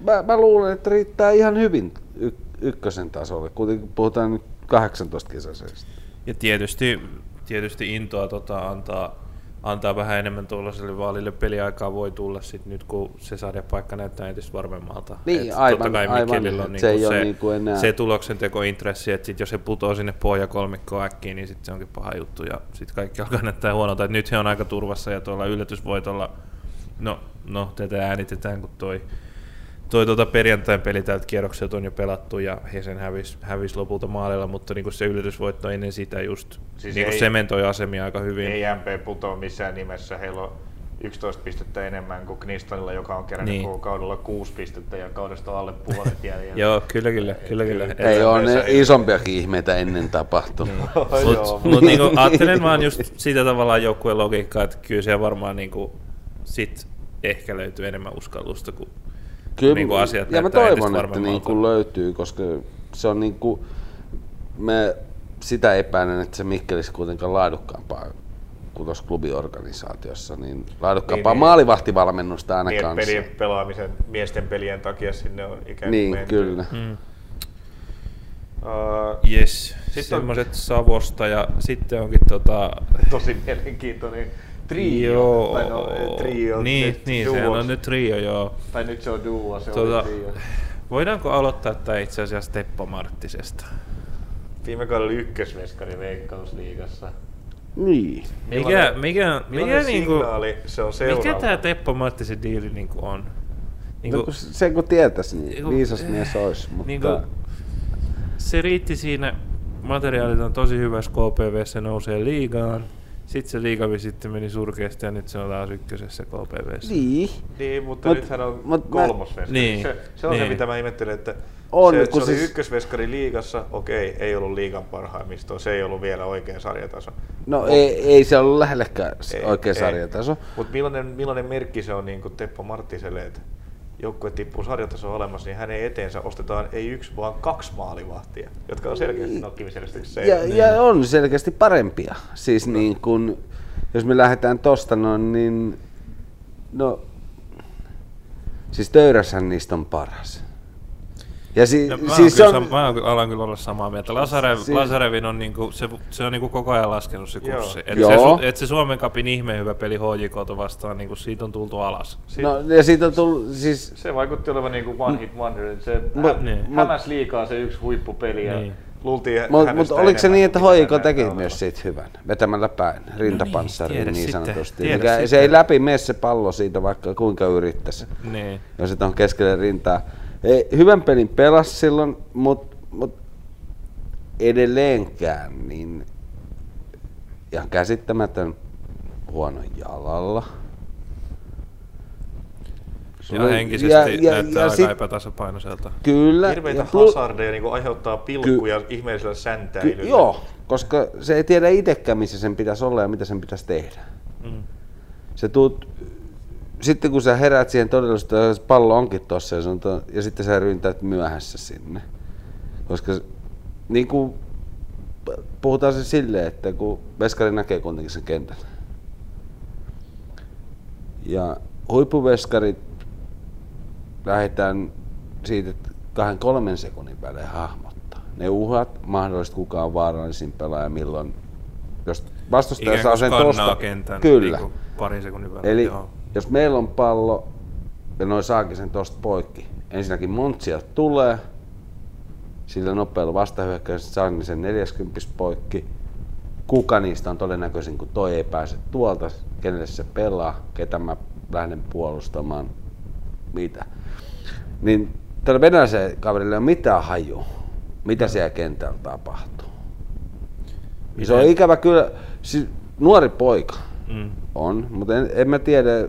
mä, mä luulen, että riittää ihan hyvin y- ykkösen tasolle. Kuitenkin puhutaan nyt 18 kesäisestä. Ja tietysti, tietysti intoa tota, antaa, antaa vähän enemmän tuollaiselle vaalille peliaikaa voi tulla sit nyt, kun se sarjapaikka näyttää entistä varmemmalta. Niin, Et aivan, totta kai aivan. On Se niinku ei ole se, niinku enää- se tuloksentekointressi, että sit jos se putoo sinne pohjakolmikkoon äkkiin, niin sit se onkin paha juttu ja sitten kaikki alkaa näyttää huonolta. Et nyt he on aika turvassa ja tuolla yllätysvoitolla, no, no tätä äänitetään, kun toi toi tuota perjantain peli tältä kierrokselta on jo pelattu ja he sen hävisi hävis lopulta maalilla, mutta niinku se yllätysvoitto ennen sitä just Siis niinku ei- sementoi asemia aika hyvin. Ei MP putoa missään nimessä. Heillä on 11 pistettä enemmän kuin Knistonilla, joka on kerännyt Niin. kaudella 6 pistettä ja kaudesta alle puolet jäljellä. Joo, kyllä, kyllä, kyllä, kyllä. Ei ole ne isompiakin ihmeitä ennen tapahtunut. Joo, Mutta mut niinku, ajattelen vaan just sitä tavallaan joukkueen logiikkaa, että kyllä siellä varmaan niinku, sit ehkä löytyy enemmän uskallusta kuin Kyllä, niinku asiat ja mä toivon, että niin kuin löytyy, koska se on niin kuin, me sitä epäilen, että se Mikkelis kuitenkaan laadukkaampaa kuin tuossa klubiorganisaatiossa, niin laadukkaampaa Niin, niin, niin. maalivahtivalmennusta aina Niin, kanssa. pelien pelaamisen miesten pelien takia sinne on ikään kuin Niin, menty. kyllä. Mm. Uh, Yes, Sitten semmoiset Savosta ja sitten onkin tota... tosi mielenkiintoinen trio. Joo, Tai no, eh, trio. niin, nyt niin sehän on nyt trio, joo. Tai nyt se on duo, se Tota, oli trio. voidaanko aloittaa tämä itse asiassa Teppo Marttisesta? Viime kaudella oli ykkösveskari Veikkausliigassa. Niin. Mikä, mikä, mikä, niinku, signaali se on seuraava? mikä tämä Teppo Marttisen diili niinku on? Niinku, No, kun se kun tietäisi, niin Niinku- viisas mies olisi. Mutta niinku, se riitti siinä, materiaalit on tosi hyvässä KPV, se nousee liigaan. Sitten se liigavi sitten meni surkeasti ja nyt se on taas ykkösessä KPV. niin. Niin, mutta Mut- nythän on mut mä- kolmosveskari. Niin, se, se on se, niin. mitä mä ihmettelen, että On, se, kun se oli siis- ykkösveskari liigassa, okei, ei ollut liigan parhaimmistoa, se ei ollut vielä oikea sarjataso. No ei, ei se ollut lähellekään Ei, oikein ei. sarjataso. Mutta millainen, millainen merkki se on niin Teppo Marttiselle, että joukkue tippuu sarjataso alemmas, niin hänen eteensä ostetaan ei yksi, vaan kaksi maalivahtia, jotka on selkeästi nokkimiselvästi se. Ja, ja on selkeästi parempia. Siis niin kun, jos me lähdetään tosta noin, niin no, siis Töyräshän niistä on paras. Ja si, No, mä, siis siis on, mä alan kyllä olla samaa mieltä. Lazarev, Si- Lazarevin on, niinku, se, se on niinku koko ajan laskenut se Joo. kurssi. Et Joo. se, su- et se Suomen kapin ihme hyvä peli HJK vastaan, niinku, siitä on tultu alas. Sit- no, ja siitä on tullut, siis Se vaikutti olevan niin kuin one hit wonder. että Se Mut- hä- niin. hämäs liikaa se yksi huippupeli ja Niin. luultiin Mutta mut oliko se niin, että hän teki myös siitä hyvän, vetämällä päin, rintapanssarin tiedä niin, sitten, sanotusti. tiedä Mikä, se sitten. ei läpi mene se pallo siitä, vaikka kuinka yrittäisi. Niin. jos se on keskelle rintaa. Ei, hyvän pelin pelasi silloin, mutta mut edelleenkään niin ihan käsittämätön huono jalalla. Ja Sulla- henkisesti ja- ja- näyttää ja aika sit- epätasapainoiselta. Kyllä. Hirveitä ja plu- hazardeja niin aiheuttaa pilkkuja ihmeellisellä säntäilyllä. ky- joo, koska se ei tiedä itsekään, missä sen pitäisi olla ja mitä sen pitäisi tehdä. Mm. Se tuut, sitten kun sä heräät siihen todellisuuteen, että pallo onkin tossa ja, to, ja sitten sä ryntäät myöhässä sinne. Koska niin kuin puhutaan se silleen, että kun veskari näkee kuitenkin sen kentän. Ja huippuveskarit lähdetään siitä, että kahden kolmen sekunnin välein hahmottaa. Ne uhat, mahdollisesti kuka on vaarallisin pelaaja, milloin, jos vastustaja Ikään saa sen tosta. kentän Kyllä. Niinku, parin sekunnin välein. Eli Joo. Jos meillä on pallo ja noin saakin sen tosta poikki, ensinnäkin Montsielta tulee, sillä nopealla vastahyökkäyksellä saa niin sen 40 poikki. Kuka niistä on todennäköisin, kun toi ei pääse tuolta, kenelle se pelaa, ketä mä lähden puolustamaan, mitä. Niin tällä venäläisellä kaverilla ei ole mitään hajua. mitä siellä kentällä tapahtuu. Miten? Se on ikävä kyllä, siis nuori poika mm. on, mutta en, en mä tiedä,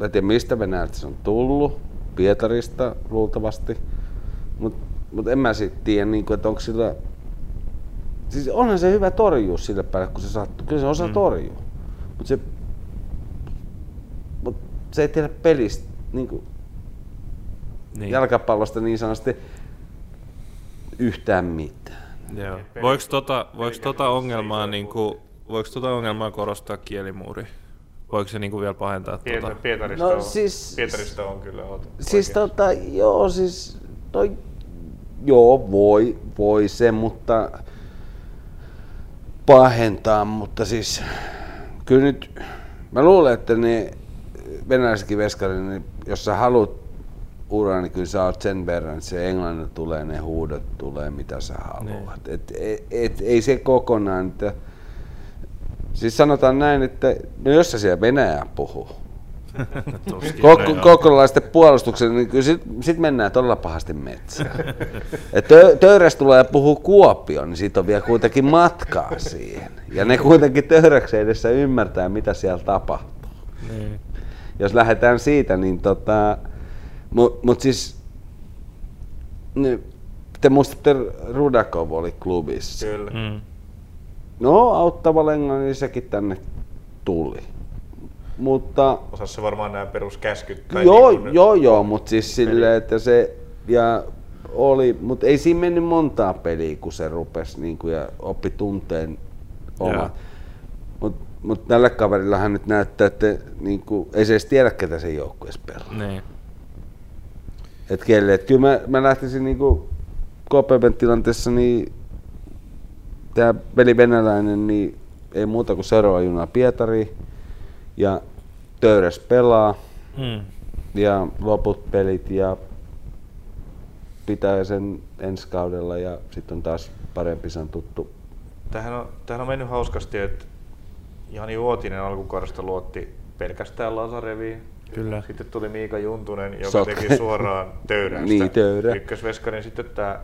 mä tiedä mistä Venäjältä se on tullut, Pietarista luultavasti, mutta mut en mä sitten tiedä, niin kuin, että onko sillä, siis onhan se hyvä torjua sille päälle, kun se sattuu, kyllä se osaa mm. torjua, mutta se, mut se ei tiedä pelistä, niin kuin, niin. jalkapallosta niin sanotusti yhtään mitään. Joo. Voiko tota, voiko tota ongelmaa, niin kuin, voiko tota ongelmaa korostaa kielimuuri? Voiko se niin kuin vielä pahentaa? Piet- tuota? Pietarista, no, on, siis, Pietarista on kyllä oot Siis tota, joo, siis toi, joo, voi, voi se, mutta pahentaa, mutta siis kyllä nyt, mä luulen, että ne venäläisetkin veskarit, niin jos sä haluat ura, niin kyllä sä oot sen verran, että se englannin tulee, ne huudot tulee, mitä sä haluat. Niin. Et, et, et, ei se kokonaan, että, siis sanotaan näin, että no jos sä siellä Venäjää puhuu, Kok- kokonalaisten puolustuksen, niin kyllä sit, sit mennään todella pahasti metsään. Et tö- Töyräs tulee ja puhuu Kuopio, niin siitä on vielä kuitenkin matkaa siihen. Ja ne kuitenkin Töyräksen edessä ymmärtää, mitä siellä tapahtuu. Niin. Jos lähdetään siitä, niin tota, mutta mut siis, niin, te muistatte, Rudakov oli klubissa. Kyllä. Mm. No, auttava niin sekin tänne tuli. Mutta... Osasi se varmaan nämä peruskäskyt? Tai joo, niin joo, joo, mutta siis silleen, että se, ja oli, mutta ei siinä mennyt montaa peliä, kun se rupesi niin kuin, ja oppi tunteen oma. Mutta mut tällä kaverilla hän nyt näyttää, että niin kuin, ei se edes tiedä, ketä se joukkueessa pelaa. Niin. Et kelle, et kyllä mä, mä lähtisin niinku KPBn tilanteessa, niin tämä veli venäläinen, niin ei muuta kuin seuraava juna Pietari ja Töyräs pelaa hmm. ja loput pelit ja pitää sen ensi kaudella ja sitten on taas parempi sen tuttu. Tähän on, tähän on mennyt hauskasti, että Jani Uotinen alkukaudesta luotti pelkästään Lasareviin Kyllä. Sitten tuli Miika Juntunen, joka Sotka. teki suoraan töyrästä. niin, töyrä. Ykkösveskarin sitten tämä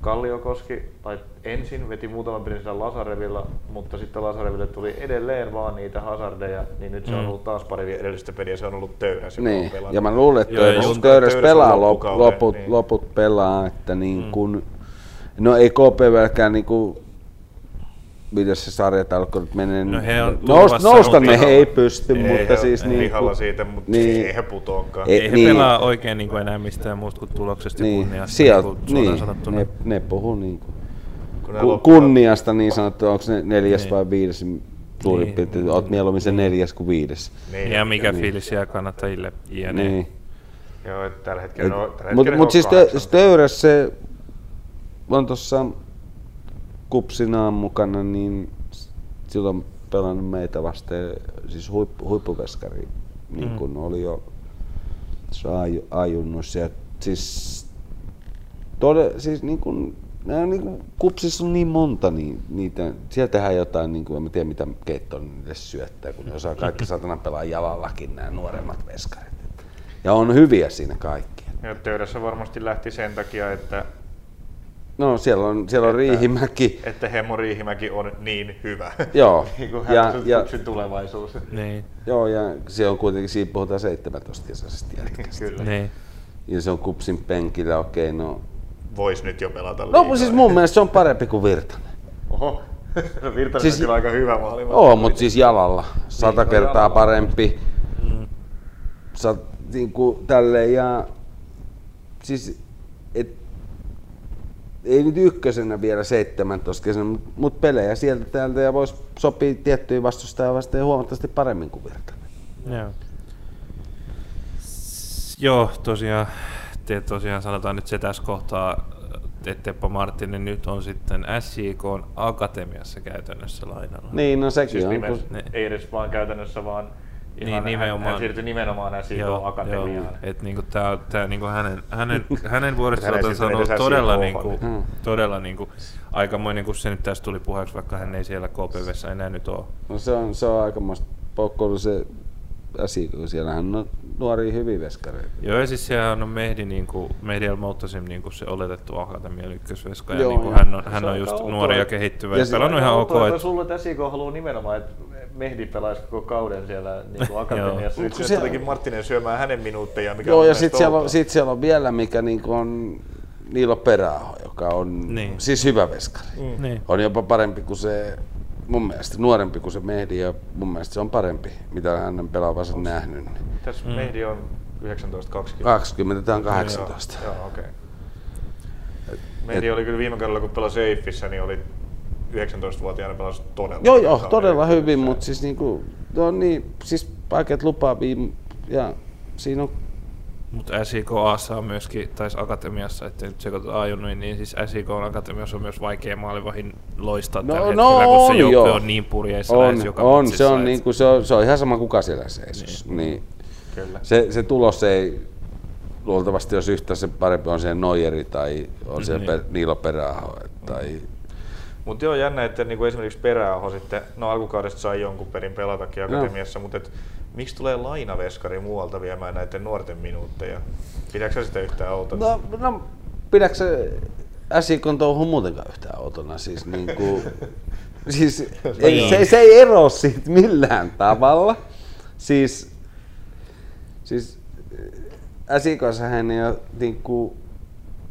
Kalliokoski, tai ensin veti muutaman pelin siellä Lasarevilla, mutta sitten Lasareville tuli edelleen vaan niitä hazardeja, niin nyt se on mm. ollut taas pari edellistä peliä, se on ollut töyräs. Niin, ja mä luulen, että töyräs, töyräs pelaa loput, loput, niin. loput pelaa, että niin mm. kun, no ei KPVlkään niin kuin miten se sarjat alkoi menee. No he on Nous, nousta ne he ei pysty, ei, mutta he siis... Niin kuin, siitä, mutta niin, ei he putoakaan. Ei, ei he niin, pelaa oikein niin kuin enää mistään muusta kuin tuloksesta niin, kunniasta. Sieltä, niin, niin ne, ne puhuu niin kuin, kun kunniasta niin sanottu, onko ne neljäs niin. vai viides suurin niin. piirtein, oot mieluummin se neljäs kuin viides. Niin. Ja mikä niin. fiilis jää kannattajille, jne. Niin. Joo, tällä hetkellä, no, tällä Mutta mut siis Stöyräs se on tuossa kupsinaan mukana, niin silloin pelannut meitä vasten, siis huippu, huippuveskari, niin kuin mm. oli jo se ajunnut sieltä. Siis, tode, siis niin kuin, nää, niin kuin, kupsissa on niin monta, niin niitä, sieltä tehdään jotain, niin kuin, en tiedä mitä keitto niille syöttää, kun ne osaa kaikki satana pelaa jalallakin nämä nuoremmat veskarit. Ja on hyviä siinä kaikki. Ja töydässä varmasti lähti sen takia, että No siellä on, siellä on että, Riihimäki. Että Hemmo Riihimäki on niin hyvä. Joo. niin kuin ja, ja, tulevaisuus. Niin. Joo, ja se on kuitenkin, siinä puhutaan 17 kesäisestä jätkästä. Kyllä. Niin. Ja se on kupsin penkillä, okei, no... Vois nyt jo pelata liikaa. No siis mun mielestä se on parempi kuin Virtanen. Oho. Virtanen siis, on kyllä aika hyvä maali. Oo, mutta siis jalalla. Sata niin, kertaa jalalla. parempi. Mm. Sä, niin kuin, tälleen ja... Siis, ei nyt ykkösenä vielä 17 kesänä, mutta pelejä sieltä täältä ja voisi sopia tiettyjä vastustajia vastaan huomattavasti paremmin kuin Virtanen. Joo. Joo, tosiaan, te tosiaan sanotaan nyt se tässä kohtaa, että Teppo Marttinen nyt on sitten SJK Akatemiassa käytännössä lainalla. Niin, no sekin siis on. Nimes, kun... Ei edes vaan käytännössä, vaan niin, nimenomaan. Hän, hän siirtyi nimenomaan SIK Akatemiaan. Joo, et niinku tää, tää niinku hänen, hänen, hänen vuoristotansa on ollut todella, niinku, hmm. todella niinku, aikamoinen, kun se nyt tässä tuli puheeksi, vaikka hän ei siellä KPVssä enää nyt ole. No se on, se on aikamoista poukkoilu se SIK, siellähän on nuoria hyviä veskareita. Joo, ja siis sehän on Mehdi, niin kuin, Mehdi El Moutasim niin kuin se oletettu Akatemian ykkösveska, ja niin kuin hän on, hän on on just aika nuori ja outoa. kehittyvä, Ja ja se- pelannut ihan ok. että Et, sulla että SIK haluaa nimenomaan, että Mehdi pelaisi koko kauden siellä niin kuin akatemiassa. Joo. Nyt Se- tulikin Marttinen syömään hänen minuutteja, mikä Joo, on ja sitten siellä, on- outoa. sit siellä on vielä, mikä niinku on Niilo Peräaho, joka on Niin. siis hyvä veskari. Mm. niin. On jopa parempi kuin se, mun mielestä nuorempi kuin se Mehdi ja mun mielestä se on parempi, mitä hänen pelaavansa nähnyt. Niin Tässä Mm. Mehdi on 19-20. 20 tai 18. Joo, joo okei. Mehdi oli kyllä viime kaudella, kun pelasi Eiffissä, niin oli 19-vuotiaana pelasi todella Joo, hyvin joo, todella hyvin, mutta siis niinku, ne on niin, siis vaikeat lupaavia ja siinä on Mutta SIK Aassa on myöskin, tai Akatemiassa, että nyt sekoitetaan ajunnoin, niin siis SIK on Akatemiassa on myös vaikea maalivahin loistaa No, tällä no hetkellä, kun se joukkue on niin purjeissa on, lähes joka on, se on, et- niinku, se, on, se on ihan sama kuka siellä seisos. Niin. niin Kyllä. se, se tulos ei luultavasti jos yhtä se parempi on se Noijeri tai on se Niin. per, Niilo Peräaho tai Mutta joo, jännä, että niinku esimerkiksi Peräaho sitten, no alkukaudesta sai jonkun perin pelatakin akatemiassa, mutta et, miksi tulee lainaveskari muualta viemään näiden nuorten minuutteja? Pidätkö sä sitä yhtään outona? No, no pidätkö se SIKon touhu muutenkaan yhtään outona? Siis, niin kuin, siis ei, se, se, ei ero siitä millään tavalla. Siis, siis SIKossa hän ei ole, niin kuin,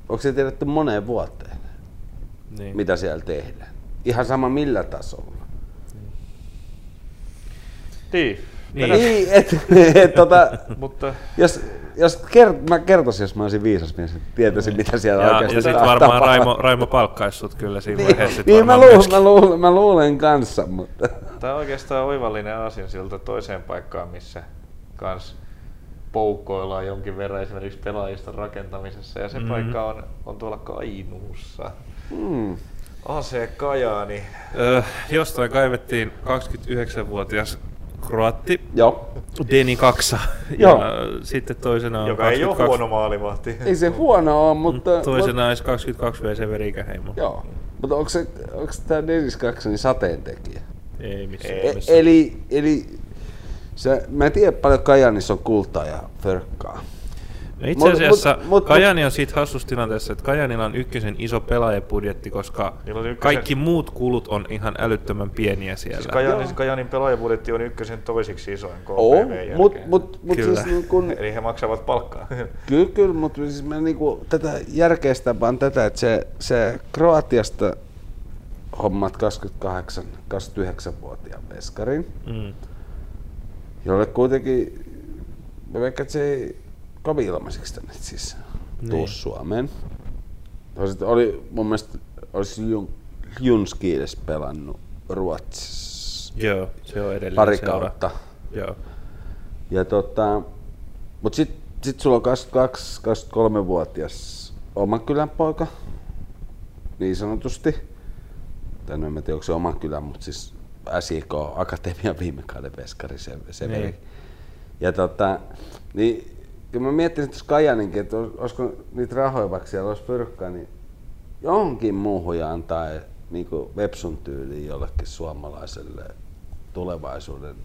onko se tiedetty moneen vuoteen, niin. mitä siellä tehdään? Ihan sama millä tasolla. Niin. Niin. Niin, et, et, tota, Mutta jos, jos kert, mä kertoisin, jos mä olisin viisas mies, että tietäisin mitä siellä Ja, oikeasti ja sitten tapahtuu. varmaan Raimo, Raimo palkkaisi sut kyllä siinä Niin, vaiheessa. niin mä, luulen, mä, luulen, mä luulen kanssa, mutta... tämä on oikeastaan oivallinen aasinsilta toiseen paikkaan, missä kans poukkoillaan jonkin verran esimerkiksi pelaajista rakentamisessa. Ja se Mhm. paikka on, on tuolla Kainuussa. Mm. AC Kajaani. Öö, jostain kaivettiin 29-vuotias kroatti Joo. Deni Kaksa. Joo. Ja sitten toisena on Joka ei ole 22 huono maalivahti. Ei se huono ole, mutta... Toisena olisi 22 V Severi Ikäheimo. Mutta, joo. Mutta onko, se, onko tämä Dennis Kaksonin sateentekijä? Ei missään. Ei. E- missään. eli, eli se, mä en tiedä paljon Kajanissa on kultaa ja förkkaa. Itse Mut- asiassa mut- mut- Kajani on siitä hassussa tilanteessa, että Kajanilla on ykkösen iso pelaajabudjetti, koska ykkösen- kaikki muut kulut on ihan älyttömän pieniä siellä. Siis Kajaanin, Joo. Kajaanin pelaajabudjetti on ykkösen toisiksi isoin KPV mutta mut, mut Kyllä. siis niin kun, Eli he maksavat palkkaa. Kyllä, kyllä, mutta siis mä niinku tätä järkeistä vaan tätä, että se, se Kroatiasta hommat 28, 29-vuotiaan veskarin, Mm. jolle kuitenkin, mä veikkaan, että se ei kovin ilmaiseksi tänne siis Niin. tuu Suomeen. Olisit- Oli mun mielestä, olisi Jun, Junski edes pelannut Ruotsissa Joo, se on edelleen pari seura. kautta. Joo. Ja tota, mut sit, sit sulla on 22-23-vuotias oman kylän poika, niin sanotusti. Tai no en mä tiedä, onko se oman kylän, mutta siis SIK Akatemian viime kauden veskari se, se Niin. veli. Ja tota, niin kyllä mä miettisin tuossa Kajaninkin, että olis- olisiko niitä rahoja, vaikka siellä olisi pyrkkaa, niin johonkin muuhun ja antaa niin Vepsun tyyliin jollekin suomalaiselle tulevaisuuden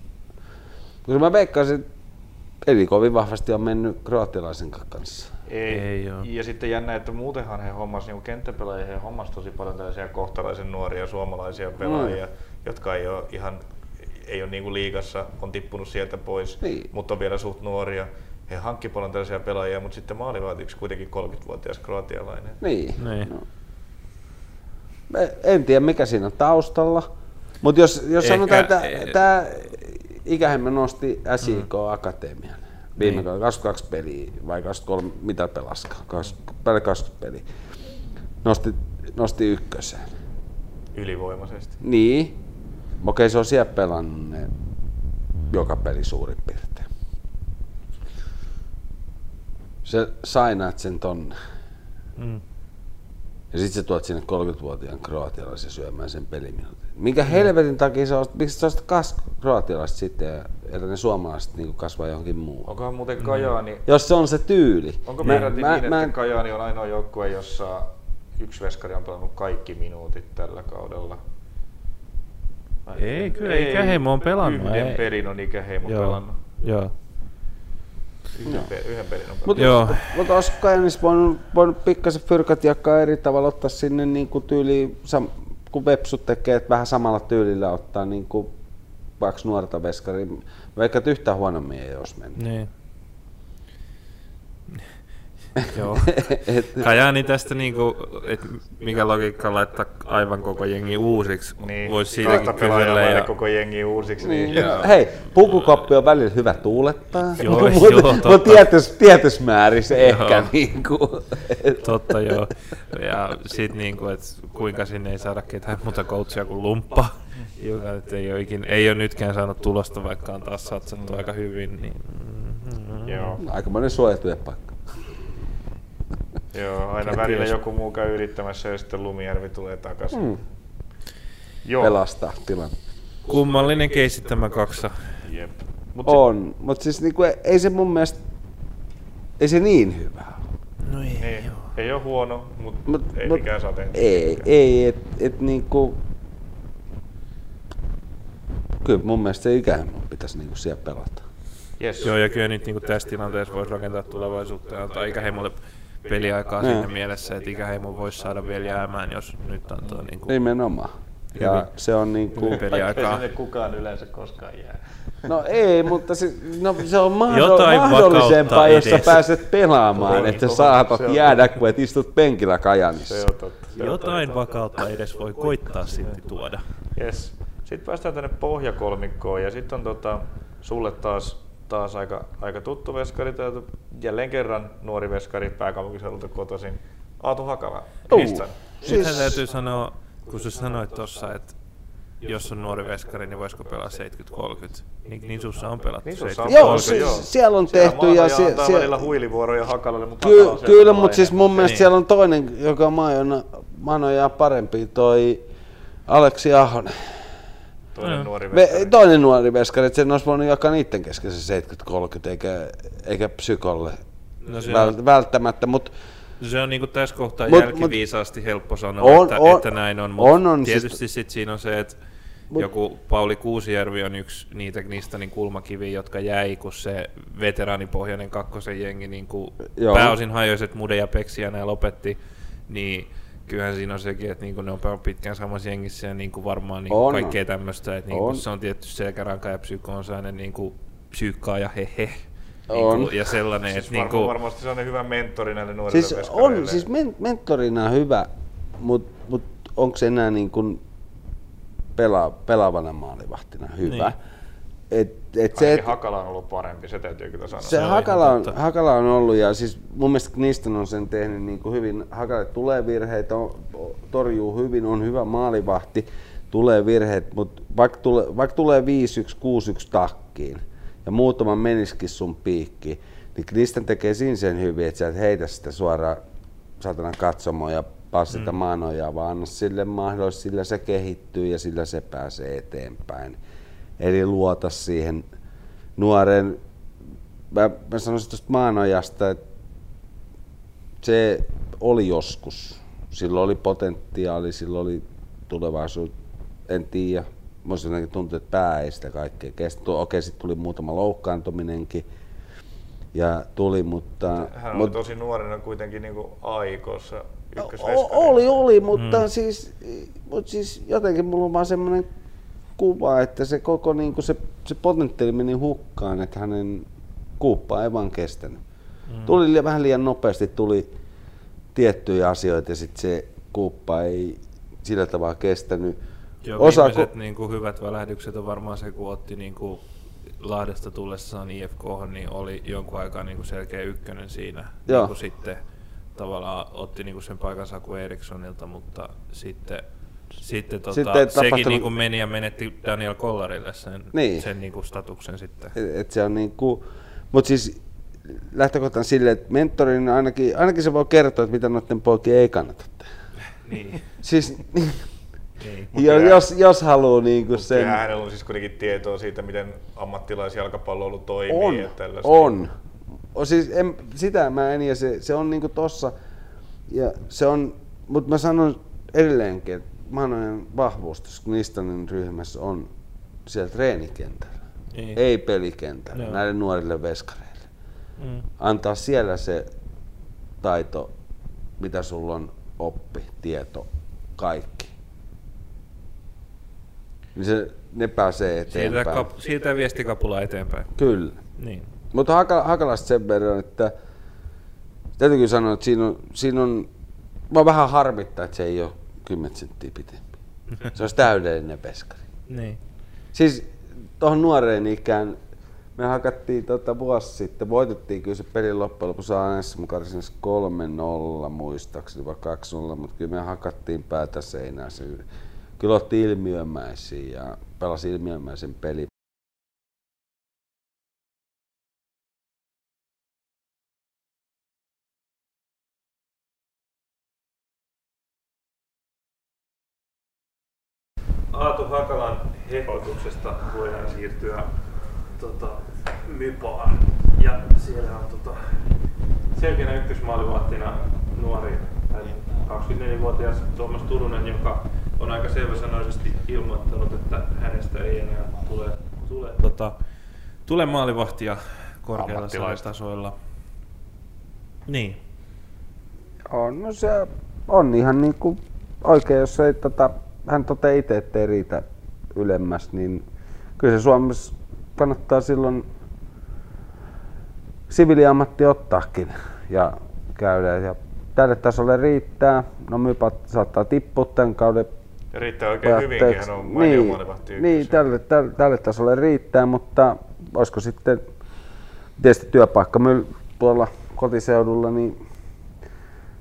Kyllä mä veikkaisin, että eli kovin vahvasti on mennyt kroatialaisen kanssa. Ei. Ei oo. Ja sitten jännä, että muutenhan he hommas niin kenttäpelaajia, he hommas tosi paljon tällaisia kohtalaisen nuoria suomalaisia pelaajia, Mm. jotka ei ole ihan ei ole niin liigassa, on tippunut sieltä pois, Niin. mutta on vielä suht nuoria. He hankki paljon tällaisia pelaajia, mutta sitten maalivaatiksi kuitenkin 30-vuotias kroatialainen. Niin. Niin. No. En tiedä mikä siinä on taustalla, mutta jos, jos Ehkä- sanotaan, että e- tämä ikähemme nosti SIK Akatemian viime Niin. kaudella 22 peliä vai 23, mitä pelaskaan, 20, päälle 20 peliä, nosti, nosti ykköseen. Ylivoimaisesti. Niin. Okei, se on siellä pelannut ne joka peli suurin piirtein. Se sainaat sen tonne. Mm. Ja sit sä tuot sinne 30-vuotiaan kroatialaisen syömään sen peliminuutin. Minkä helvetin takia sä ostat, miksi sä ostat kas kroatialaiset sitten ja että ne suomalaiset niin kasvaa johonkin muualle? Onkohan muuten Kajaani, Jos se on se tyyli. onko Mä- peräti mä- niin, mä että en- Kajaani on ainoa joukkue, jossa yksi veskari on pelannut kaikki minuutit tällä kaudella? Ei, kyllä Ikäheimo on pelannut, Yhden ei. pelin on Ikäheimo Joo. pelannut. Joo. Yhden, pe- yhden pelin on Mutta Joo. mut olisiko Kajanissa voinut, voinut pikkasen fyrkat jakaa eri tavalla, ottaa sinne niin kuin tyyli, sam, kun Vepsut tekee, että vähän samalla tyylillä ottaa niin kuin vaikka nuorta veskari, vaikka et yhtään huonommin ei olisi mennyt. Niin. Joo. Et, Kajani tästä niinku, että mikä logiikka laittaa aivan koko jengi uusiksi, Niin, voisi siitäkin kysellä. Ja, koko jengi uusiksi. Niin. niin, hei, pukukoppi on välillä hyvä tuulettaa, Joo, mutta joo, mut totta. tietys, tietys määrissä ehkä. Joo. Niin kuin, totta joo. Ja sit niinku, että kuinka sinne ei saada ketään muuta coachia kuin lumppa. Joka nyt ei ole, ikin, ei ole nytkään saanut tulosta, vaikka on taas satsattu aika hyvin. Niin, mm, Joo, aikamoinen suojatyöpaikka. Joo, aina välillä joku muu käy yrittämässä ja sitten Lumijärvi tulee takaisin. Mm. Joo, Pelastaa tilanne. Kummallinen keissi tämä kaksa. Jep. Mut On, mutta siis niinku, ei se mun mielestä, ei se niin hyvä ole. No ei, niin, ei ole huono, mutta Mut, ei mut, mikään sateen. Ei, ei, et, et niinku... Kyllä mun mielestä se ikähemmon pitäisi niinku siellä pelata. Yes. Joo, ja kyllä nyt niin tässä tilanteessa voisi rakentaa tulevaisuutta ja antaa ikäheimolle peliaikaa Joo. siinä mielessä, että ikäheimo voisi saada vielä jäämään, jos nyt antaa niin kuin Nimenomaan. Ja Hyvin. se on niinku... Hyvin peliaikaa. Ei kukaan yleensä koskaan jää. No ei, mutta se, no, se on mahdoll- mahdollisempaa, jos sä pääset pelaamaan, On, että saatat se jäädä, kun et istut penkillä Kajanissa. Se on totta. Se on jotain vakautta edes voi koittaa sitten tuoda. Yes. Sitten päästään tänne pohjakolmikkoon ja sitten on tota, sulle taas, taas aika, aika tuttu veskari, täältä jälleen kerran nuori veskari pääkaupunkiseudulta kotoisin. Aatu Hakala. Tuu. Mistä? Siis... Nythän täytyy sanoa, kun sä sanoit tuossa, että jos on nuori veskari, niin voisiko pelaa 70-30. Niin, niin sussa on pelattu Niin sussa on 70-30. Joo, se, joo. siellä on Siellä tehty ja Maanoja se, antaa se, välillä huilivuoroja Hakalalle, mutta Ky- Hakala on kyllä, mutta siis mun mielestä Niin. siellä on toinen, joka on Maajona, Manojaa parempi, toi Aleksi Ahonen. Toinen Mm. nuori veskari. toinen nuori veskari, että sen olisi voinut jakaa niiden kesken se 70-30, eikä, eikä psykolle No se väl, on, välttämättä, mutta se on niinku tässä kohtaa Mut- jälkiviisaasti helppo sanoa, On, että, on, että näin on, mutta on, on, siis- tietysti sit siinä on se, että Mut- joku Pauli Kuusijärvi on yksi niitä Knistanin kulmakiviä, jotka jäi, kun se veteraanipohjainen kakkosen jengi niin kuin pääosin hajoiset Mude ja Peksi ja nämä lopetti, niin kyllähän siinä on sekin, että niin kuin ne on pelannut pitkään samassa jengissä ja niin kuin varmaan niin kuin On, kaikkea tämmöistä, että niin on. kuin se on tietty selkäranka ja psyko on sellainen niin kuin psyykkaa ja hehe. On. Niin kuin, ja sellainen, Siis että niin varmaan, kuin, varmasti sellainen hyvä mentori näille nuorille siis veskareille. on siis men, mentorina hyvä, mutta mut onko se enää niin kuin pela, pelaavana maalivahtina hyvä? Niin. Et, et se, et, Hakala on ollut parempi, se täytyy kyllä sanoa. se Se Hakala, on, totta. Hakala on ollut ja siis mun mielestä Kniston on sen tehnyt niin kuin hyvin. Hakala tulee virheitä, on, torjuu hyvin, on hyvä maalivahti, tulee virheet, mutta vaikka, tule, vaikka tulee 5-1, 6-1 takkiin ja muutama meniskin sun piikki, niin Kniston tekee siinä sen hyvin, että sä et heitä sitä suoraan satana katsomoon ja passita mm. maanojaa, vaan anna sille mahdollisuus, sillä se kehittyy ja sillä se pääsee eteenpäin. Eli luota siihen nuoren, mä, mä sanoisin tuosta maanojasta, että se oli joskus. Sillä oli potentiaali, sillä oli tulevaisuus, en tiedä. Musta jotenkin tuntuu, että pää ei sitä kaikkea kestä. Okei, sitten tuli muutama loukkaantuminenkin ja tuli, mutta... Hän oli mut- tosi nuorena kuitenkin niin kuin aikoissa O- ykkösveskari. oli, oli, mutta mm. siis, mut siis jotenkin mulla on vaan semmoinen kuva, että se koko niinku se, se potentiaali meni hukkaan, että hänen kuuppa ei vaan kestänyt. Mm. Tuli li- vähän liian nopeasti, tuli tiettyjä asioita ja sitten se kuuppa ei sillä tavalla kestänyt. Joo, Osa- viimeiset niin kuin hyvät välähdykset on varmaan se, kun otti niin kuin Lahdesta tullessaan IFK, niin oli jonkun aikaa niin kuin selkeä ykkönen siinä. Joo. Niin kuin sitten tavallaan otti niin kuin sen paikan Saku Erikssonilta, mutta sitten, sitten, tota, Sitten ei sekin tapahtunut- niin kuin meni ja menetti Daniel Kollarille sen, Niin. sen niin kuin statuksen sitten. Et, et se on niinku, mutta siis lähtökohtaan silleen, että mentorin ainakin, ainakin se voi kertoa, että mitä noiden poikien ei kannata tehdä. Niin. Siis niin. Mut jo, jos, jos haluaa niinku Sen... sen... hänellä on siis kuitenkin tietoa siitä, miten ammattilaisjalkapallo toimii On, ja tällaista. on. o, siis en, sitä mä en, ja se, se on niinku tossa, ja se on, mutta mä sanon edelleenkin, että Manojen vahvuus tässä Knistonin ryhmässä on siellä treenikentällä, Niin. ei pelikentällä, Joo. näille nuorille veskareille. Mm. antaa siellä se taito, mitä sulla on, oppi, tieto, kaikki. Niin se, ne pääsee eteenpäin. kap, siirtää viestikapula eteenpäin. Kyllä. Niin. Mutta Haka, Hakalasta sen verran, että täytyy sanoa, että siinä on, siinä on mä vähän harmittaa, että se ei ole 10 senttiä pitempi. Se olisi täydellinen peskari. Niin. Siis tuohon nuoreen ikään me hakattiin tota vuosi sitten, voitettiin kyllä se pelin loppujen lopuksi ANS mukaan 3-0 muistaakseni, vai 2-0, mutta kyllä me hakattiin päätä seinään. Se, kyllä otti ilmiömäisiä ja pelasi ilmiömäisen peli. Hakalan hekotuksesta voidaan siirtyä tota, Mypaan. Ja siellä on tota, selkeänä ykkösmaalivahtina nuori, tai 24-vuotias Tuomas Turunen, joka on aika selväsanoisesti ilmoittanut, että hänestä ei enää tule, tule, tota, tule maalivahtia korkealla tasoilla. Niin. On, no se on ihan niin kuin oikein, jos ei tota, hän toteaa itse, että ei riitä ylemmäs, niin kyllä se Suomessa kannattaa silloin siviiliammatti ottaakin ja käydä. Ja tälle tasolle riittää. No Mypat saattaa tippua tämän kauden Ja riittää oikein hyvinkin, hän on niin, niin tälle, tälle, tälle tasolle riittää, mutta olisiko sitten tietysti työpaikka myl- tuolla kotiseudulla, niin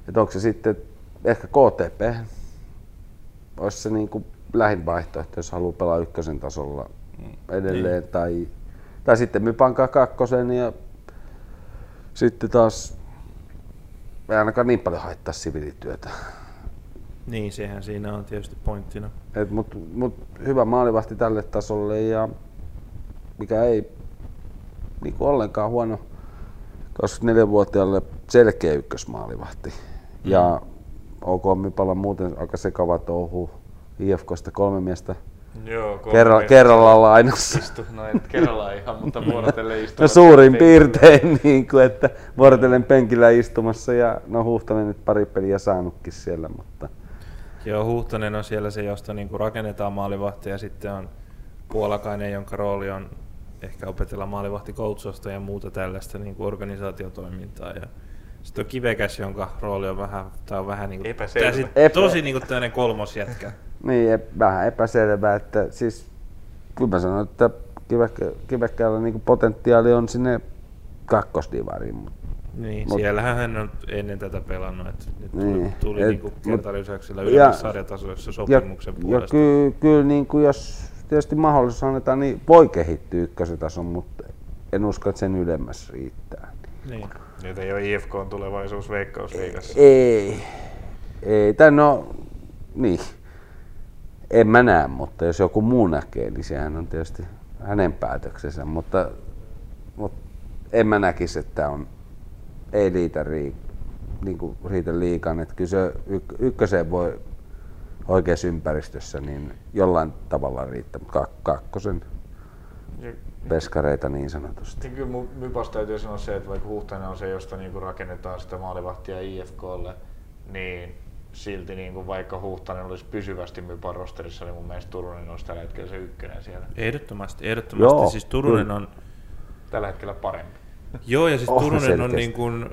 että onko se sitten ehkä KTP, olisi se niin kuin lähin vaihtoehto, jos haluaa pelaa ykkösen tasolla edelleen, Niin. tai, tai sitten me pankaa kakkosen ja sitten taas ei ainakaan niin paljon haittaa siviilityötä. Niin, sehän siinä on tietysti pointtina. Et mut, mut hyvä maalivahti tälle tasolle ja mikä ei niinku ollenkaan huono 24-vuotiaalle selkeä ykkösmaalivahti. Ja OK Mipala muuten aika sekava touhu. IFKsta kolme miestä Joo, kolme kerra, miestä kerrallaan lainassa. Istu, no ei nyt kerrallaan ihan, mutta vuorotellen istuvat. No suurin piirtein, niin kuin, että vuorotellen penkillä istumassa ja no Huhtanen nyt pari peliä saanutkin siellä, mutta Joo, Huhtanen on siellä se, josta niin rakennetaan maalivahti ja sitten on Puolakainen, jonka rooli on ehkä opetella maalivahtikoutsosta ja muuta tällaista niin kuin organisaatiotoimintaa. Ja sitten on Kivekäs, jonka rooli on vähän, tai on vähän niin kuin, Epäselvä. täysin- Epä- tosi niin kuin tämmöinen kolmosjätkä. Niin, ep- vähän epäselvää, että siis kyllä mä sanon, että Kivekkäällä niinku potentiaali on sinne kakkosdivariin, mutta Niin, Mut- siellähän hän on ennen tätä pelannut, että nyt tuli, Niin, tuli et- niin ja- ylemmässä sarjatasoissa ja, sopimuksen ja puolesta. kyllä, kyllä niin kuin jos tietysti mahdollisuus annetaan, niin voi kehittyä ykkösen tason, mutta en usko, että sen ylemmäs riittää. Niin. Nyt ei ole IFK on tulevaisuus Veikkausliigassa. Ei, ei, tai no, niin. En mä näe, mutta jos joku muu näkee, niin sehän on tietysti hänen päätöksensä, mutta, mutta en mä näkisi, että on, ei riitä, rii, niin kuin riitä liikaan. Että kyllä se yk, ykköseen voi oikeassa ympäristössä niin jollain tavalla riittää, mutta kak, kakkosen peskareita niin sanotusti. niin kyllä Mypas täytyy sanoa se, että vaikka Huhtanen on se, josta niinku rakennetaan sitä maalivahtia IFKlle, niin silti niinku vaikka Huhtanen olisi pysyvästi Mypan rosterissa, niin mun mielestä Turunen olisi tällä hetkellä se ykkönen siellä. Ehdottomasti, ehdottomasti. Joo, siis Turunen kyllä. on, Tällä hetkellä parempi. Joo, ja siis Oh, Turunen on selkeästi. niin kuin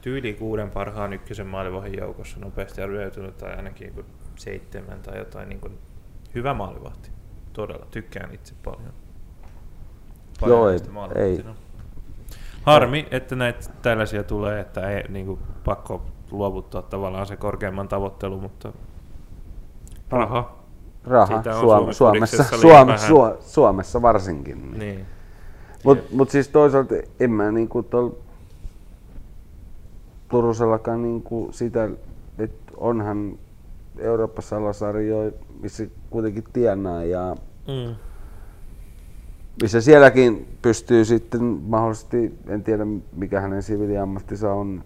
tyyli kuuden parhaan ykkösen maalivahin joukossa nopeasti arvioitunut tai ainakin kuin seitsemän tai jotain niin kuin hyvä maalivahti. Todella, tykkään itse paljon. Joo, ei- näistä maalivahtina. ei. Harmi, että näitä tällaisia tulee, että ei niin kuin, pakko luovuttaa tavallaan se korkeamman tavoittelu, mutta raha. Raha Suom- Suomessa, Suom-. Suo- Suomessa varsinkin. Niin. Mutta mut siis toisaalta en mä niinku tuolla Turusellakaan niinku sitä, että onhan Euroopassa alasarjoja, missä kuitenkin tienaa ja Mm. missä sielläkin pystyy sitten mahdollisesti, en tiedä mikä hänen siviiliammattinsa on,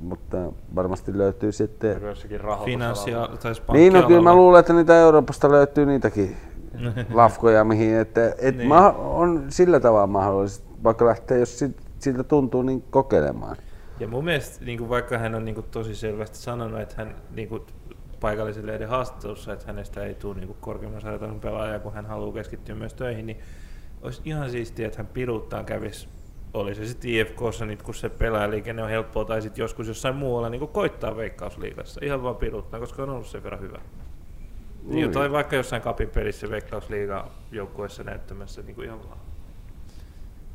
mutta varmasti löytyy sitten. Jossakin rahoitusalalla? Finanssia, tai Niin, no kyllä mä luulen, että niitä Euroopasta löytyy niitäkin lafkoja, mihin, että et Niin. niin. on sillä tavalla mahdollista, vaikka lähtee, jos siltä tuntuu, niin kokeilemaan. Ja mun mielestä, niin kuin vaikka hän on niin kuin tosi selvästi sanonut, että hän niin kuin paikallisen lehden haastattelussa, että hänestä ei tule niin korkeamman sarjatason pelaaja, kun hän haluaa keskittyä myös töihin, niin olisi ihan siistiä, että hän piruuttaan kävisi oli se sitten IFKssa, niin kun se pelaajaliikenne on helppoa, tai sitten joskus jossain muualla niin koittaa veikkausliigassa, ihan vaan piruuttaa, koska on ollut sen verran hyvä. Niin, tai vaikka jossain kapin pelissä veikkausliiga joukkueessa näyttämässä niin kuin ihan vaan.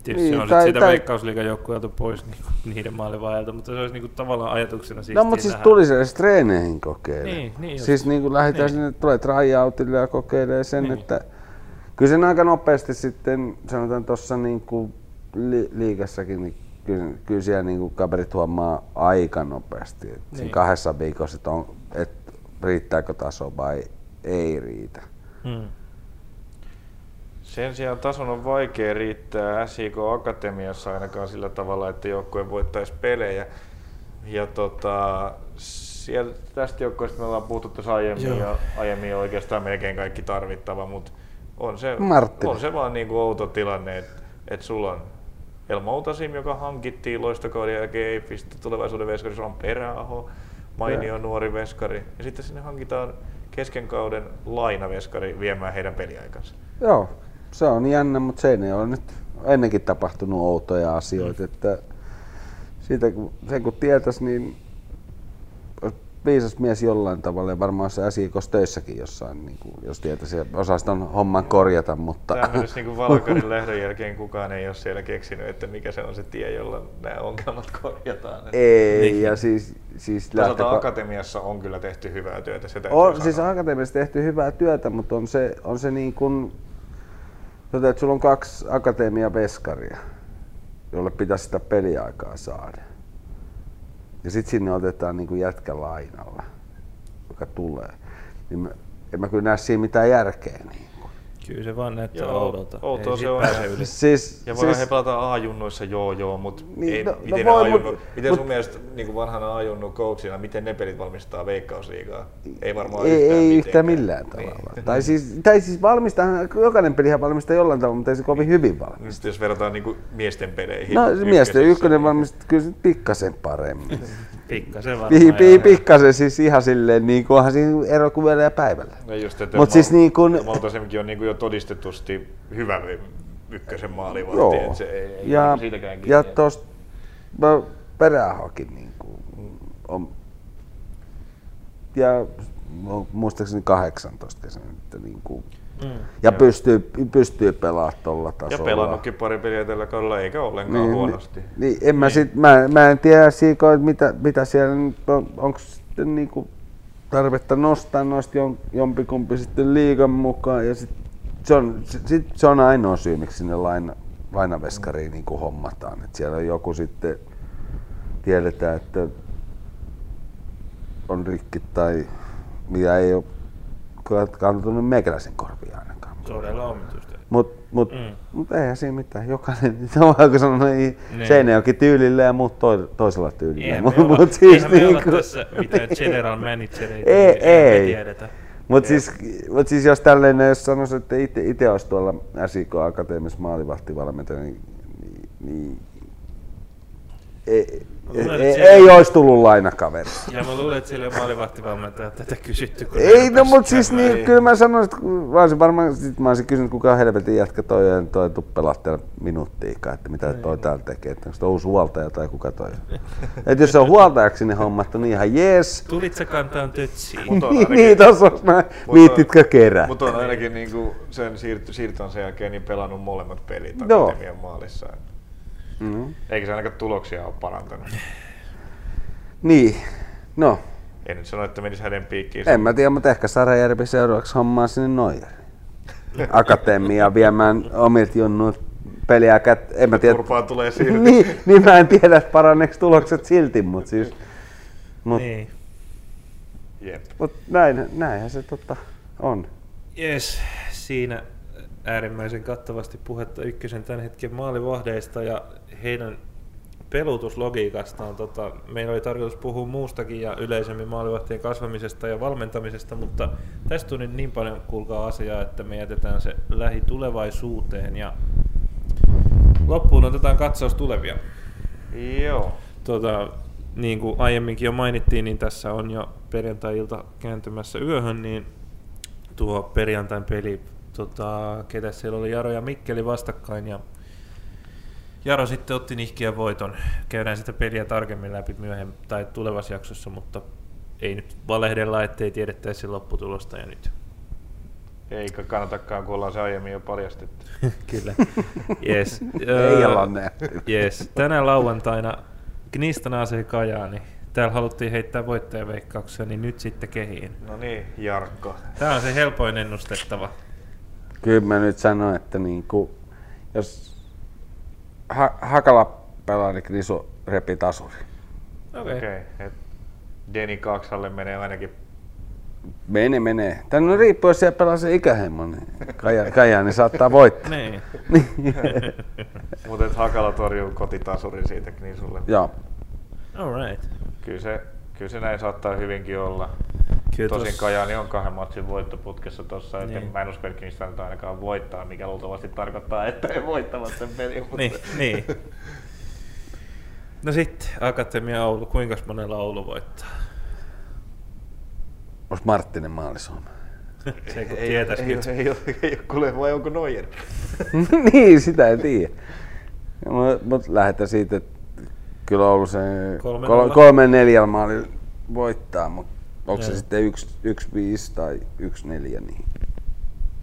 Tietysti niin, se on tai, sitä tai... veikkausliigan joukkueelta pois niin, niiden maalivaajalta, mutta se olisi niin kuin, tavallaan ajatuksena No mutta siis tuli se edes treeneihin kokeile. Niin, niin siis niin kuin lähdetään niin. sinne, tulee tryoutille ja kokeilee sen, niin. että kyllä sen aika nopeasti sitten sanotaan tuossa niin kuin li- liikassakin, niin kyllä, kyllä siellä niin kaverit huomaa aika nopeasti. Että niin. kahdessa viikossa, että, on, että riittääkö taso vai ei riitä. Hmm. Sen sijaan tason on vaikea riittää SIK Akatemiassa ainakaan sillä tavalla, että joukkue voittaisi pelejä. Ja tota, siellä, tästä joukkueesta me ollaan puhuttu tuossa aiemmin, ja aiemmin oikeastaan melkein kaikki tarvittava, mutta on se, on se vaan niin kuin outo tilanne, että, että sulla on Elmo Utasim, joka hankittiin loistokauden jälkeen EIFistä tulevaisuuden veskari, se on Peräaho, mainio ja. nuori veskari. Ja sitten sinne hankitaan kesken kauden lainaveskari viemään heidän peliaikansa. Joo, se on jännä, mutta se ei ole nyt ennenkin tapahtunut outoja asioita. Mm. Että siitä kun, sen kun tietäisi, niin viisas mies jollain tavalla ja varmaan se SIKos töissäkin jossain, niin kuin, jos tietäisi osaisi ton homman korjata. Mutta... Tämä myös niin kuin Valkarin lehdon jälkeen kukaan ei ole siellä keksinyt, että mikä se on se tie, jolla nämä ongelmat korjataan. Ei, niin. ja siis... siis lähtöpä... Akatemiassa on kyllä tehty hyvää työtä, se on, sanoa. Siis Akatemiassa tehty hyvää työtä, mutta on se, on se niin kuin, tota, että sulla on kaksi Akatemia-veskaria, jolle pitäisi sitä peliaikaa saada ja sitten sinne otetaan niin kuin jätkä lainalla, joka tulee. Niin mä, en mä kyllä näe siinä mitään järkeä. Niin. Kyllä se vaan näyttää joo, oudolta. Outoa se on. Yli. Siis, ja voi siis, he pelata A-junnuissa joo joo, mutta niin, no, no, miten, no voi, mut, miten mut, sun mielestä niin kuin vanhana A-junnu coachina, miten ne pelit valmistaa veikkausliigaa? Ei varmaan ei, yhtään, ei yhtään millään niin. tavalla. Niin. Tai, siis, tai siis valmistaa, jokainen pelihän valmistaa jollain tavalla, mutta ei se kovin hyvin valmista. Nyt jos verrataan niin kuin miesten peleihin. No miesten ykkönen valmistaa kyllä pikkasen paremmin. Pikkasen varmaan. Pi, pikkasen siis ihan silleen, niin kunhan siinä ero kuin ja päivällä. No just, että Mut siis niin kun... Maltasemminkin on niin kuin jo todistetusti hyvä ykkösen maalivahti, Joo. että se ei, ei ja, siitäkään kiinni. Ja tuosta Peräahokin niin kuin, on, ja muistaakseni 18 kesänä, että niin kuin, Mm. Ja pystyy, pystyy pelaamaan tuolla tasolla. Ja pelannutkin pari peliä tällä kaudella, eikä ollenkaan niin, huonosti. Niin, niin, en mä, niin. Sit, mä, mä en tiedä Siiko, että mitä, mitä siellä on, onko sitten niinku tarvetta nostaa noista jon, jompikumpi sitten liigan mukaan. Ja sit, se, on, sit, se on ainoa syy, miksi sinne laina, lainaveskariin niin kuin hommataan. Et siellä on joku sitten, tiedetään, että on rikki tai mitä ei ole kantunut meikäläisen korvia ainakaan. Todella omituista. Mutta mut, mm. mut eihän siinä mitään. Jokainen, on kun sanoo, niin Seinäjoki tyylillä ja muut to, toisella tyylillä. Mut, olla, mut siis niin kuin... tässä mitään general managereita, ei, ei. tiedetä. Mutta siis, mut siis jos tällainen, jos sanoisi, että itse olisi tuolla SIK Akatemiassa maalivahtivalmentaja, niin, niin, niin ei, luulen, ei, ei olisi tullut lainakaveri. Ja mä luulen, että siellä maalivahtivalmentaja tätä kysytty. Kun ei, no mutta siis niin, kyllä mä sanoin, että mä olisin varmaan, sit mä olisin kysynyt, kuka helvetin jätkä toi ja toi tuppelahtaja minuuttiikaan, että mitä toi täällä tekee, että onko toi uusi huoltaja tai kuka toi että jos se on huoltajaksi sinne hommattu, niin ihan jees. Tulit sä kantaan tötsiin? niin, niin tossa mä viittitkö kerää. Mutta on ainakin niin kuin sen siirton sen jälkeen niin pelannut molemmat pelit Akatemian maalissa. Mm-hmm. Eikä se ainakaan tuloksia ole parantanut. niin, no. En nyt sano, että menisi hänen piikkiin. En mä tiedä, mutta ehkä Sarajärvi seuraavaksi hommaa sinne Noijari. Akatemiaa viemään omilta junnut peliä kät... En mä tiedä. Turpaan tulee silti. niin, niin, mä en tiedä, että paranneeksi tulokset silti, mutta siis... Mut, niin. Jep. Mut näin, näinhän se totta on. Yes, siinä äärimmäisen kattavasti puhetta ykkösen tämän hetken maalivahdeista ja heidän pelutuslogiikastaan. Tota, meillä oli tarkoitus puhua muustakin ja yleisemmin maalivahtien kasvamisesta ja valmentamisesta, mutta tästä tuli niin paljon kuulkaa asiaa, että me jätetään se lähitulevaisuuteen. Ja Loppuun otetaan katsaus tulevia. Joo. Tuota, niin kuin aiemminkin jo mainittiin, niin tässä on jo perjantai-ilta kääntymässä yöhön, niin tuo perjantain peli, tota, ketä siellä oli Jaro ja Mikkeli vastakkain, ja Jaro sitten otti nihkiä voiton. Käydään sitä peliä tarkemmin läpi myöhemmin tai tulevassa jaksossa, mutta ei nyt valehdella, ettei tiedettäisi lopputulosta ja nyt. Eikä kannatakaan, kun ollaan se aiemmin jo paljastettu. Kyllä. Yes. Ei olla nähty. Yes. Tänään lauantaina Gnistan AC Kajaani. Täällä haluttiin heittää voittajaveikkauksia, niin nyt sitten kehiin. No niin, Jarkko. Tämä on se helpoin ennustettava. Kyllä mä nyt sanon, että niinku, jos ha- Hakala pelaa, niin Krisu repi tasuri. Okei. Okay. Okay. Deni Kaksalle menee ainakin Mene, menee. Tänne on riippuu, jos siellä pelaa se ikähemmo, niin Kaja, Kajaani saattaa voittaa. Niin. Mutta Hakala torjuu kotitasurin siitä Knisulle. Joo. Alright. Kyllä se, kyllä se näin saattaa hyvinkin olla. Kyllä Tosin tos- Kajaani on kahden matsin voittoputkessa tossa, että Niin. mä en usko, että Knista nyt ainakaan voittaa, mikä luultavasti tarkoittaa, että ei voittavat sen pelin. Mutta Niin, niin. No sitten, Akatemia Oulu. Kuinka monella Oulu voittaa? Onko Marttinen maalisuoma? Se kun ei, tietäis ei, nyt. ei, ei, ole, ei ole, kuule, vai onko Neuer? niin, sitä ei tiedä. Mutta mut lähdetään siitä, että kyllä Oulu se Kolme kol- kolme neljällä maali voittaa, mutta onko se sitten yksi, yksi viisi tai yksi neljä, niin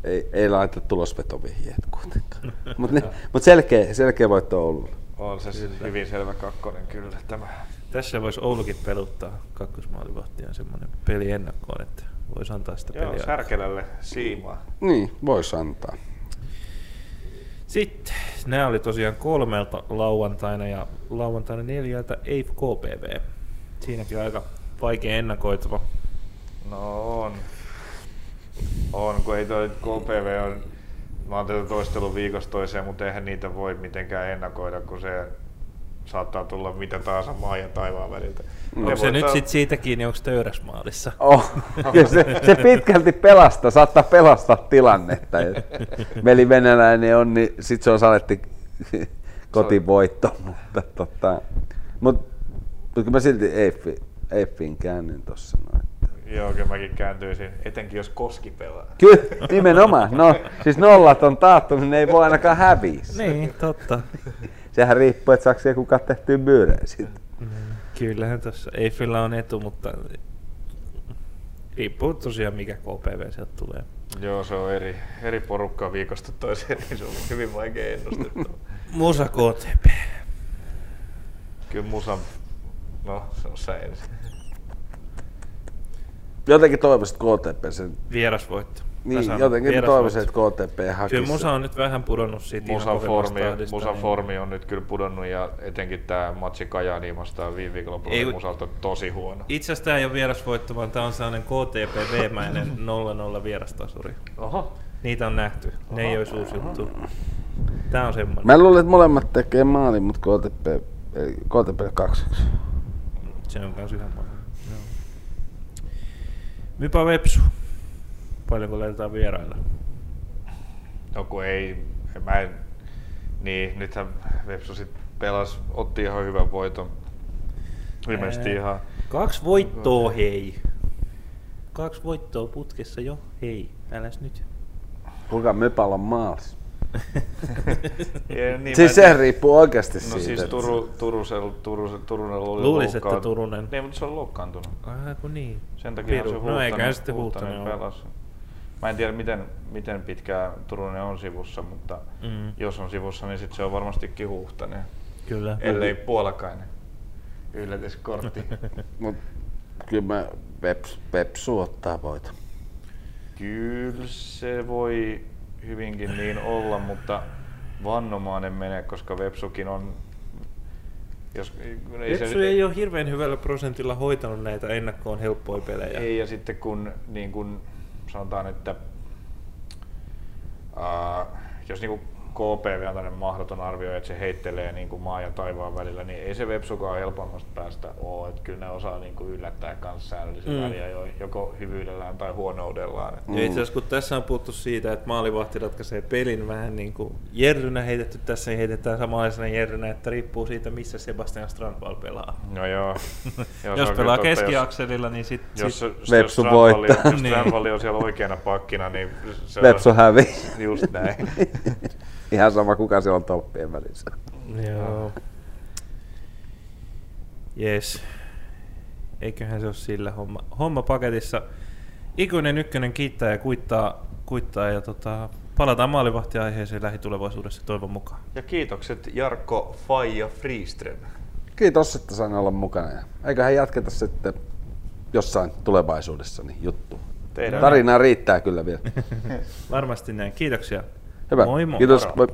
ei, ei laita tulosvetovihjeet kuitenkaan. Mutta mut selkeä, selkeä voitto Oululle. On se Kyllä. hyvin selvä kakkonen kyllä tämä. Tässä voisi Oulukin peluttaa kakkosmaalivahtia semmoinen peli ennakkoon, että voisi antaa sitä Joo, peliä. Särkelälle siimaa. Niin, voisi antaa. Sitten, nämä oli tosiaan kolmelta lauantaina ja lauantaina neljältä EIF KPV. Siinäkin aika vaikea ennakoitava. No on. On, kun ei toi KPV on, mä oon tätä toistelun viikosta toiseen, mutta eihän niitä voi mitenkään ennakoida, kun se saattaa tulla mitä tahansa maan ja taivaan väliltä. Onko Ne se nyt sitten siitä kiinni, onko Töyräsmaalissa? Oh, se, se pitkälti pelastaa, saattaa pelastaa tilannetta. Jos veli venäläinen on, niin sit se on saletti kotivoitto. Mutta tota, mut, mut mä silti Eiffi, Eiffin käännyn tossa noin. Joo, kyllä mäkin kääntyisin, etenkin jos Koski pelaa. Kyllä, nimenomaan. No, siis nollat on taattu, niin ne ei voi ainakaan häviä. Niin, totta. Sehän riippuu, että saako kukaan tehtyä myyreen sitten. Kyllähän tuossa Eiffillä on etu, mutta riippuu tosiaan mikä KPV sieltä tulee. Joo, se on eri, eri porukkaa viikosta toiseen, niin se on hyvin vaikea ennustettava. Musa KTP. Kyllä Musa, no se on sä ensin. Jotenkin toivoisin, että KTP sen... Vierasvoitto. Mä Niin, sanon, jotenkin toivoisin, että KTP hakisi. Kyllä Musa on nyt vähän pudonnut siitä ihan Musan formi, Musan niin- formi on nyt kyllä pudonnut ja etenkin tämä matsi Kajaaniin vastaan viime viikonlopulla Ei, Musalta tosi huono. Itse asiassa tämä ei ole vierasvoitto, vaan tämä on sellainen KTP-mäinen 0-0 vierastasuri. Oho. Niitä on nähty. Ne ei olisi uusi juttu. Tämä on semmoinen. Mä luulen, että molemmat tekee maalin, mutta KTP, eli KTP 2 Se on kans ihan. Joo. Mypa Vepsu. Paljonko laitetaan vierailla? No kun ei, mä en, niin nythän Vepsu sit pelas, otti ihan hyvän voiton. Ilmeisesti Ää, ihan, Kaksi voittoa, hei. Kaksi voittoa putkessa jo, hei. Äläs nyt. Kuka Mypal on maalis? Niin Siis en- se riippuu oikeasti No siitä. siis että- Turu, Turusel, Turusel, Turunen oli Luulis, että Turunen- Niin, mutta se on loukkaantunut. Ah, kun niin. Sen takia Piru. se No Huuhtanen, eiköhän sitten ole. pelasi. Mä en tiedä miten, miten pitkään Turunen on sivussa, mutta Mm. jos on sivussa, niin sit se on varmastikin Huuhtanen. Kyllä. Ellei puolakainen. Yllätyskortti. Mut kyllä mä Peps, Pepsu ottaa voiton. Kyllä se voi hyvinkin niin olla, mutta vannomaan en mene, koska Vepsukin on... Jos, ei Vepsu ei ole hirveän hyvällä prosentilla hoitanut näitä ennakkoon helppoja pelejä. Ei, ja sitten kun, niin kun sanotaan, että ää, jos niin KPV on tämmöinen mahdoton arvio, että se heittelee niin kuin maa ja taivaan välillä, niin ei se Vepsukaan helpommasta päästä ole. Että kyllä ne osaa niin kuin yllättää myös säännöllisen mm. väliä jo, joko hyvyydellään tai huonoudellaan. Mm. Ja itse asiassa kun tässä on puhuttu siitä, että maalivahti ratkaisee pelin vähän niin kuin jerrynä heitetty, tässä ei heitetään samanlaisena jerrynä, että riippuu siitä, missä Sebastian Strandvall pelaa. No joo. jos, jos pelaa keskiakselilla, niin sitten jos, sit... jos. Jos Strandvall on siellä oikeana pakkina, niin se Vepsu on, hävii. Just näin. Ihan sama kuka se on toppien välissä. Joo. Yes. Eiköhän se ole sillä homma, homma paketissa. Ikuinen ykkönen kiittää ja kuittaa, kuittaa ja tota, palataan maalivahtiaiheeseen lähitulevaisuudessa toivon mukaan. Ja kiitokset Jarkko Faija Friiström. Kiitos, että sain olla mukana. Ja eiköhän jatketa sitten jossain tulevaisuudessa niin juttu. Teidän Tarinaa riittää kyllä vielä. Varmasti näin. Kiitoksia. Hyvä. Moi moi. Kiitos. Moi.